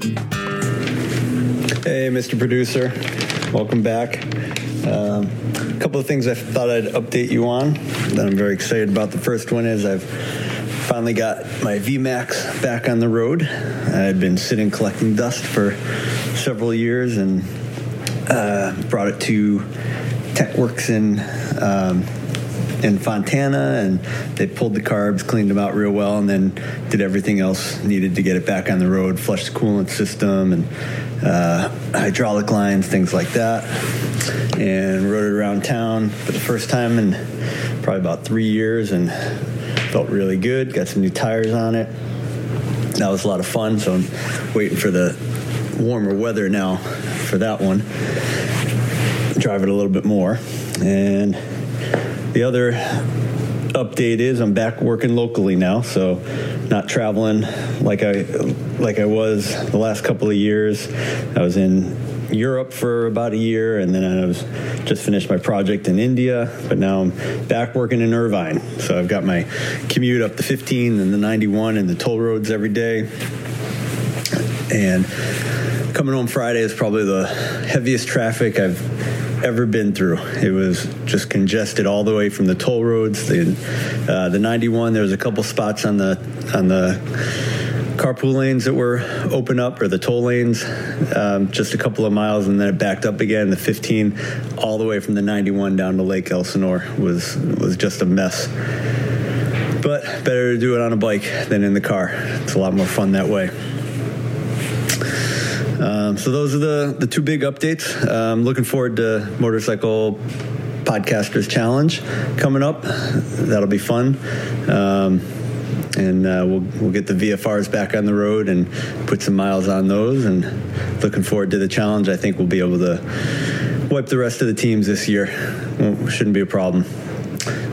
Hey, Mr. Producer. Welcome back. Um, a couple of things I thought I'd update you on that I'm very excited about. The first one is I've finally got my VMAX back on the road. I had been sitting collecting dust for several years and uh, brought it to TechWorks in um, in Fontana, and they pulled the carbs, cleaned them out real well, and then did everything else needed to get it back on the road, flushed the coolant system and uh, hydraulic lines, things like that, and rode it around town for the first time in probably about three years, and felt really good. Got some new tires on it. That was a lot of fun. So I'm waiting for the warmer weather now for that one. Drive it a little bit more, and the other update is I'm back working locally now, so not traveling like I like I was the last couple of years. I was in Europe for about a year, and then I was just finished my project in India, but now I'm back working in Irvine. So I've got my commute up the 15 and the 91 and the toll roads every day, and coming home Friday is probably the heaviest traffic I've ever been through. It was just congested all the way from the toll roads. The uh, the 91. There was a couple spots on the on the carpool lanes that were open up or the toll lanes, um, just a couple of miles, and then it backed up again. The 15, all the way from the 91 down to Lake Elsinore was was just a mess. But better to do it on a bike than in the car. It's a lot more fun that way. Um, so those are the the two big updates. Um, looking forward to motorcycle podcasters challenge coming up. That'll be fun. Um, and uh, we'll we'll get the VFRs back on the road and put some miles on those. And looking forward to the challenge. I think we'll be able to wipe the rest of the teams this year. Won't- shouldn't be a problem.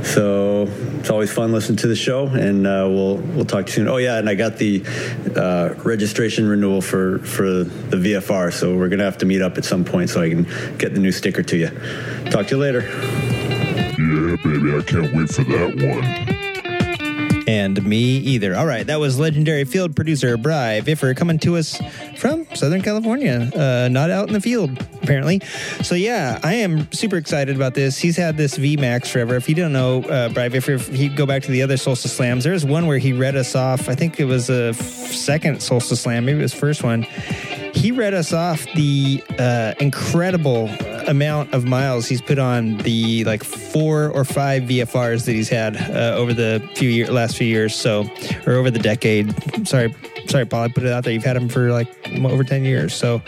So it's always fun listening to the show, and uh, we'll we'll talk to you soon. Oh yeah, and I got the uh, registration renewal for for the VFR, so we're gonna have to meet up at some point so I can get the new sticker to you. Talk to you later. Yeah, baby, I can't wait for that one. And me either. All right, that was legendary field producer Bry Viffer coming to us from Southern California, uh, not out in the field, apparently. So, yeah, I am super excited about this. He's had this VMAX forever. If you don't know uh, Bry Viffer, if you go back to the other Solstice Slams, there's one where he read us off. I think it was a f- second Solstice Slam, maybe it was first one. He read us off the uh, incredible amount of miles he's put on the like four or five VFRs that he's had uh, over the few year, last few years. So, or over the decade. Sorry, sorry, Paul. I put it out there. You've had him for like over ten years. So,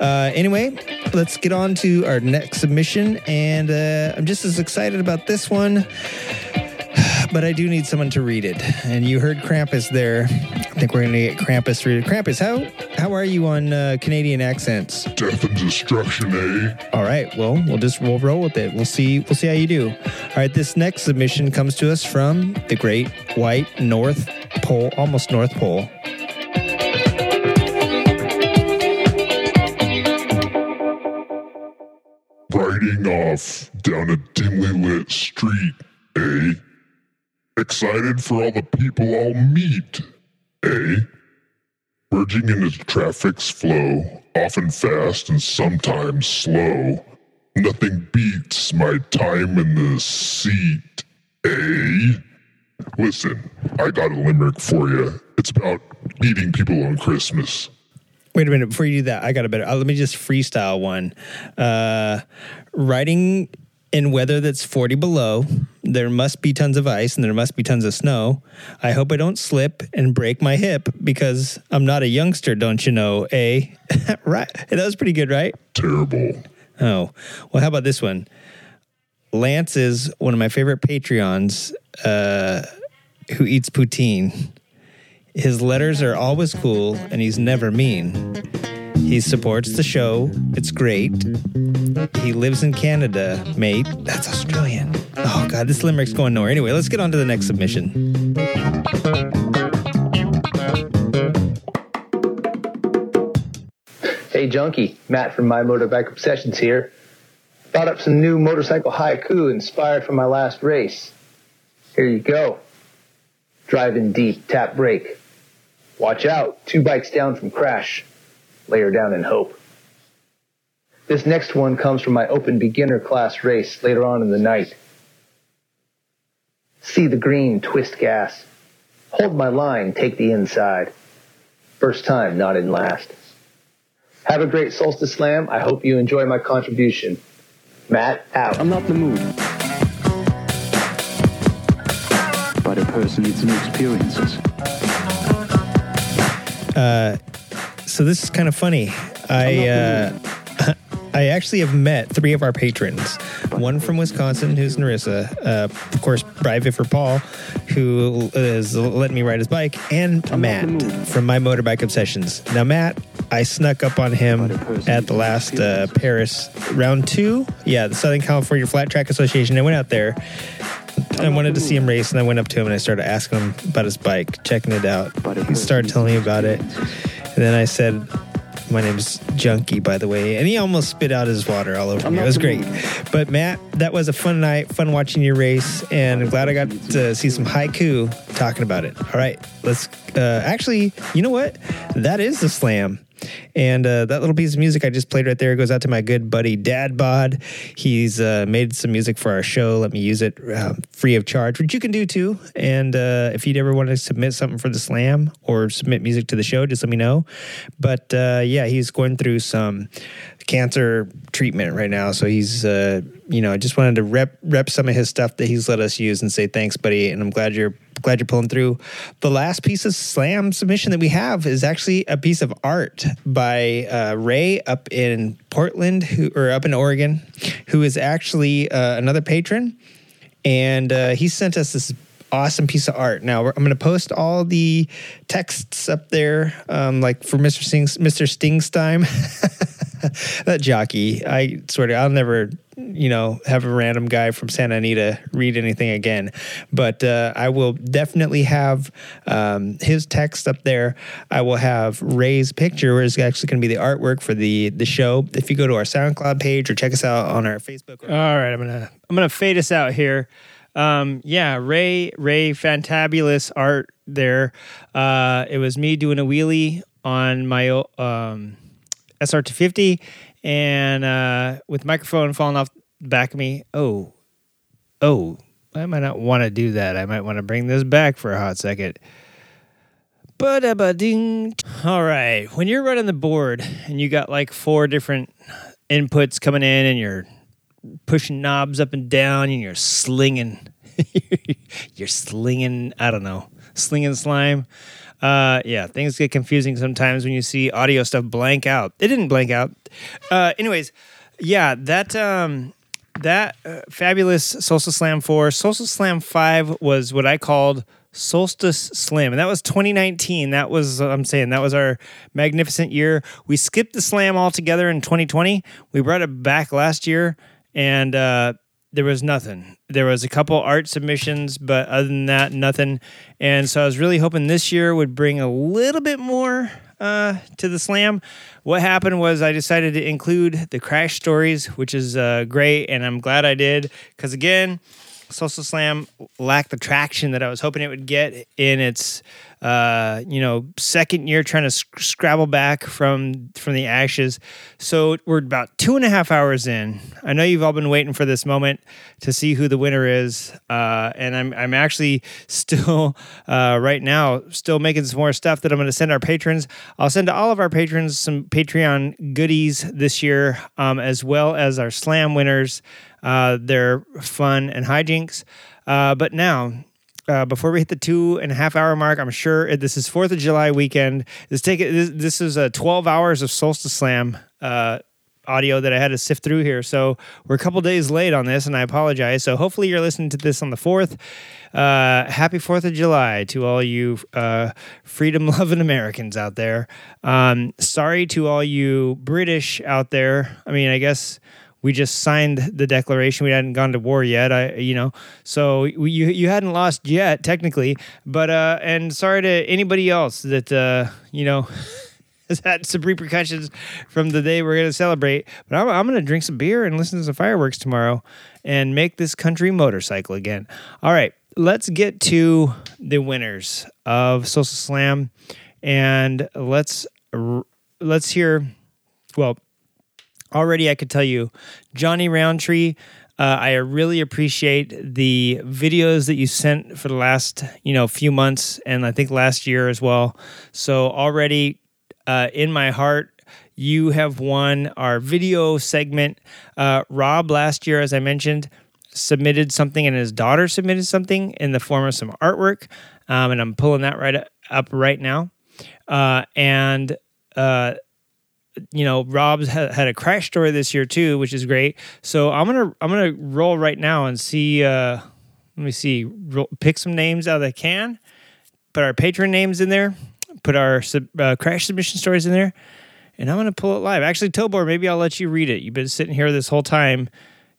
uh, anyway, let's get on to our next submission. And uh, I'm just as excited about this one. But I do need someone to read it. And you heard Krampus there. I think we're going to get Krampus to read it. Krampus, how how are you on uh, Canadian accents? Death and destruction, eh? All right. Well, we'll just we'll roll with it. We'll see we'll see how you do. All right. This next submission comes to us from the Great White North Pole, almost North Pole. Riding off down a dimly lit street, eh? Excited for all the people I'll meet, eh? Merging into traffic's flow, often fast and sometimes slow. Nothing beats my time in the seat, eh? Listen, I got a limerick for you. It's about eating people on Christmas. Wait a minute. Before you do that, I got a better. Uh, let me just freestyle one. Uh, riding in weather that's 40 below, there must be tons of ice and there must be tons of snow. I hope I don't slip and break my hip because I'm not a youngster, don't you know? Eh? right. That was pretty good, right? Terrible. Oh, well, how about this one? Lance is one of my favorite Patreons uh, who eats poutine. His letters are always cool and he's never mean. He supports the show. It's great. He lives in Canada, mate. That's Australian. Oh, God, this limerick's going nowhere. Anyway, let's get on to the next submission. Hey, Junkie, Matt from My Motorbike Obsessions here. Thought up some new motorcycle haiku inspired from my last race. Here you go. Driving deep, tap brake. Watch out, two bikes down from crash. Lay her down in hope. This next one comes from my open beginner class race later on in the night. See the green, twist gas. Hold my line, take the inside. First time, not in last. Have a great Solstice Slam. I hope you enjoy my contribution. Matt, out. I'm not the mood. But a person needs new experiences. Uh, so this is kind of funny. I uh, I actually have met three of our patrons. One from Wisconsin, who's Narissa. Uh, of course, Bri for Paul, who is letting me ride his bike, and Matt from My Motorbike Obsessions. Now, Matt, I snuck up on him at the last uh, Perris round two. Yeah, the Southern California Flat Track Association. I went out there. I wanted to see him race, and I went up to him and I started asking him about his bike, checking it out. He started telling me about it, and then I said, "My name's Junkie, by the way," and he almost spit out his water all over me. It was great. But Matt, that was a fun night, fun watching your race, and I'm glad I got to see some haiku talking about it. All right, let's. Uh, actually, you know what? That is the slam. And uh, that little piece of music I just played right there goes out to my good buddy Dad Bod. He's uh, made some music for our show. Let me use it uh, free of charge, which you can do too. And uh, if you'd ever want to submit something for the slam or submit music to the show, just let me know. But uh, yeah, he's going through some cancer treatment right now. So he's, uh, you know, I just wanted to rep rep some of his stuff that he's let us use and say thanks, buddy. And I'm glad you're glad you're pulling through. The last piece of slam submission that we have is actually a piece of art by uh, Ray up in Portland, who or up in Oregon, who is actually uh, another patron, and uh, he sent us this awesome piece of art. Now I'm going to post all the texts up there, um, like for Mr. Sting, Mr. Stingstein. that jockey, I swear to I'll never, you know, have a random guy from Santa Anita read anything again. But uh, I will definitely have um, his text up there. I will have Ray's picture, where it's actually going to be the artwork for the the show. If you go to our SoundCloud page or check us out on our Facebook. All right, I'm gonna I'm gonna fade us out here. Um, yeah, Ray, Ray, fantabulous art there. Uh, it was me doing a wheelie on my um, SR250 and uh, with microphone falling off the back of me. Oh, oh, I might not want to do that. I might want to bring this back for a hot second. Ba-da-ba-ding. All right. When you're running the board and you got like four different inputs coming in and you're pushing knobs up and down and you're slinging, you're slinging, I don't know, slinging slime. Uh, yeah, things get confusing sometimes when you see audio stuff blank out. It didn't blank out. Uh, anyways, yeah, that um, that uh, fabulous Solstice Slam 4, Solstice Slam 5 was what I called Solstice Slam. And that was 2019. That was, I'm saying, that was our magnificent year. We skipped the slam altogether in 2020. We brought it back last year, and uh, there was nothing. There was a couple art submissions, but other than that, nothing. And so I was really hoping this year would bring a little bit more uh, to the slam. What happened was I decided to include the crash stories, which is uh, great, and I'm glad I did because again, Solstice Slam lacked the traction that I was hoping it would get in its uh, you know second year trying to sc- scrabble back from from the ashes. So we're about two and a half hours in. I know you've all been waiting for this moment to see who the winner is, uh, and I'm I'm actually still uh, right now still making some more stuff that I'm going to send our patrons. I'll send to all of our patrons some Patreon goodies this year, um, as well as our slam winners. Uh, their fun and hijinks. Uh, but now, uh, before we hit the two and a half hour mark, I'm sure this is Fourth of July weekend. This take. This, this is a 12 hours of Solstice Slam uh, audio that I had to sift through here. So we're a couple days late on this, and I apologize. So hopefully you're listening to this on the fourth. Uh, happy Fourth of July to all you uh, freedom-loving Americans out there. Um, sorry to all you British out there. I mean, I guess we just signed the declaration. We hadn't gone to war yet. I, you know, so we, you you hadn't lost yet technically. But uh, and sorry to anybody else that uh, you know. has had some repercussions from the day we're going to celebrate. But I'm, I'm going to drink some beer and listen to some fireworks tomorrow and make this country motorcycle again. All right, let's get to the winners of Solstice Slam, and let's let's hear. Well, already I could tell you, Johnny Roundtree. Uh, I really appreciate the videos that you sent for the last, you know, few months, and I think last year as well. So already, uh, in my heart, you have won our video segment. Uh, Rob last year, as I mentioned, submitted something, and his daughter submitted something in the form of some artwork, um, and I'm pulling that right up right now. Uh, and uh, you know, Rob's had, had a crash story this year too, which is great. So I'm gonna I'm gonna roll right now and see. Uh, let me see. Roll, pick some names out of the can. Put our patron names in there. Put our sub, uh, crash submission stories in there, and I'm gonna pull it live. Actually, Tobor, maybe I'll let you read it. You've been sitting here this whole time,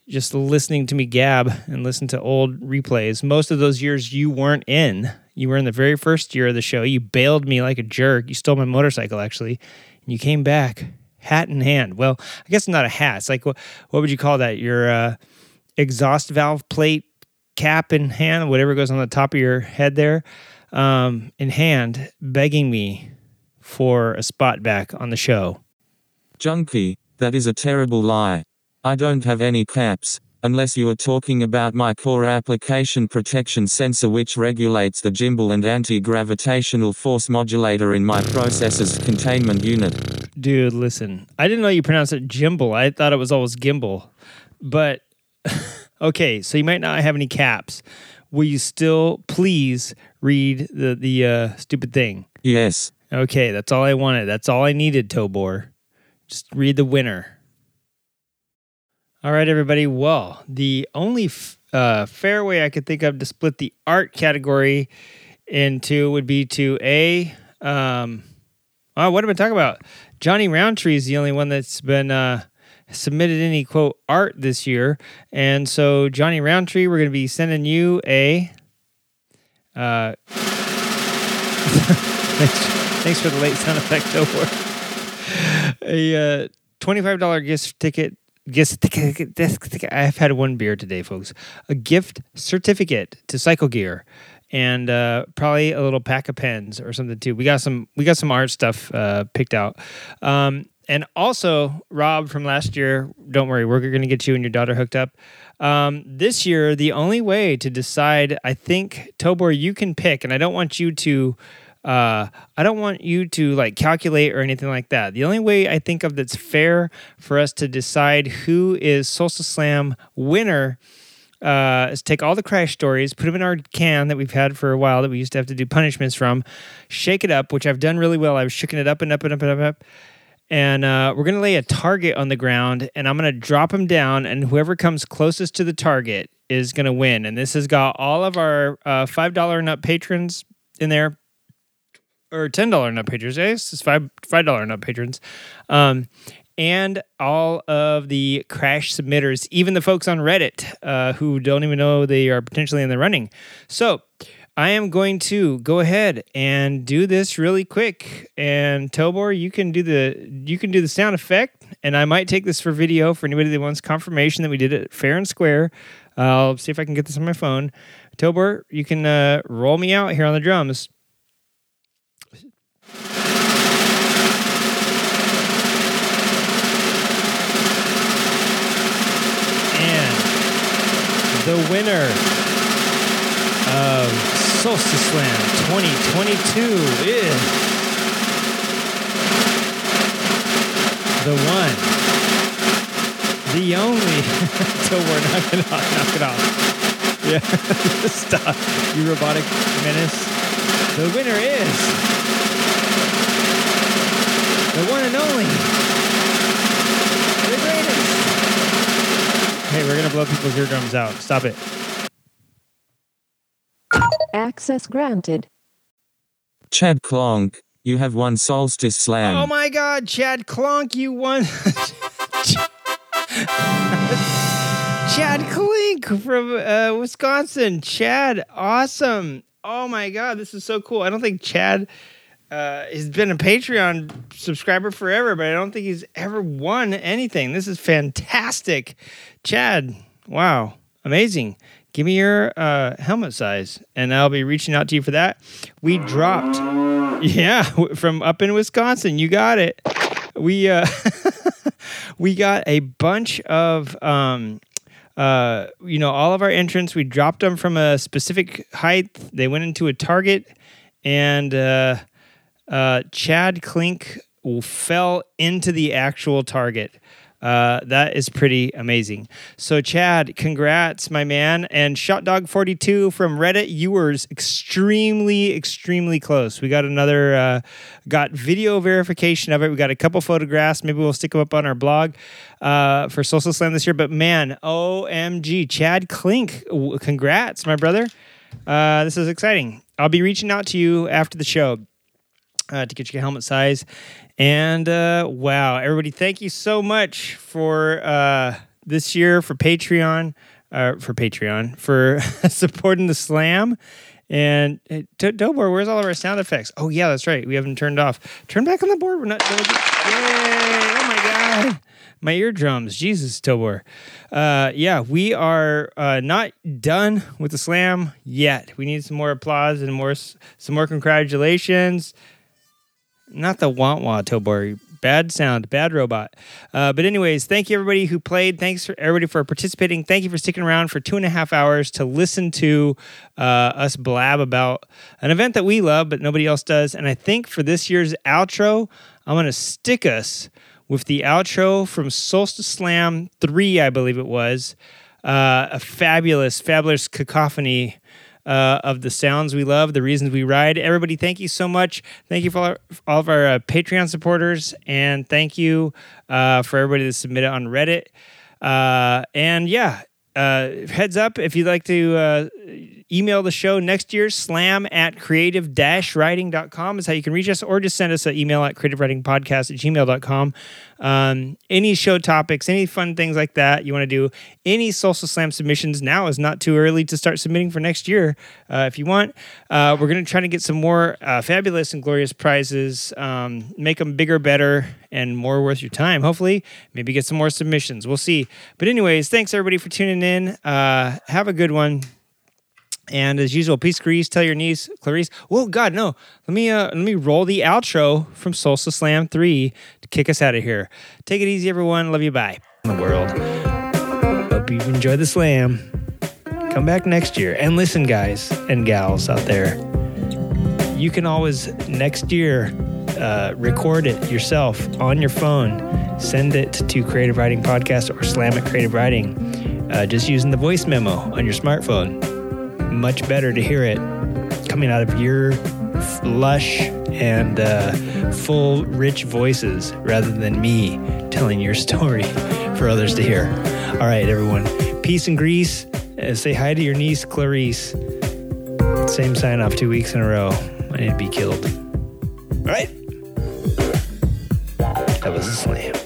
just listening to me gab and listen to old replays. Most of those years you weren't in. You were in the very first year of the show. You bailed me like a jerk. You stole my motorcycle, actually you came back hat in hand. Well, I guess not a hat. It's like what what would you call that? Your uh, exhaust valve plate cap in hand, whatever goes on the top of your head there, um, in hand, begging me for a spot back on the show. Junkie, that is a terrible lie. I don't have any caps, unless you are talking about my core application protection sensor which regulates the gimbal and anti-gravitational force modulator in my processor's containment unit. Dude, listen. I didn't know you pronounced it gimbal. I thought it was always gimbal. But okay, so you might not have any caps. Will you still please read the the uh, stupid thing? Yes. Okay, that's all I wanted. That's all I needed, Tobor. Just read the winner. All right, everybody. Well, the only f- uh, fair way I could think of to split the art category into would be to a. Um, oh, what am I talking about? Johnny Roundtree is the only one that's been uh, submitted any quote art this year, and so Johnny Roundtree, we're going to be sending you a. Uh, thanks, thanks for the late sound effect, Tobor. A uh, twenty-five dollar gift ticket gift I've had one beer today, folks. A gift certificate to Cycle Gear, and uh, probably a little pack of pens or something too. We got some we got some art stuff uh, picked out. Um, and also, Rob from last year, don't worry, we're going to get you and your daughter hooked up. Um, this year, the only way to decide, I think, Tobor, you can pick, and I don't want you to uh, I don't want you to like calculate or anything like that. The only way I think of that's fair for us to decide who is Solstice Slam winner uh, is take all the crash stories, put them in our can that we've had for a while that we used to have to do punishments from, shake it up, which I've done really well. I've shaken it up and up and up and up and up. and uh, we're gonna lay a target on the ground, and I'm gonna drop them down, and whoever comes closest to the target is gonna win. And this has got all of our uh, five dollar and up patrons in there, or ten dollar up patrons. Yes, it's five five dollar up patrons, um, and all of the crash submitters, even the folks on Reddit uh, who don't even know they are potentially in the running. So. I am going to go ahead and do this really quick. And Tobor, you can do the you can do the sound effect, and I might take this for video for anybody that wants confirmation that we did it fair and square. I'll see if I can get this on my phone. Tobor, you can uh, roll me out here on the drums. And the winner of Solstice Slam 2022 is the one, the only. Till we're knock it off, knock it off. Yeah, stop, you robotic menace. The winner is the one and only, the greatest. Hey, we're gonna blow people's eardrums out. Stop it. Access granted. Chad Clonk, you have won Solstice Slam. Oh my God, Chad Clonk, you won. Chad Clink from uh, Wisconsin. Chad, awesome. Oh my God, this is so cool. I don't think Chad uh, has been a Patreon subscriber forever, but I don't think he's ever won anything. This is fantastic. Chad, wow, amazing. Give me your uh, helmet size, and I'll be reaching out to you for that. We dropped, yeah, from up in Wisconsin. You got it. We uh, we got a bunch of um, uh, you know, all of our entrants. We dropped them from a specific height. They went into a target, and uh, uh, Chad Klink fell into the actual target. Uh, that is pretty amazing. So, Chad, congrats, my man. And Shot Dog 42 from Reddit, you were extremely, extremely close. We got another, uh, got video verification of it. We got a couple photographs. Maybe we'll stick them up on our blog uh, for Solstice Slam this year. But man, OMG, Chad Klink, congrats, my brother. Uh, this is exciting. I'll be reaching out to you after the show uh, to get your helmet size. And uh, wow, everybody, thank you so much for uh, this year for Patreon, uh, for Patreon, for supporting the slam. And uh, D- Dobor, where's all of our sound effects? Oh, yeah, that's right. We haven't turned off. Turn back on the board. We're not. Yay! Oh, my God. My eardrums. Jesus, Tobor. Uh, yeah, we are uh, not done with the slam yet. We need some more applause and more some more congratulations not the want wah Tobor. Bad sound, bad robot. Uh, but anyways, thank you everybody who played. Thanks for everybody for participating. Thank you for sticking around for two and a half hours to listen to uh, us blab about an event that we love but nobody else does. And I think for this year's outro, I'm gonna stick us with the outro from Solstice Slam three, I believe it was. Uh, a fabulous, fabulous cacophony uh, of the sounds we love, the reasons we ride. Everybody, thank you so much. Thank you for all, all of our uh, Patreon supporters, and thank you uh, for everybody that submitted on Reddit. Uh, and yeah, uh, heads up if you'd like to uh, email the show next year, slam at creative riding.com is how you can reach us, or just send us an email at creative riding podcast at gmail.com. Um, any show topics, any fun things like that you want to do, any solstice slam submissions, now is not too early to start submitting for next year uh, if you want. Uh, we're going to try to get some more uh, fabulous and glorious prizes, um, make them bigger, better, and more worth your time, hopefully. Maybe get some more submissions. We'll see. But, anyways, thanks everybody for tuning in. Uh, have a good one. And as usual, peace, Clarice. Tell your niece, Clarice. Oh God, no. Let me uh, let me roll the outro from Solstice Slam three to kick us out of here. Take it easy, everyone. Love you. Bye. In the world. Hope you've enjoyed the slam. Come back next year and listen, guys and gals out there. You can always next year uh, record it yourself on your phone. Send it to Creative Riding Podcast or Slam at Creative Riding. Uh, just using the voice memo on your smartphone much better to hear it coming out of your lush and uh, full, rich voices rather than me telling your story for others to hear. All right, everyone. Peace and grease. Uh, say hi to your niece, Clarice. Same sign off two weeks in a row. I need to be killed. All right. That was a slam.